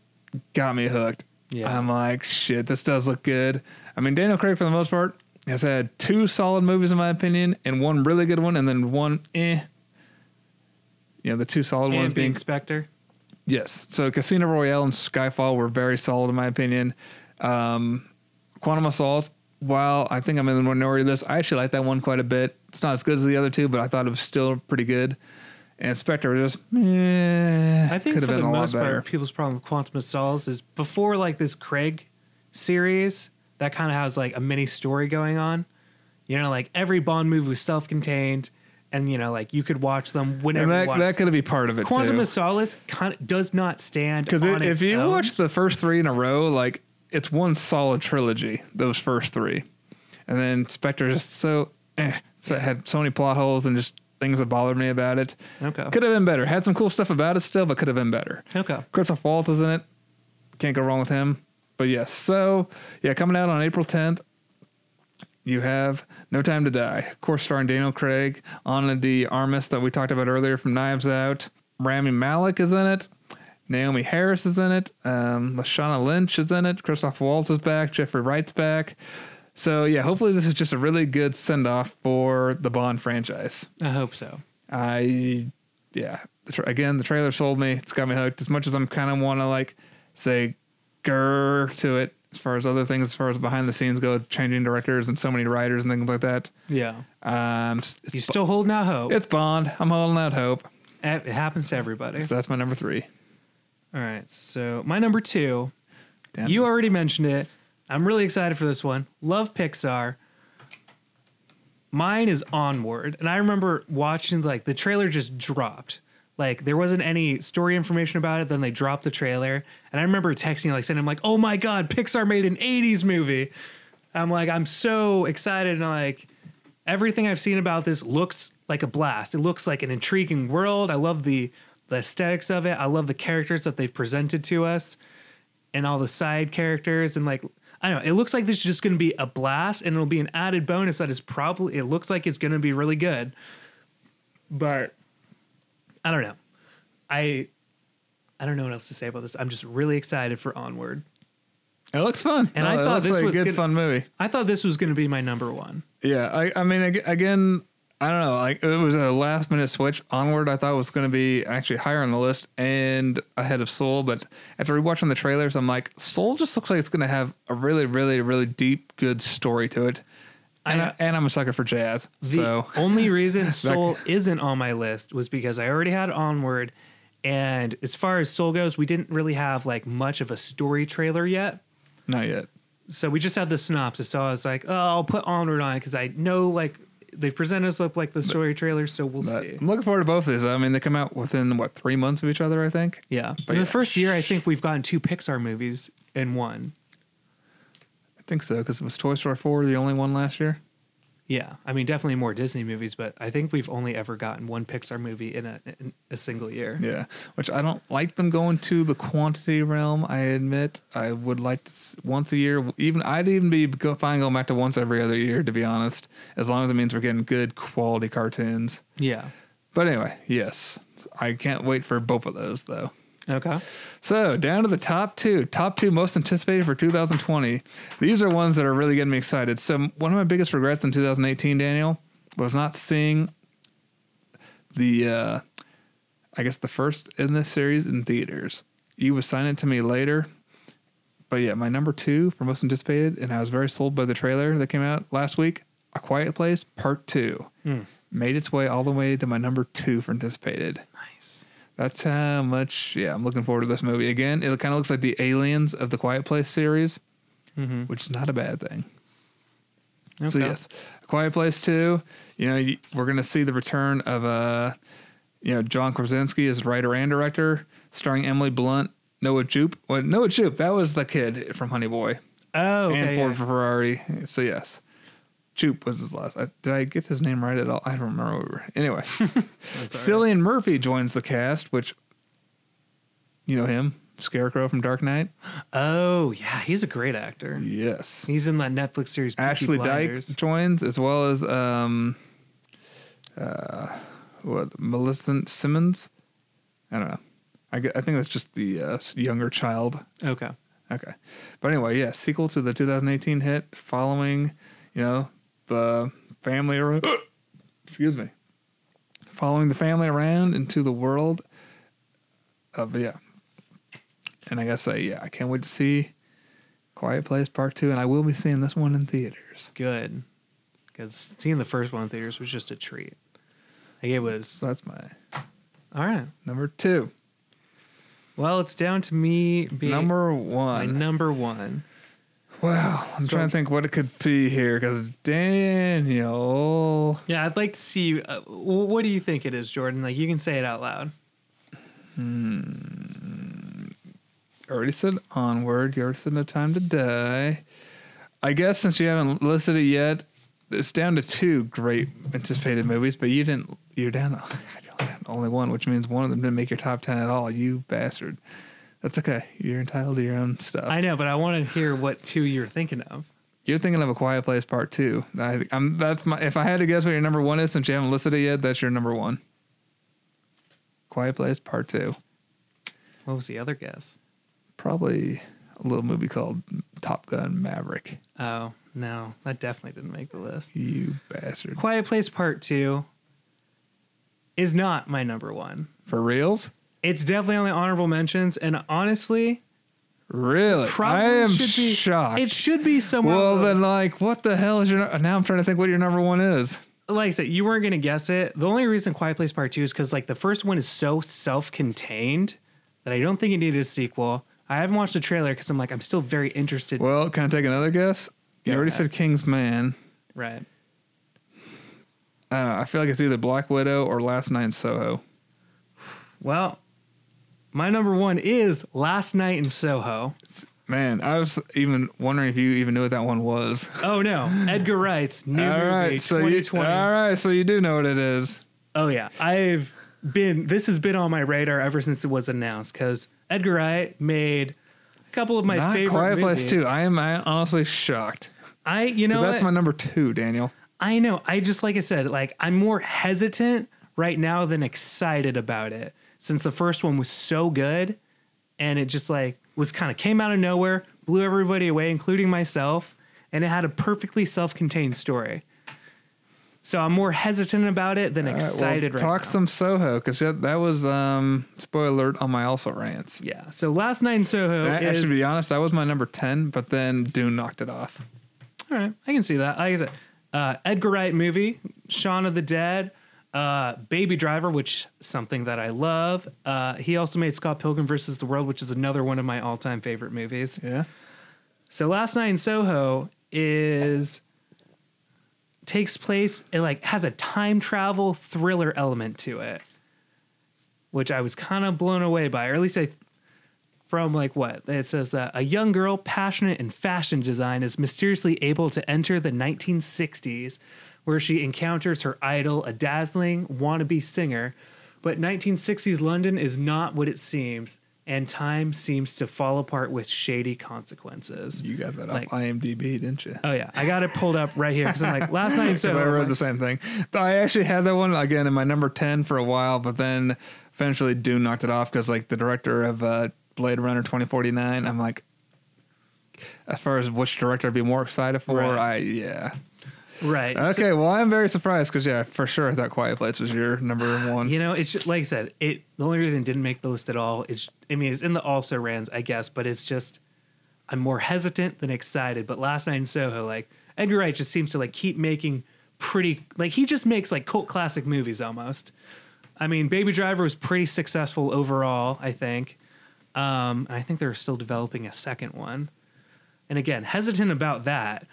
got me hooked. Yeah. I'm like, shit, this does look good. I mean, Daniel Craig, for the most part, has had two solid movies, in my opinion, and one really good one, and then one eh. Yeah, the two solid ones And being being Spectre. Yes. So Casino Royale and Skyfall were very solid in my opinion. Um, Quantum of Solace, while I think I'm in the minority of this, I actually like that one quite a bit. It's not as good as the other two, but I thought it was still pretty good. And Spectre was just, eh, I think for the been a lot most part, people's problem with Quantum of Solace is before like this Craig series that kind of has like a mini story going on. You know, like every Bond movie was self-contained, and you know, like you could watch them whenever And that, that could be part of it Quantum too. of Solace kind of does not stand Because on if you own. watch the first three in a row, like it's one solid trilogy. Those first three, and then Spectre just so eh, so it had so many plot holes and just things that bothered me about it. Okay. could have been better. Had some cool stuff about it still, but could have been better. Okay. Christoph Waltz is in it. Can't go wrong with him. But yes, so yeah, coming out on April 10th, you have No Time to Die. Of course, starring Daniel Craig, Ana de Armas that we talked about earlier from Knives Out. Rami Malek is in it. Naomie Harris is in it. Um, Lashana Lynch is in it. Christoph Waltz is back. Jeffrey Wright's back. So yeah, hopefully this is just a really good send off for the Bond franchise. I hope so. I yeah. The tra- again, the trailer sold me. It's got me hooked. As much as I'm kind of want to like say grr to it as far as other things, as far as behind the scenes go, changing directors and so many writers and things like that. Yeah. Um, it's, You it's, still holding out hope. it's Bond. I'm holding out hope. It happens to everybody. So that's my number three. All right. So my number two, Damn. you already mentioned it. I'm really excited for this one. Love Pixar. Mine is Onward, and I remember watching like the trailer just dropped. Like there wasn't any story information about it. Then they dropped the trailer, and I remember texting like saying, "I'm like, oh my god, Pixar made an '80s movie." I'm like, I'm so excited, and like everything I've seen about this looks like a blast. It looks like an intriguing world. I love the the aesthetics of it. I love the characters that they've presented to us and all the side characters and like I don't know. It looks like this is just going to be a blast and it'll be an added bonus that is probably it looks like it's going to be really good. But I don't know. I I don't know what else to say about this. I'm just really excited for Onward. It looks fun, And I it thought this like was a good gonna- fun movie. I thought this was going to be my number 1. Yeah, I, I mean, again, I don't know. Like it was a last minute switch. Onward, I thought was going to be actually higher on the list and ahead of Soul. But after rewatching the trailers, I'm like, Soul just looks like it's going to have a really, really, really deep, good story to it. And, I, and I'm a sucker for jazz, The so only reason [LAUGHS] Soul [LAUGHS] isn't on my list was because I already had Onward, and as far as Soul goes, we didn't really have like much of a story trailer yet. not yet. So we just had the synopsis. So I was like, oh, I'll put Onward on because I know like they've presented us with like the story trailer, so we'll But see. I'm looking forward to both of these. I mean, they come out within what three months of each other, I think. Yeah, But in yeah. the first year, I think we've gotten two Pixar movies in one. I think so because it was Toy Story 4 the only one last year. Yeah, I mean definitely more Disney movies, but I think we've only ever gotten one Pixar movie in a in a single year. Yeah, which I don't like them going to the quantity realm. I admit I would like to s- once a year. Even I'd even be go, fine going back to once every other year, to be honest, as long as it means we're getting good quality cartoons. Yeah. But anyway, yes, I can't wait for both of those though. Okay. So down to the top two, top two most anticipated for 2020. These are ones that are really getting me excited. So one of my biggest regrets in 2018, Daniel, was not seeing the, uh, I guess the first in this series in theaters. You assigned it to me later, but yeah, my number two for most anticipated, and I was very sold by the trailer that came out last week. A Quiet Place Part Two made its way all the way to my number two for anticipated. That's how much, yeah, I'm looking forward to this movie. Again, it kind of looks like the aliens of the Quiet Place series, Mm-hmm. which is not a bad thing. So, yes, A Quiet Place 2, you know, we're going to see the return of, uh, You know, John Krasinski as writer and director, starring Emily Blunt, Noah Jupe. Well, Noah Jupe, that was the kid from Honey Boy Oh, okay, and Ford yeah. Ferrari. So yes, Jupe was his last. I, did I get his name right at all? I don't remember. Anyway, [LAUGHS] Cillian Murphy joins the cast, which you know him, Scarecrow from Dark Knight. Oh, yeah, he's a great actor. Yes, He's in that Netflix series. Peaky Ashley Blinders. Dyke joins as well as um, uh, what Millicent Simmonds. I don't know. I, I think that's just the uh, younger child Okay. Okay. But anyway, yeah, sequel to the 2018 hit following, you know, the family around, [COUGHS] excuse me, following the family around into the world of, yeah. And I gotta say, yeah, I can't wait to see Quiet Place Part 2, and I will be seeing this one in theaters. Good. Because seeing the first one in theaters was just a treat. Like it was. That's my All right. number two. Well, it's down to me being number my one. number one. Wow. I'm trying to think what it could be here, because Daniel. Yeah, I'd like to see. Uh, what do you think it is, Jordan? Like you can say it out loud. Hmm. already said onward. You already said no time to die. I guess since you haven't listed it yet, it's down to two great anticipated movies, but you didn't. You're down. To, [LAUGHS] you're down to only one, which means one of them didn't make your top ten at all. You bastard. That's okay. You're entitled to your own stuff. I know, but I want to hear what two you're thinking of. You're thinking of a Quiet Place Part Two. I, I'm. That's my. If I had to guess what your number one is, since you haven't listed it yet, that's your number one. Quiet Place Part Two. What was the other guess? Probably a little movie called Top Gun Maverick. Oh no, that definitely didn't make the list. You bastard. Quiet Place Part Two is not my number one. For reals? It's definitely on the honorable mentions, and honestly, Really? probably I am should be shocked. It should be somewhere. well, then, like, what the hell is your? Now I'm trying to think what your number one is. like I said, you weren't gonna guess it. The only reason Quiet Place Part Two is because like the first one is so self-contained that I don't think it needed a sequel. I haven't watched the trailer because I'm like I'm still very interested. Well, can I take another guess? You Go already ahead. said King's Man. right. I don't know. I feel like it's either Black Widow or Last Night in Soho. Well, my number one is Last Night in Soho. Man, I was even wondering if you even knew what that one was. [LAUGHS] Oh no, Edgar Wright's new all movie, right, so you, 2020. all right, so you do know what it is. Oh yeah, I've been. This has been on my radar ever since it was announced because Edgar Wright made a couple of my Not favorite Quiet movies. Place Two. I am I am honestly shocked. I, you know, That's my number two, Daniel. I know. I just like I said, like I'm more hesitant right now than excited about it since the first one was so good and it just like was kind of came out of nowhere, blew everybody away, including myself, and it had a perfectly self-contained story. So I'm more hesitant about it than All right, well, excited right talk some Soho because that was um spoiler alert on my also rants. yeah. So last night in Soho I, I should be honest, that was my number ten, but then Dune knocked it off. All right, I can see that. Like I said, uh, Edgar Wright movie, Shaun of the Dead, uh, Baby Driver, which something that I love. Uh, he also made Scott Pilgrim versus the World, which is another one of my all-time favorite movies. Yeah. So Last Night in Soho is takes place it like has a time travel thriller element to it, which I was kind of blown away by, or at least I from like what it says that a young girl passionate in fashion design is mysteriously able to enter the 1960s where she encounters her idol a dazzling wannabe singer but 1960s london is not what it seems and time seems to fall apart with shady consequences You got that Like- off IMDb, didn't you? oh yeah i got it pulled up right here because i'm like last night Soho, [LAUGHS] I like, the same thing. I actually had that one again in my number ten for a while, but then eventually Dune knocked it off because like the director of uh, Blade Runner twenty forty nine. I'm like, as far as which director I'd be more excited for, Right. I yeah. Right So- Okay, well I'm very surprised because yeah, for sure I thought Quiet Place was your number one. You know, it's just, like I said, it. The only reason it didn't make the list at all is, I mean, it's in the also rans, I guess, but it's just I'm more hesitant than excited. But last night in Soho, like Edgar Wright just seems to like keep making pretty, like he just makes like cult classic movies almost. I mean, Baby Driver was pretty successful overall, I think. Um, and I think they're still developing a second one. And again, hesitant about that,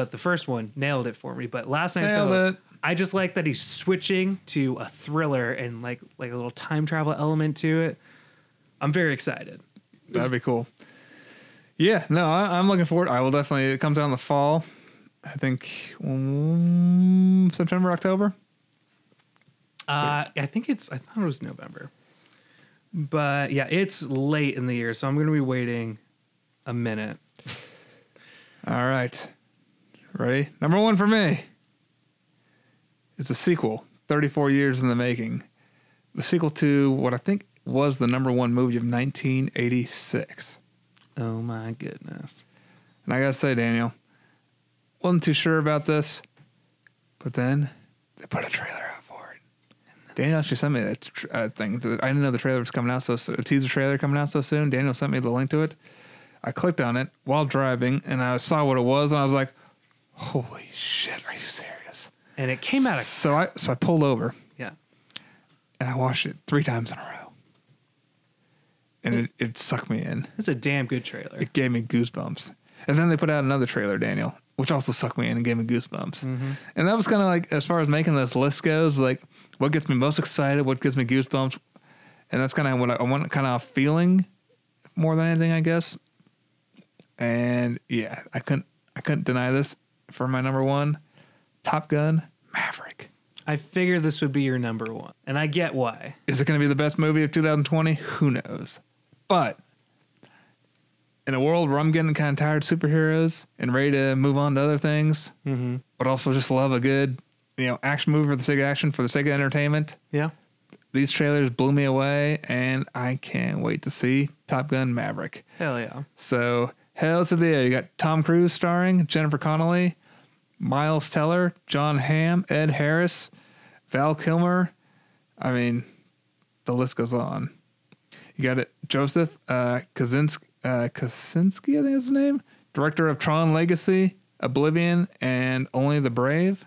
but the first one nailed it for me. But last night, Nailed Soho, it. I just like that he's switching to a thriller and like like a little time travel element to it. I'm very excited. That'd be cool. Yeah, no, I, I'm looking forward. I will definitely. It comes out in the fall. I think um, September, October. Uh, I think it's. I thought it was November, but yeah, it's late in the year, so I'm going to be waiting a minute. All right, ready? Number one for me. It's a sequel, 34 years in the making. The sequel to what I think was the number one movie of 1986. Oh my goodness! And I gotta say, Daniel, wasn't too sure about this, but then they put a trailer out for it. Daniel actually sent me that tr- uh, thing. I didn't know the trailer was coming out so soon. A teaser trailer coming out so soon. Daniel sent me the link to it. I clicked on it while driving, and I saw what it was, and I was like, "Holy shit! Are you serious?" And it came out of So I so I pulled over yeah. and I watched it three times in a row, and it, it sucked me in. It's a damn good trailer. it gave me goosebumps. And then they put out another trailer, Daniel, which also sucked me in and gave me goosebumps. Mm-hmm. And that was kind of like, as far as making this list goes, like what gets me most excited, what gives me goosebumps. And that's kind of what I, I want, kind of feeling more than anything, I guess. And yeah, I couldn't, I couldn't deny this for my number one, Top Gun Maverick. I figured this would be your number one, and I get why. Is it going to be the best movie of 2020? Who knows? But in a world where I'm getting kind of tired of superheroes and ready to move on to other things, Mm-hmm. but also just love a good, you know, action movie for the sake of action, for the sake of entertainment, Yeah. these trailers blew me away, and I can't wait to see Top Gun Maverick. Hell yeah. So hell to the yeah, you got Tom Cruise starring, Jennifer Connelly, Miles Teller, Jon Hamm, Ed Harris, Val Kilmer. I mean, the list goes on. You got it, Joseph uh, Kaczynski, uh, Kaczynski, I think is his name, director of Tron Legacy, Oblivion, and Only the Brave.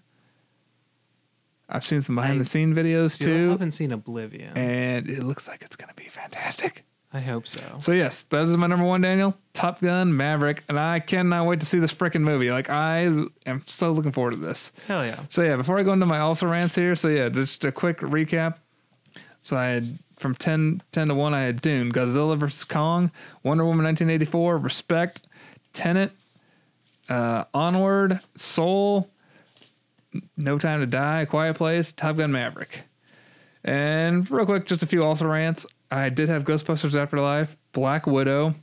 I've seen some behind the scene videos too, haven't seen Oblivion. and it looks like it's gonna be fantastic. I hope so. So yes, that is my number one, Daniel. Top Gun Maverick, and I cannot wait to see this freaking movie. Like I am so looking forward to this. Hell yeah. So yeah, before I go into my also rants here, so yeah, just a quick recap. So I had from 10, 10 to one, I had Dune, Godzilla vs Kong, Wonder Woman 1984, Respect, Tenet, uh, Onward, Soul, No Time to Die, Quiet Place, Top Gun Maverick. And real quick, just a few also rants. I did have Ghostbusters Afterlife, Black Widow,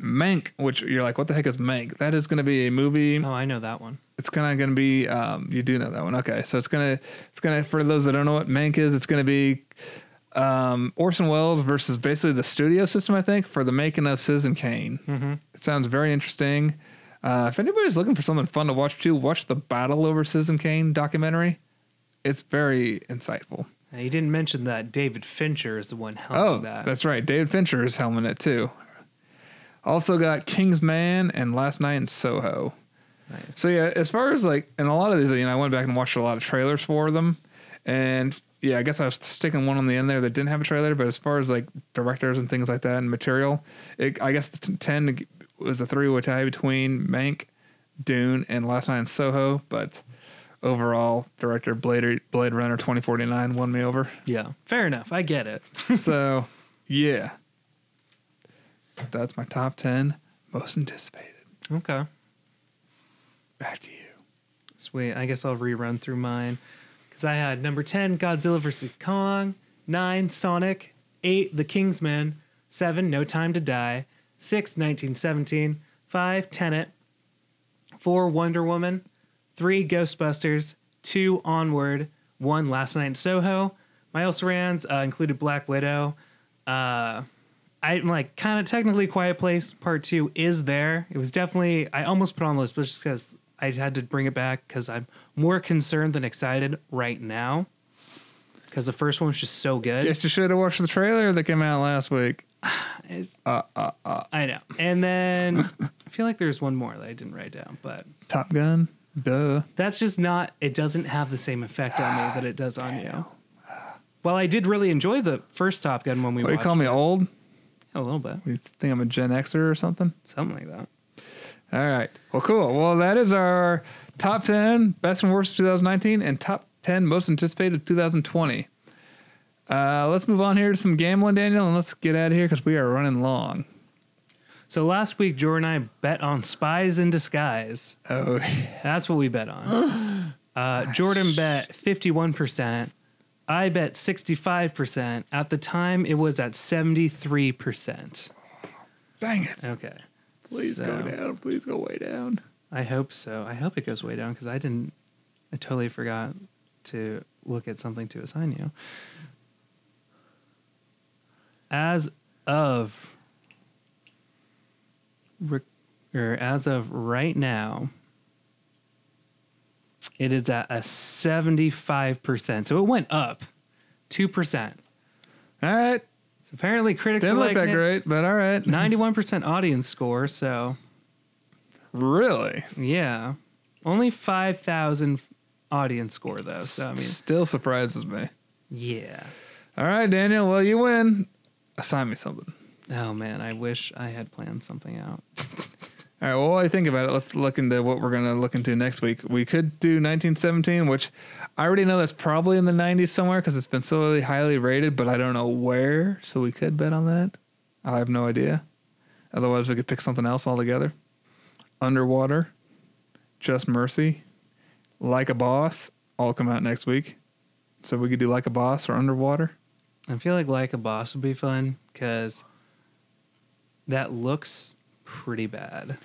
Mank, which you're like, what the heck is Mank? That is going to be a movie Oh, I know that one. it's kind of going to be um, you do know that one okay so it's going to it's going to for those that don't know what mank is it's going to be um, orson welles versus basically the studio system i think for the making of citizen kane mm-hmm. it sounds very interesting uh, if anybody's looking for something fun to watch too watch the battle over citizen kane documentary it's very insightful Now, you didn't mention that David Fincher is the one helping oh that. that's right david fincher is helming it too also got king's man and last night in soho nice. So yeah, as far as like, and a lot of these, you know, I went back and watched a lot of trailers for them, and yeah, I guess I was sticking one on the end there that didn't have a trailer. But as far as like directors and things like that and material, it, I guess the t- ten was a three-way tie between Mank, Dune, and Last Night in Soho. But overall, director Blade Blade Runner twenty forty nine won me over. Yeah. Fair enough. I get it. [LAUGHS] so yeah, that's my top ten most anticipated. okay. Back to you. Sweet. I guess I'll rerun through mine. Because I had number 10, Godzilla vs. Kong. 9, Sonic. 8, The Kingsman. 7, No Time to Die. 6, 1917. 5, Tenet. 4, Wonder Woman. 3, Ghostbusters. 2, Onward. 1, Last Night in Soho. My also rans uh, included Black Widow. Uh, I'm like kind of technically Quiet Place Part Two is there. It was definitely I almost put on the list, but just because I had to bring it back because I'm more concerned than excited right now. Because the first one was just so good. Guess you should have watched the trailer that came out last week. [SIGHS] I know. And then [LAUGHS] I feel like there's one more that I didn't write down, but Top Gun. Duh. that's just not. It doesn't have the same effect on me that it does on you. Well, I did really enjoy the first Top Gun when we What do you watched call me, it. old? a little bit, You think I'm a Gen Xer or something? something like that. All right. Well, cool. Well, that is our top 10 best and worst of 2019 and top 10 most anticipated of 2020. Uh, let's move on here to some gambling, Daniel, and let's get out of here because we are running long. So last week, Jordan and I bet on Spies in Disguise. Oh, That's what we bet on. [GASPS] Uh, Jordan bet 51%. I bet 65%. At the time, it was at 73%. dang it. Okay. Please go down. Please go way down. I hope so. I hope it goes way down because I didn't, I totally forgot to look at something to assign you. As of, rec- or as of right now, it is at a 75%. So it went up 2%. All right. So apparently critics Didn't look like that great, but all right. [LAUGHS] 91% audience score. So Really? Yeah. Only 5,000 audience score, though. So, I mean, Still surprises me. yeah. All right, Daniel. Well, you win. Assign me something. Oh, man. I wish I had planned something out. [LAUGHS] All right. Well, while I think about it, let's look into what we're going to look into next week. We could do 1917, which I already know that's probably in the 90s somewhere because it's been so really highly rated, but I don't know where. So we could bet on that. I have no idea. Otherwise, we could pick something else altogether. Underwater, Just Mercy, Like a Boss, all come out next week. So we could do Like a Boss or Underwater. I feel like Like a Boss would be fun because that looks pretty bad.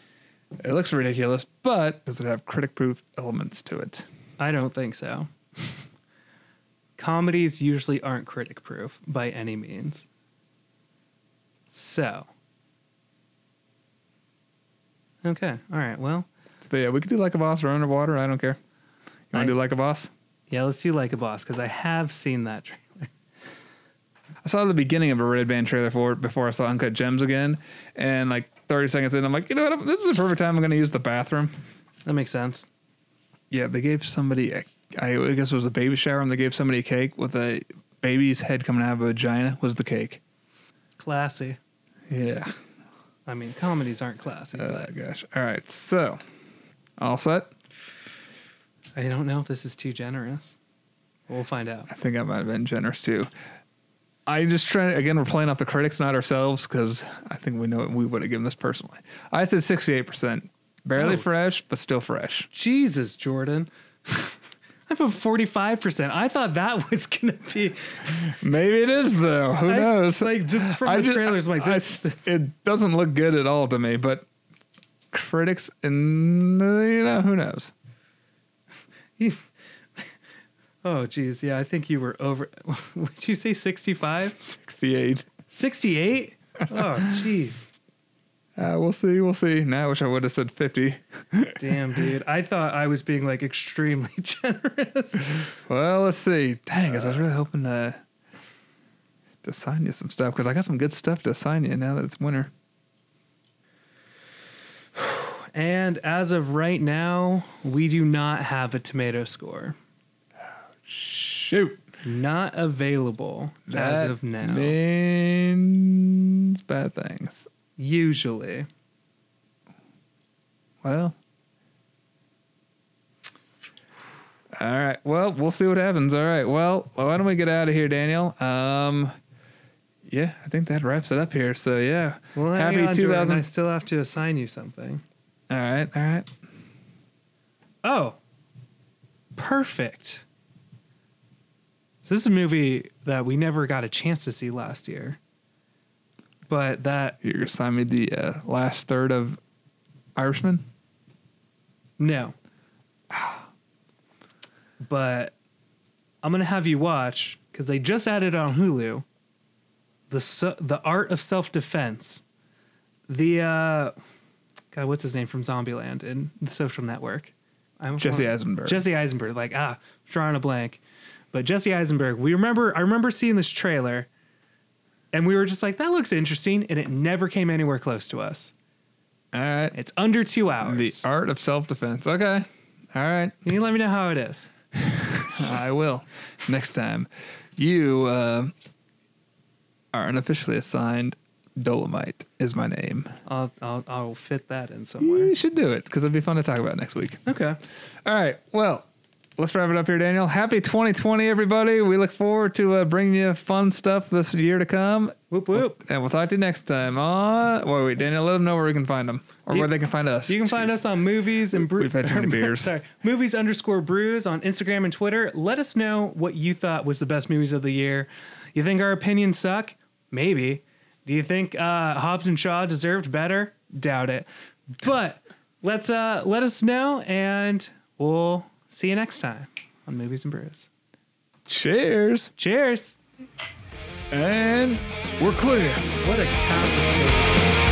It looks ridiculous, but does it have critic proof elements to it? I don't think so. Comedies usually aren't critic proof by any means. So. Okay. All right. Well, But yeah, we could do like a boss or underwater. I don't care. You want to do like a boss? yeah, let's do Like a Boss because I have seen that trailer. I saw the beginning of a Red Band trailer for it before I saw Uncut Gems again, and like 30 seconds in, I'm like, you know what? This is the perfect time I'm going to use the bathroom. That makes sense. Yeah, they gave somebody, a, I guess it was a baby shower, and they gave somebody a cake with a baby's head coming out of a vagina. Was the cake? Classy. Yeah. I mean, comedies aren't classy, Oh but gosh. All right. So, all set. I don't know if this is too generous. We'll find out. I think I might have been generous too. I just try again. We're playing off the critics, not ourselves, because I think we know we would have given this personally. I said sixty-eight percent, barely Oh. fresh, but still fresh. Jesus, Jordan. [LAUGHS] I put 45%. I thought that [LAUGHS] was going to be. Maybe it is though. Who I- knows? Like, just from I the just- trailers, I'm like, I- this. this- it doesn't look good at all to me. But critics, and you know, who knows? [LAUGHS] he's- oh, geez. Yeah, I think you were over. [LAUGHS] Would you say 65? Sixty-eight. 68? Oh, jeez. Uh, we'll see. We'll see. Now, I wish I would have said fifty. Damn, [LAUGHS] dude. I thought I was being like extremely [LAUGHS] generous. Well, let's see. Dang, 'cause I was really hoping to to assign you some stuff because I got some good stuff to assign you now that it's winter. [SIGHS] And as of right now, we do not have a tomato score. Shoot, Not available as of now. means bad things. Usually. Well, all right. Well, we'll see what happens. All right. Well, why don't we get out of here, Daniel? Um, yeah, I think that wraps it up here. So yeah, Well, happy on, Jordan. 2000. I still have to assign you something. All right. All right. Oh, perfect. So this is a movie that we never got a chance to see last year, but that You're gonna assign me the uh, last third of Irishman. no. But I'm gonna have you watch because they just added on Hulu. The so, the art of self defense. The uh, God, what's his name from Zombieland and the Social Network? I'm Jesse Eisenberg. Jesse Eisenberg. Like ah, drawing a blank. But Jesse Eisenberg, we remember. I remember seeing this trailer, and we were just like, "That looks interesting," and it never came anywhere close to us. All right. It's under two hours. The art of self defense. Okay. All right. Can you let me know how it is? [LAUGHS] I will. Next time. You uh, are unofficially assigned Dolemite, is my name. I'll I'll I'll fit that in somewhere. You should do it because it'd be fun to talk about next week. Okay. All right. Well, let's wrap it up here, Daniel. Happy 2020, everybody. We look forward to uh, bringing you fun stuff this year to come. Whoop whoop. And we'll talk to you next time on. Wait, wait, Daniel, let them know where we can find them or You- where they can find us. You can find us on movies and brews. We've had too many [LAUGHS] beers. Sorry, movies underscore brews on Instagram and Twitter. Let us know what you thought was the best movies of the year. You think our opinions suck? Maybe. Do you think uh, Hobbs and Shaw deserved better? Doubt it. But let's uh, let us know, and we'll see you next time on Movies and Brews. Cheers. Cheers. And we're clear. What a capital.